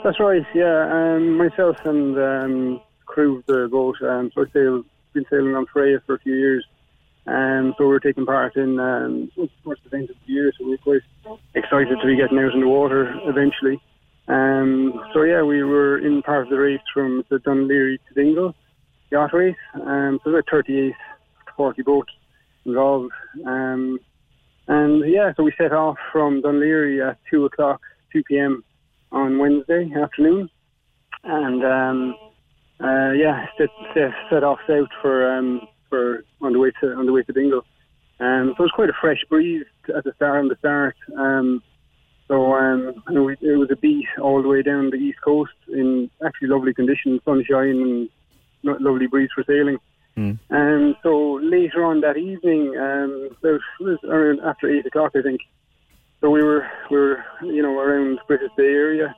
S22: That's right. Yeah, um, myself and um, crew of the boat. Um, so I sailed, been sailing on Freya for a few years, um, so we are taking part in um, first event of the year. So we are quite excited to be getting out in the water eventually. Um, so yeah, we were in part of the race from the Dún Laoghaire to Dingle yacht race. Um, so about 38 to 40 boats involved. Um, and yeah, so we set off from Dún Laoghaire at two o'clock, two p.m. on Wednesday afternoon, and um, uh, yeah, set, set, set off south for um, for on the way to on the way to Dingle. Um, so it was quite a fresh breeze at the start. On the start, um, so um, we, it was a beat all the way down the east coast in actually lovely conditions, sunshine and lovely breeze for sailing. Um, so later on that evening, um, was around after eight o'clock, I think. So we were we were you know around Brittas Bay area,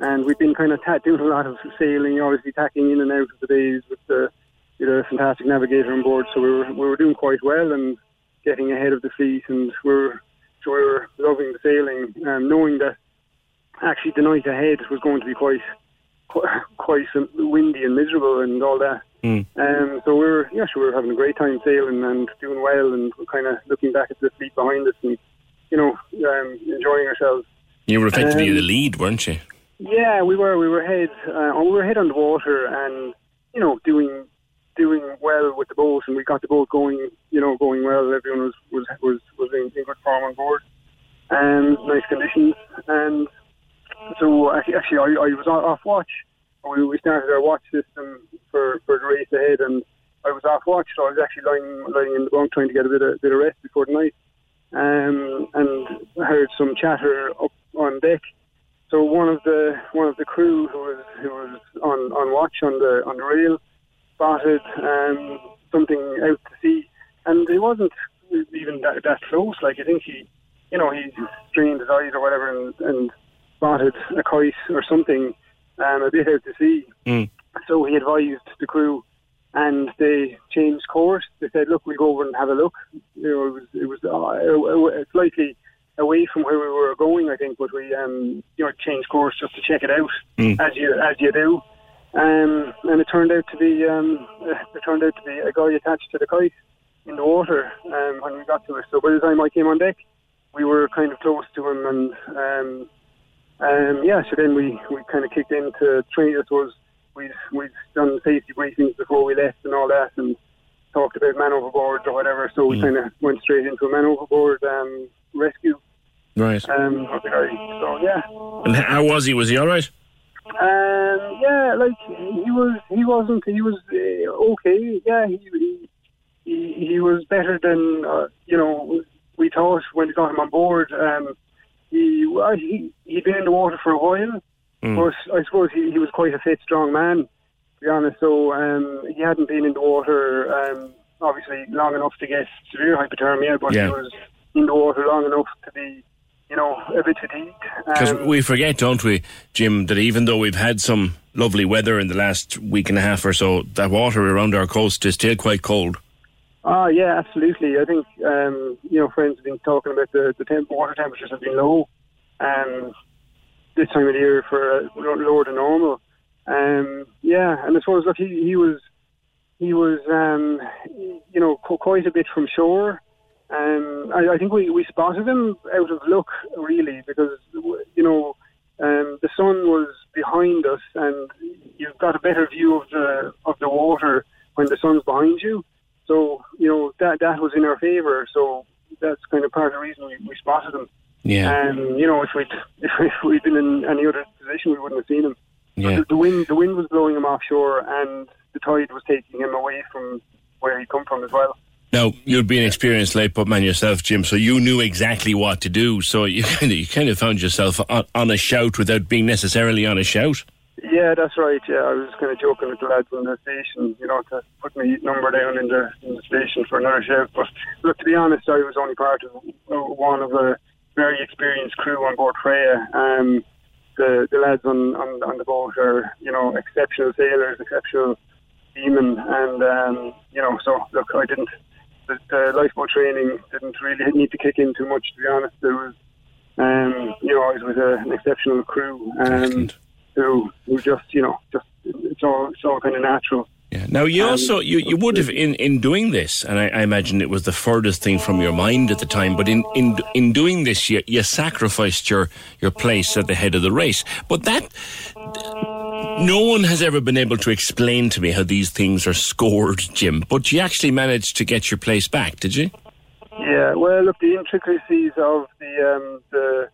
S22: and we've been kind of ta- doing a lot of sailing, obviously tacking in and out of the bays with the you know fantastic navigator on board. So we were we were doing quite well and getting ahead of the fleet, and we were so we were loving the sailing, um, knowing that actually the night ahead was going to be quite quite, windy and miserable and all that. Um, so we were, yeah, sure, we were having a great time sailing and doing well, and we're kind of looking back at the fleet behind us and, you know, um, enjoying ourselves.
S6: You were effectively
S22: Um,
S6: the lead, weren't you?
S22: Yeah, we were. We were ahead. Uh, we were ahead on the water, and you know, doing doing well with the boat, and we got the boat going. You know, going well. Everyone was was was, was in, in good form on board, and nice conditions. And so actually, actually I, I was off watch. We, we started our watch system for, for the race ahead, and I was off watch, so I was actually lying lying in the bunk trying to get a bit of bit of rest before the night. Um, and heard some chatter up on deck. So one of the one of the crew who was who was on, on watch on the on the rail spotted um, something out to sea, and it wasn't even that, that close. Like I think he, you know, he strained his eyes or whatever and, and spotted a kite or something um, a bit out to sea.
S6: Mm.
S22: So he advised the crew, and they changed course. They said, "Look, we'll go over and have a look." You know, it was it was uh, slightly away from where we were going, I think, but we um, you know changed course just to check it out,
S6: Mm.
S22: as you as you do. Um, and it turned out to be um, it turned out to be a guy attached to the kite in the water um, when we got to it. So by the time I came on deck, we were kind of close to him, and um, um, yeah. So then we, we kind of kicked into training. It was we we'd done safety briefings before we left and all that, and talked about man overboard or whatever. So we kind of went straight into a man overboard um, rescue.
S6: Right.
S22: Um, of the guy. So yeah.
S6: And how was he? Was he all right?
S22: Um, yeah, like he was, he wasn't, he was uh, okay. Yeah, he, he he he was better than uh, you know we thought when we got him on board. Um, he well, he he'd been in the water for a while, but I suppose he, he was quite a fit, strong man. To be honest, so um, he hadn't been in the water um, obviously long enough to get severe hypothermia, but
S6: Yeah.
S22: he was in the water long enough to be, you know, a bit fatigued.
S6: Because
S22: Um,
S6: we forget, don't we, Jim, that even though we've had some lovely weather in the last week and a half or so, that water around our coast is still quite cold.
S22: Ah, yeah, absolutely. I think um, you know friends have been talking about the the temp- water temperatures have been low um, this time of the year for uh, lower than normal. Um, yeah, and I suppose look, he, he was he was, um, you know, qu- quite a bit from shore. Um, I, I think we, we spotted him out of luck, really, because you know um, the sun was behind us, and you've got a better view of the of the water when the sun's behind you. So you know that that was in our favour. So that's kind of part of the reason we, we spotted him.
S6: Yeah.
S22: Um, you know, if we'd if we'd been in any other position, we wouldn't have seen him.
S6: Yeah.
S22: the, the wind the wind was blowing him offshore, and the tide was taking him away from where he'd come from as well.
S6: Now you'd be an experienced lifeboat man yourself, Jim, so you knew exactly what to do. So you kind of you kind of found yourself on, on a shout without being necessarily on a shout.
S22: Yeah, that's right. Yeah, I was kind of joking with the lads in the station, you know, to put my number down in the, in the station for another shout. But look, to be honest, I was only part of one of a very experienced crew on board Freya. Um, the the lads on, on on the boat are, you know, exceptional sailors, exceptional seamen, and um, you know, so look, I didn't. The, the lifeboat training didn't really need to kick in too much, to be honest. There was, um, you know, I was with a, an exceptional crew. Um, who who just you know just it's all it's all kind of natural.
S6: Yeah. Now you also you, you would have in, in doing this, and I, I imagine it was the furthest thing from your mind at the time. But in in in doing this, you you sacrificed your your place at the head of the race. But that no one has ever been able to explain to me how these things are scored, Jim. But you actually managed to get your place back, did you?
S22: Yeah, well, look, the intricacies of the um, the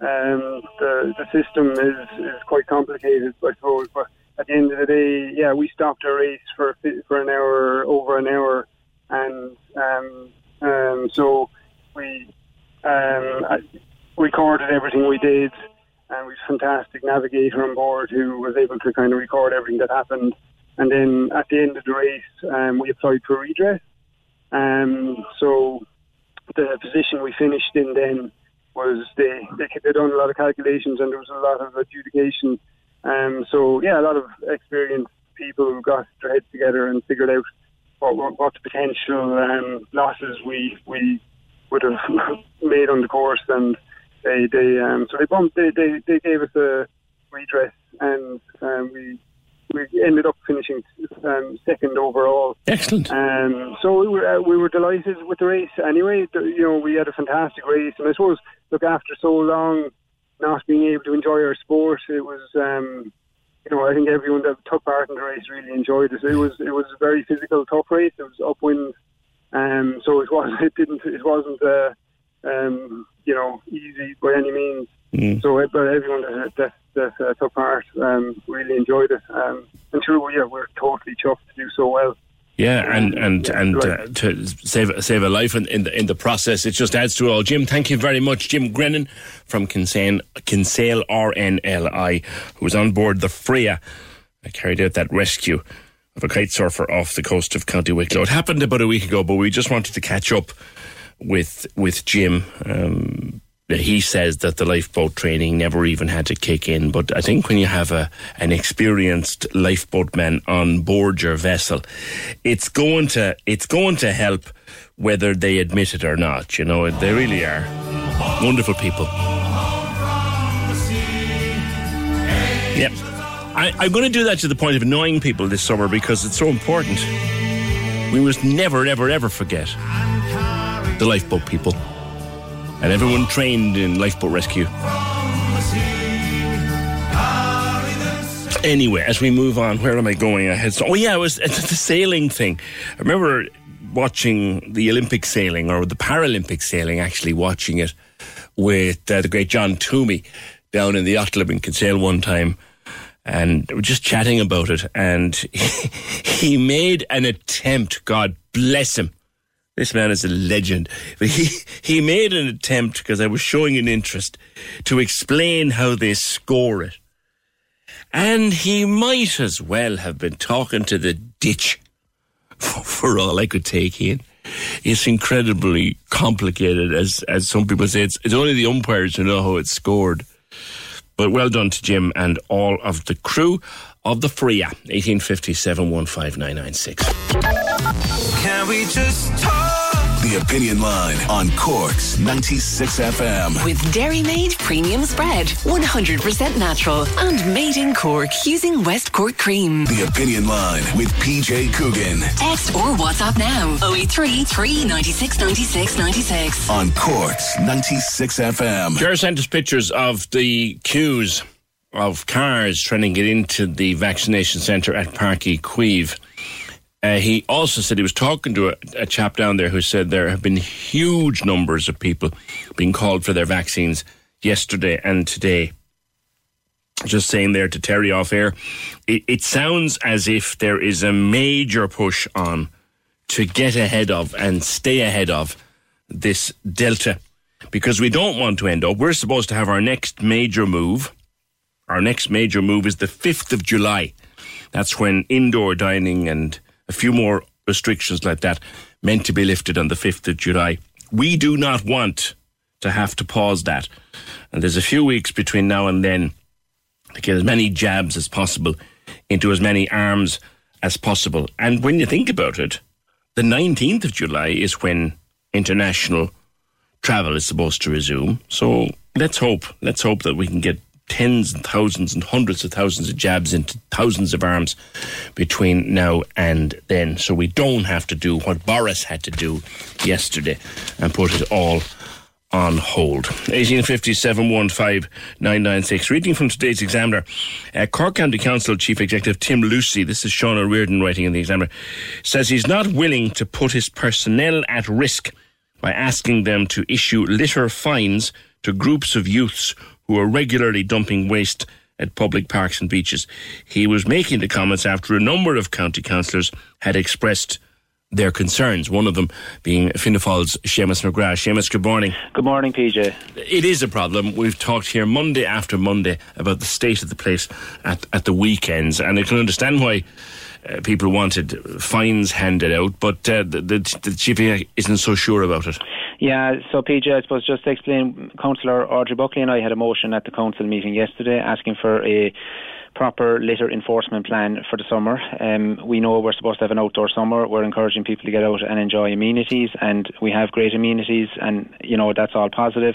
S22: um, the the system is is quite complicated, I suppose. But at the end of the day, yeah, we stopped our race for for an hour, over an hour, and um, um, so we um, recorded everything we did, and we had a fantastic navigator on board who was able to kind of record everything that happened. And then at the end of the race, um, we applied for redress. Um, so the position we finished in then was they they they done a lot of calculations and there was a lot of adjudication. Um, so yeah, a lot of experienced people who got their heads together and figured out what what, potential um, losses we we would have made on the course, and they they um, so they bumped they, they they gave us a redress and um, we we ended up finishing um, second overall.
S6: Excellent.
S22: Um, so we were uh, we were delighted with the race. Anyway, you know we had a fantastic race, and I suppose look after so long not being able to enjoy our sport, it was um, you know I think everyone that took part in the race really enjoyed it. It was it was a very physical, tough race. It was upwind, um, so it was it didn't it wasn't uh, um, you know easy by any means.
S6: Mm.
S22: So, uh, but everyone that that, that uh, took part um, really enjoyed it. Um, and sure, yeah, we're totally chuffed to do so well.
S6: Yeah, and and and uh, to save save a life in, in the in the process, it just adds to it all. Jim, thank you very much, Jim Grennan from Kinsale, Kinsale RNLI, who was on board the Freya. Carried out that rescue of a kite surfer off the coast of County Wicklow. It happened about a week ago, but we just wanted to catch up with with Jim. Um, he says that the lifeboat training never even had to kick in, but I think when you have a an experienced lifeboatman on board your vessel, it's going to it's going to help whether they admit it or not. You know, they really are wonderful people. Yep. I, I'm going to do that to the point of annoying people this summer because it's so important. We must never, ever, ever forget the lifeboat people and everyone trained in lifeboat rescue. Anyway, as we move on, where am I going? I had oh yeah, it was the sailing thing. I remember watching the Olympic sailing or the Paralympic sailing, actually watching it with uh, the great John Twomey down in the club in Kinsale one time, and we were just chatting about it. And he made an attempt. God bless him. This man is a legend. But he, he made an attempt because I was showing an interest to explain how they score it. And he might as well have been talking to the ditch for, for all I could take in. It's incredibly complicated, as as some people say. It's, it's only the umpires who know how it's scored. But well done to Jim and all of the crew of the Freya, 1857 15996.
S5: Can we just talk?
S1: The Opinion Line on Cork's 96 FM.
S2: With Dairymaid Premium Spread, 100% natural and made in Cork using West Cork cream.
S1: The Opinion Line with PJ Coogan
S2: Text or WhatsApp now 083 396 96 96.
S1: on Cork's 96 FM.
S6: Ger sent us pictures of the queues of cars trying to get into the vaccination centre at Páirc Uí Chaoimh. Uh, he also said he was talking to a, a chap down there who said there have been huge numbers of people being called for their vaccines yesterday and today. Just saying there to Terry off air, it, it sounds as if there is a major push on to get ahead of and stay ahead of this Delta because we don't want to end up. We're supposed to have our next major move. Our next major move is the 5th of July. That's when indoor dining and a few more restrictions like that meant to be lifted on the 5th of July. We do not want to have to pause that. And there's a few weeks between now and then to get as many jabs as possible into as many arms as possible. And when you think about it, the 19th of July is when international travel is supposed to resume. So let's hope, let's hope that we can get tens and thousands and hundreds of thousands of jabs into thousands of arms between now and then. So we don't have to do what Boris had to do yesterday and put it all on hold. 1857-15996. Reading from today's Examiner, uh, Cork County Council Chief Executive Tim Lucey, this is Sean O'Riordan writing in the Examiner, says he's not willing to put his personnel at risk by asking them to issue litter fines to groups of youths who are regularly dumping waste at public parks and beaches. He was making the comments after a number of county councillors had expressed their concerns, one of them being Fianna Fáil's Seamus McGrath. Seamus, good morning.
S23: Good morning, PJ.
S6: It is a problem. We've talked here Monday after Monday about the state of the place at, at the weekends, and I can understand why uh, people wanted fines handed out, but uh, the, the, the isn't so sure about it.
S23: Yeah, so PJ, I suppose just to explain, Councillor Audrey Buckley and I had a motion at the council meeting yesterday asking for a proper litter enforcement plan for the summer. Um, we know we're supposed to have an outdoor summer. We're encouraging people to get out and enjoy amenities, and we have great amenities, and you know that's all positive.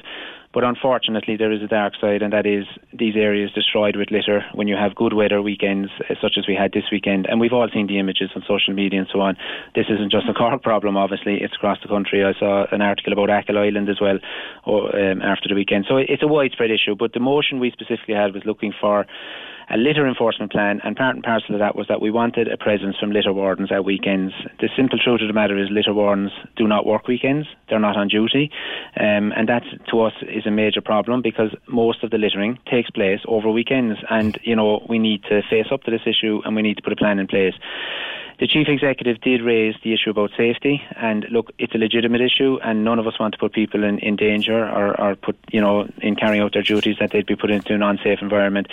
S23: But unfortunately, there is a dark side, and that is these areas destroyed with litter when you have good weather weekends, uh, such as we had this weekend. And we've all seen the images on social media and so on. This isn't just a Cork problem, obviously, it's across the country. I saw an article about Achill Island as well or, um, after the weekend. So it's a widespread issue. But the motion we specifically had was looking for a litter enforcement plan, and part and parcel of that was that we wanted a presence from litter wardens at weekends. The simple truth of the matter is litter wardens do not work weekends; they're not on duty, um, and that to us is a major problem because most of the littering takes place over weekends, and you know we need to face up to this issue and we need to put a plan in place. The chief executive did raise the issue about safety, and look, it's a legitimate issue, and none of us want to put people in, in danger or, or put, you know, in carrying out their duties that they'd be put into an unsafe environment.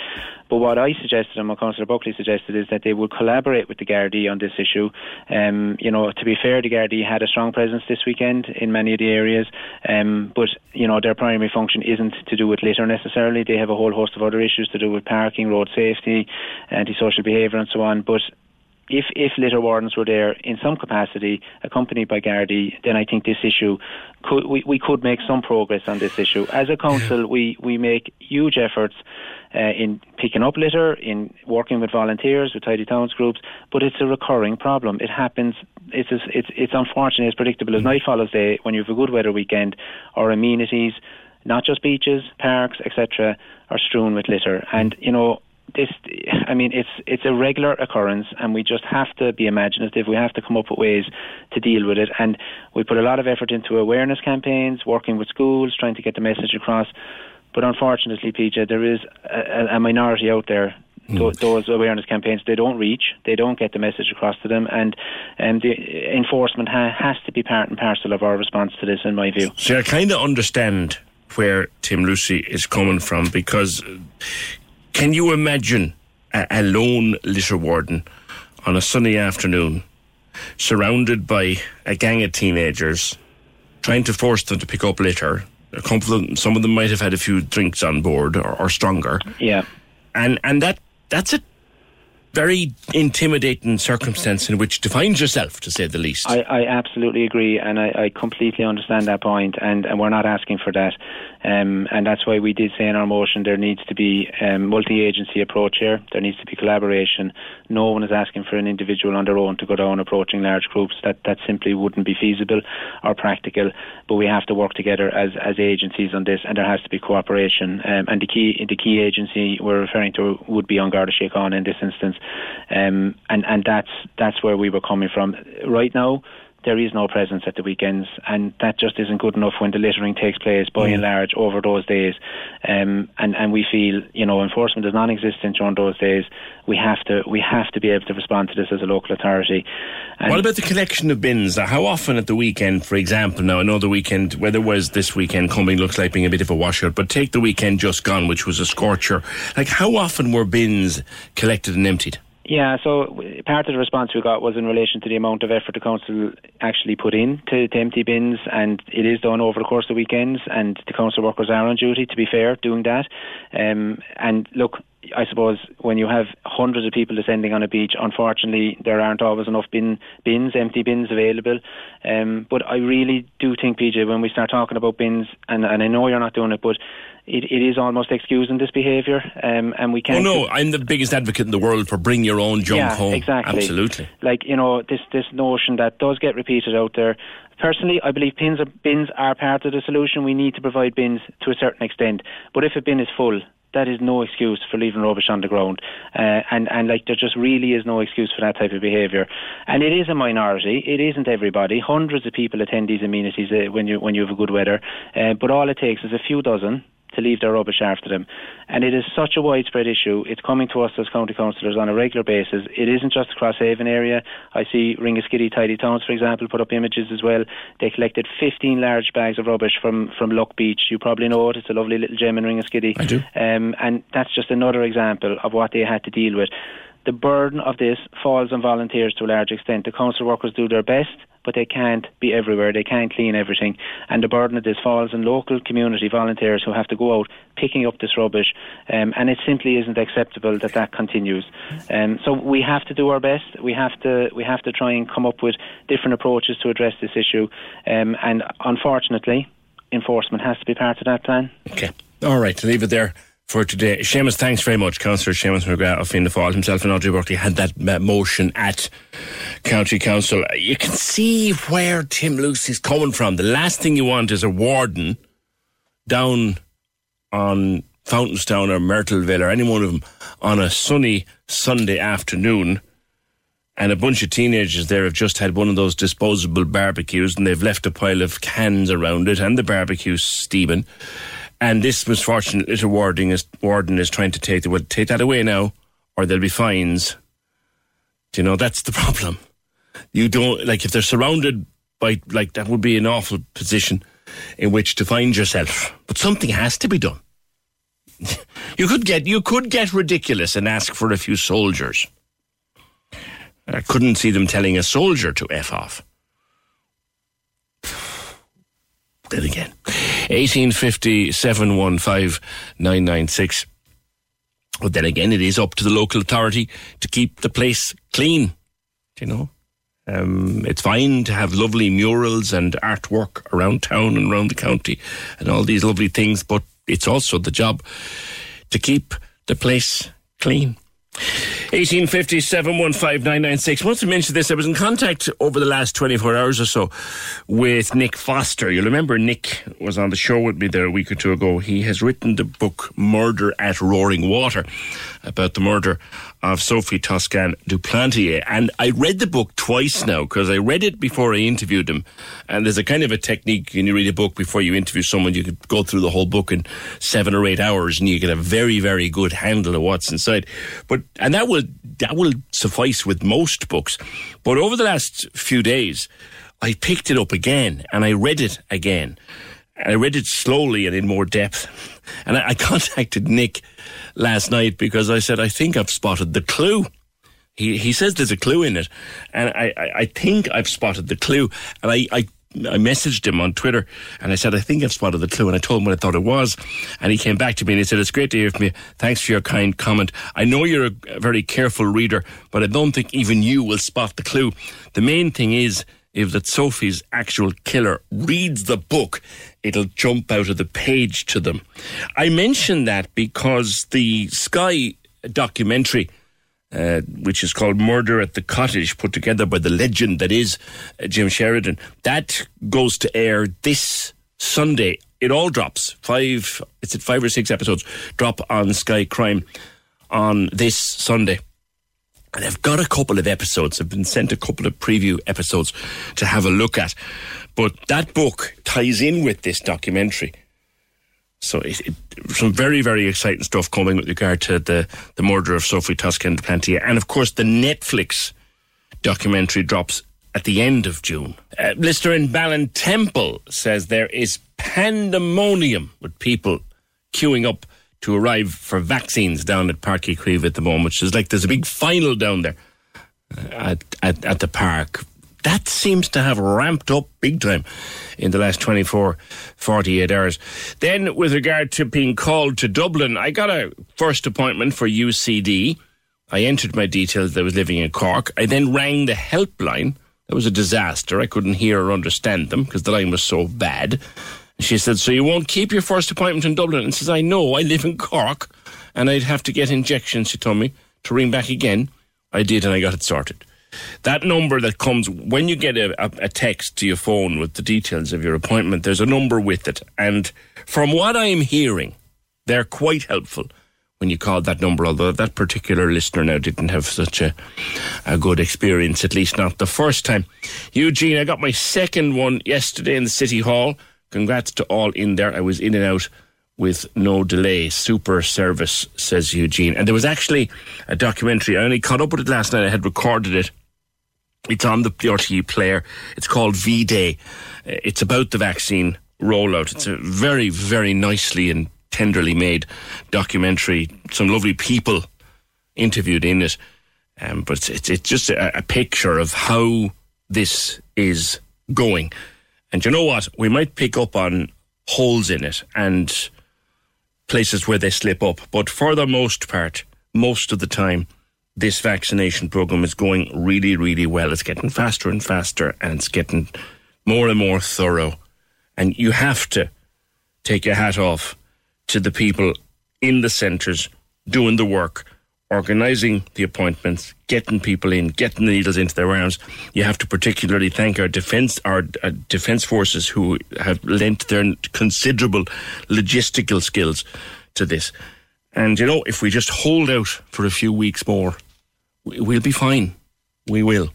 S23: But what I suggested, and what Councillor Buckley suggested, is that they would collaborate with the Gardaí on this issue. Um, you know, to be fair, the Gardaí had a strong presence this weekend in many of the areas, um, but you know their primary function isn't to do with litter necessarily. They have a whole host of other issues to do with parking, road safety, antisocial behaviour, and so on. But if if litter wardens were there in some capacity, accompanied by Gardaí, then I think this issue could we, we could make some progress on this issue. As a council, we we make huge efforts. Uh, in picking up litter, in working with volunteers, with tidy towns groups, but it's a recurring problem. It happens. It's as, it's it's unfortunate. It's predictable as night follows day when you have a good weather weekend. Our amenities, not just beaches, parks, etc., are strewn with litter, and you know this I mean it's it's a regular occurrence and we just have to be imaginative. We have to come up with ways to deal with it. And we put a lot of effort into awareness campaigns working with schools trying to get the message across. But unfortunately PJ there is a, a minority out there th- those awareness campaigns they don't reach they don't get the message across to them. And and the enforcement ha- has to be part and parcel of our response to this in my view.
S6: So I kind of understand where Tim Lucey is coming from because can you imagine a, a lone litter warden on a sunny afternoon surrounded by a gang of teenagers trying to force them to pick up litter? A couple of them, some of them might have had a few drinks on board or, or stronger.
S23: yeah
S6: And and that that's a very intimidating circumstance in which to find yourself, to say the least.
S23: I, I absolutely agree, and I, I completely understand that point, and, and we're not asking for that. Um, and that's why we did say in our motion there needs to be um, multi-agency approach here. There needs to be collaboration. No one is asking for an individual on their own to go down approaching large groups. That that simply wouldn't be feasible or practical. But we have to work together as as agencies on this, and there has to be cooperation. Um, and the key the key agency we're referring to would be on Garda Síochána in this instance. Um, and and that's that's where we were coming from. Right now, there is no presence at the weekends, and that just isn't good enough when the littering takes place by and large over those days. Um, and and we feel you know enforcement is non-existent during those days. We have to we have to be able to respond to this as a local authority. And
S6: what about the collection of bins? How often at the weekend, for example, now I know the weekend, weather was this weekend coming, looks like being a bit of a washout, but take the weekend just gone, which was a scorcher. Like, how often were bins collected and emptied?
S23: Yeah, so part of the response we got was in relation to the amount of effort the council actually put in to, to empty bins, and it is done over the course of the weekends, and the council workers are on duty, to be fair, doing that. Um, and look, I suppose when you have hundreds of people descending on a beach, unfortunately, there aren't always enough bin, bins, empty bins available. Um, but I really do think, PJ, when we start talking about bins, and, and I know you're not doing it, but it, it is almost excusing this behaviour, um, and we can't.
S6: Oh no, I'm the biggest advocate in the world for bring your own junk
S23: yeah,
S6: home.
S23: Exactly.
S6: Absolutely.
S23: Like you know, this this notion that does get repeated out there. Personally, I believe bins are, bins are part of the solution. We need to provide bins to a certain extent, but if a bin is full. That is no excuse for leaving rubbish on the ground, uh, and and like there just really is no excuse for that type of behaviour. And it is a minority; it isn't everybody. Hundreds of people attend these amenities uh, when you when you have a good weather, uh, but all it takes is a few dozen to leave their rubbish after them. And it is such a widespread issue. It's coming to us as county councillors on a regular basis. It isn't just the Crosshaven area. I see Ringaskiddy Tidy Towns, for example, put up images as well. They collected 15 large bags of rubbish from, from Luck Beach. You probably know it. It's a lovely little gem in Ringaskiddy.
S6: I do.
S23: Um, and that's just another example of what they had to deal with. The burden of this falls on volunteers to a large extent. The council workers do their best, but they can't be everywhere. They can't clean everything. And the burden of this falls on local community volunteers who have to go out picking up this rubbish. Um, and it simply isn't acceptable that that continues. Um, so we have to do our best. We have to we have to try and come up with different approaches to address this issue. Um, and unfortunately, enforcement has to be part of that plan.
S6: Okay. All right, leave it there for today. Seamus, thanks very much. Councillor Seamus McGrath of Fianna Fáil himself and Audrey Buckley had that motion at County Council. You can see where Tim Lucey is coming from. The last thing you want is a warden down on Fountainstown or Myrtleville or any one of them on a sunny Sunday afternoon and a bunch of teenagers there have just had one of those disposable barbecues and they've left a pile of cans around it and the barbecue's steaming. And this misfortunate little warden is, warden is trying to take the, well, take that away now or there'll be fines. Do you know, that's the problem. You don't, like, if they're surrounded by, like, that would be an awful position in which to find yourself. But something has to be done. you could get, you could get ridiculous and ask for a few soldiers. I couldn't see them telling a soldier to F off. Then again, 1850 715 996. But then again, it is up to the local authority to keep the place clean. Do you know? Um, it's fine to have lovely murals and artwork around town and around the county and all these lovely things, but it's also the job to keep the place clean. 1850 715 996. I mentioned this. I was in contact over the last 24 hours or so with Nick Foster. You'll remember Nick was on the show with me there a week or two ago. He has written the book Murder at Roaring Water about the murder of Sophie Toscan Duplantier. And I read the book twice now because I read it before I interviewed him. And there's a kind of a technique when you read a book before you interview someone, you could go through the whole book in seven or eight hours and you get a very, very good handle of what's inside. But, and that will, that will suffice with most books. But over the last few days, I picked it up again and I read it again. I read it slowly and in more depth. And I, I contacted Nick last night because I said, I think I've spotted the clue. He, he says there's a clue in it. And I, I, I think I've spotted the clue. And I, I, I messaged him on Twitter and I said, I think I've spotted the clue. And I told him what I thought it was. And he came back to me and he said, It's great to hear from you. Thanks for your kind comment. I know you're a very careful reader, but I don't think even you will spot the clue. The main thing is, if that Sophie's actual killer reads the book, it'll jump out of the page to them. I mention that because the Sky documentary uh, which is called Murder at the Cottage, put together by the legend that is uh, Jim Sheridan. That goes to air this Sunday. It all drops. Five, it's at five or six episodes, drop on Sky Crime on this Sunday. And I've got a couple of episodes. I've been sent a couple of preview episodes to have a look at. But that book ties in with this documentary. So it, it, some very, very exciting stuff coming with regard to the, the murder of Sophie Toscan Plantier. And of course, the Netflix documentary drops at the end of June. Uh, listener in Ballintemple says there is pandemonium with people queuing up to arrive for vaccines down at Páirc Uí Chaoimh at the moment. Is like there's a big final down there uh, at, at, at the park that seems to have ramped up big time in the last 24, 48 hours. Then, with regard to being called to Dublin, I got a first appointment for UCD. I entered my details that I was living in Cork. I then rang the helpline. That was a disaster. I couldn't hear or understand them because the line was so bad. She said, So you won't keep your first appointment in Dublin? And says, I know, I live in Cork and I'd have to get injections, she told me, to ring back again. I did and I got it sorted. That number that comes when you get a, a, text to your phone with the details of your appointment, there's a number with it. And from what I'm hearing, they're quite helpful when you call that number, although that particular listener now didn't have such a, a good experience, at least not the first time. Eugene, I got my second one yesterday in the City Hall. Congrats to all in there. I was in and out with no delay. Super service, says Eugene. And there was actually a documentary. I only caught up with it last night. I had recorded it. It's on the RTE player. It's called V Day. It's about the vaccine rollout. It's a very, very nicely and tenderly made documentary. Some lovely people interviewed in it. Um, but it's, it's, it's just a, a picture of how this is going. And you know what? We might pick up on holes in it and places where they slip up. But for the most part, most of the time, this vaccination program is going really, really well. It's getting faster and faster and it's getting more and more thorough. And you have to take your hat off to the people in the centres doing the work organising the appointments, getting people in, getting the needles into their arms. You have to particularly thank our defence our uh, defence forces who have lent their considerable logistical skills to this. And you know, if we just hold out for a few weeks more, we'll be fine. We will.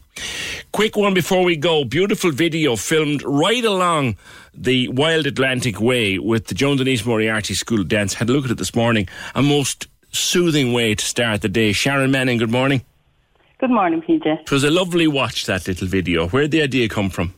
S6: Quick one before we go. Beautiful video filmed right along the Wild Atlantic Way with the Joan Denise Moriarty School of Dance. Had a look at it this morning. A most soothing way to start the day. Sharon Manning, good morning.
S24: Good morning, PJ.
S6: It was a lovely watch, that little video. Where did the idea come from?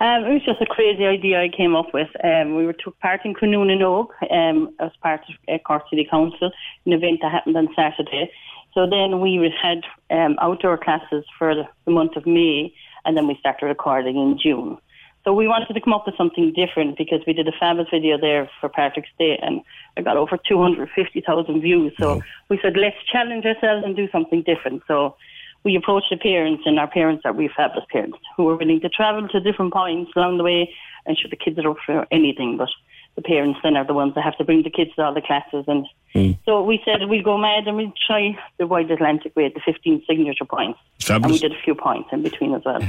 S24: Um, it was just a crazy idea I came up with. Um, we were took part in Cruinniú na nÓg um, as part of uh, Cork City Council, an event that happened on Saturday. So then we had um, outdoor classes for the, month of May, and then we started recording in June. So we wanted to come up with something different because we did a fabulous video there for Patrick's Day and I got over 250,000 views. So mm. we said, let's challenge ourselves and do something different. So we approached the parents and our parents are we fabulous parents who were willing to travel to different points along the way and show the kids are up for anything. But the parents then are the ones that have to bring the kids to all the classes. And mm. so we said we'd go mad and we'd try the Wild Atlantic Way, the 15 signature points.
S6: Fabulous.
S24: And we did a few points in between as well.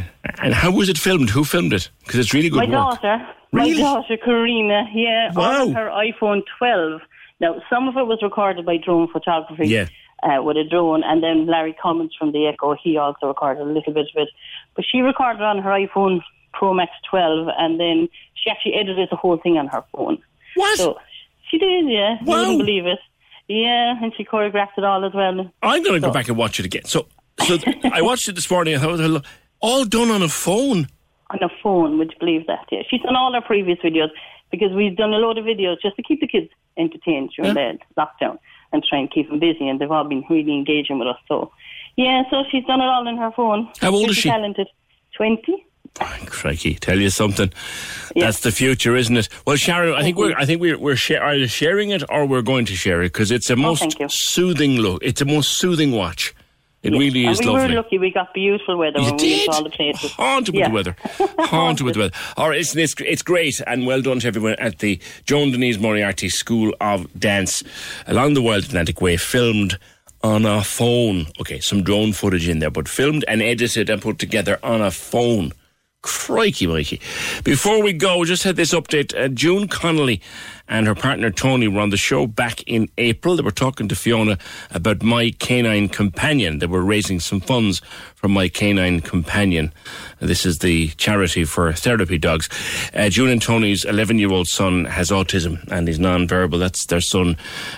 S6: And how was it filmed? Who filmed it? Because it's really good
S24: My
S6: work.
S24: daughter.
S6: Really?
S24: My daughter, Karina. Yeah,
S6: wow.
S24: on her iPhone 12. Now, some of it was recorded by drone photography.
S6: Yeah.
S24: Uh, with a drone, and then Larry Cummins from the Echo, he also recorded a little bit of it. But she recorded on her iPhone Pro Max 12, and then she actually edited the whole thing on her phone.
S6: What?
S24: So she did, yeah.
S6: Wow.
S24: You wouldn't believe it. Yeah, and she choreographed it all as well.
S6: I'm going to
S24: So-
S6: go back and watch it again. So, so I watched it this morning. I thought, all done on a phone.
S24: On a phone, would you believe that? Yeah, she's done all our previous videos because we've done a load of videos just to keep the kids entertained during the lockdown and try and keep them busy, and they've all been really engaging with us. So, yeah, so she's done it all on her phone.
S6: How old is she?
S24: Talented, twenty.
S6: Crikey, tell you something. That's the future, isn't it? Well, Sharon, I think we're I think we're we're share, either sharing it or we're going to share it because it's a
S24: oh, most Oh,
S6: soothing look. It's a most soothing watch. It
S24: Yeah.
S6: really
S24: and
S6: is
S24: we
S6: lovely.
S24: were lucky. We got beautiful weather
S6: You
S24: we
S6: did?
S24: to all the places.
S6: Haunted with
S24: Yeah.
S6: the weather. Haunted with the weather. All right, listen, it's, it's great and well done to everyone at the Joan Denise Moriarty School of Dance along the Wild Atlantic Way, filmed on a phone. Okay, some drone footage in there, but filmed and edited and put together on a phone. Crikey, Mikey. Before we go, just had this update. Uh, June Connolly and her partner Tony were on the show back in April. They were talking to Fiona about My Canine Companion. They were raising some funds for My Canine Companion. This is the charity for therapy dogs. Uh, June and Tony's 11 year old son has autism and is non verbal. That's their son,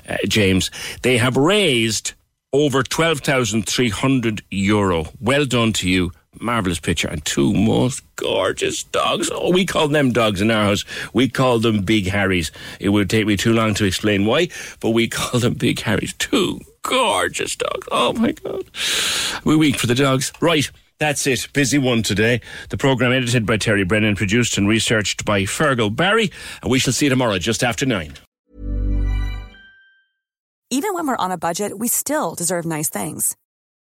S6: uh, James. They have raised over 12,300 euro. Well done to you. Marvellous picture. And two most gorgeous dogs. Oh, we call them dogs in our house. We call them Big Harrys. It would take me too long to explain why, but we call them Big Harrys. Two gorgeous dogs. Oh my God. We're weak for the dogs. Right. That's it. Busy one today. The programme edited by Terry Brennan, produced and researched by Fergal Barry. And we shall see you tomorrow just after nine.
S25: Even when we're on a budget, we still deserve nice things.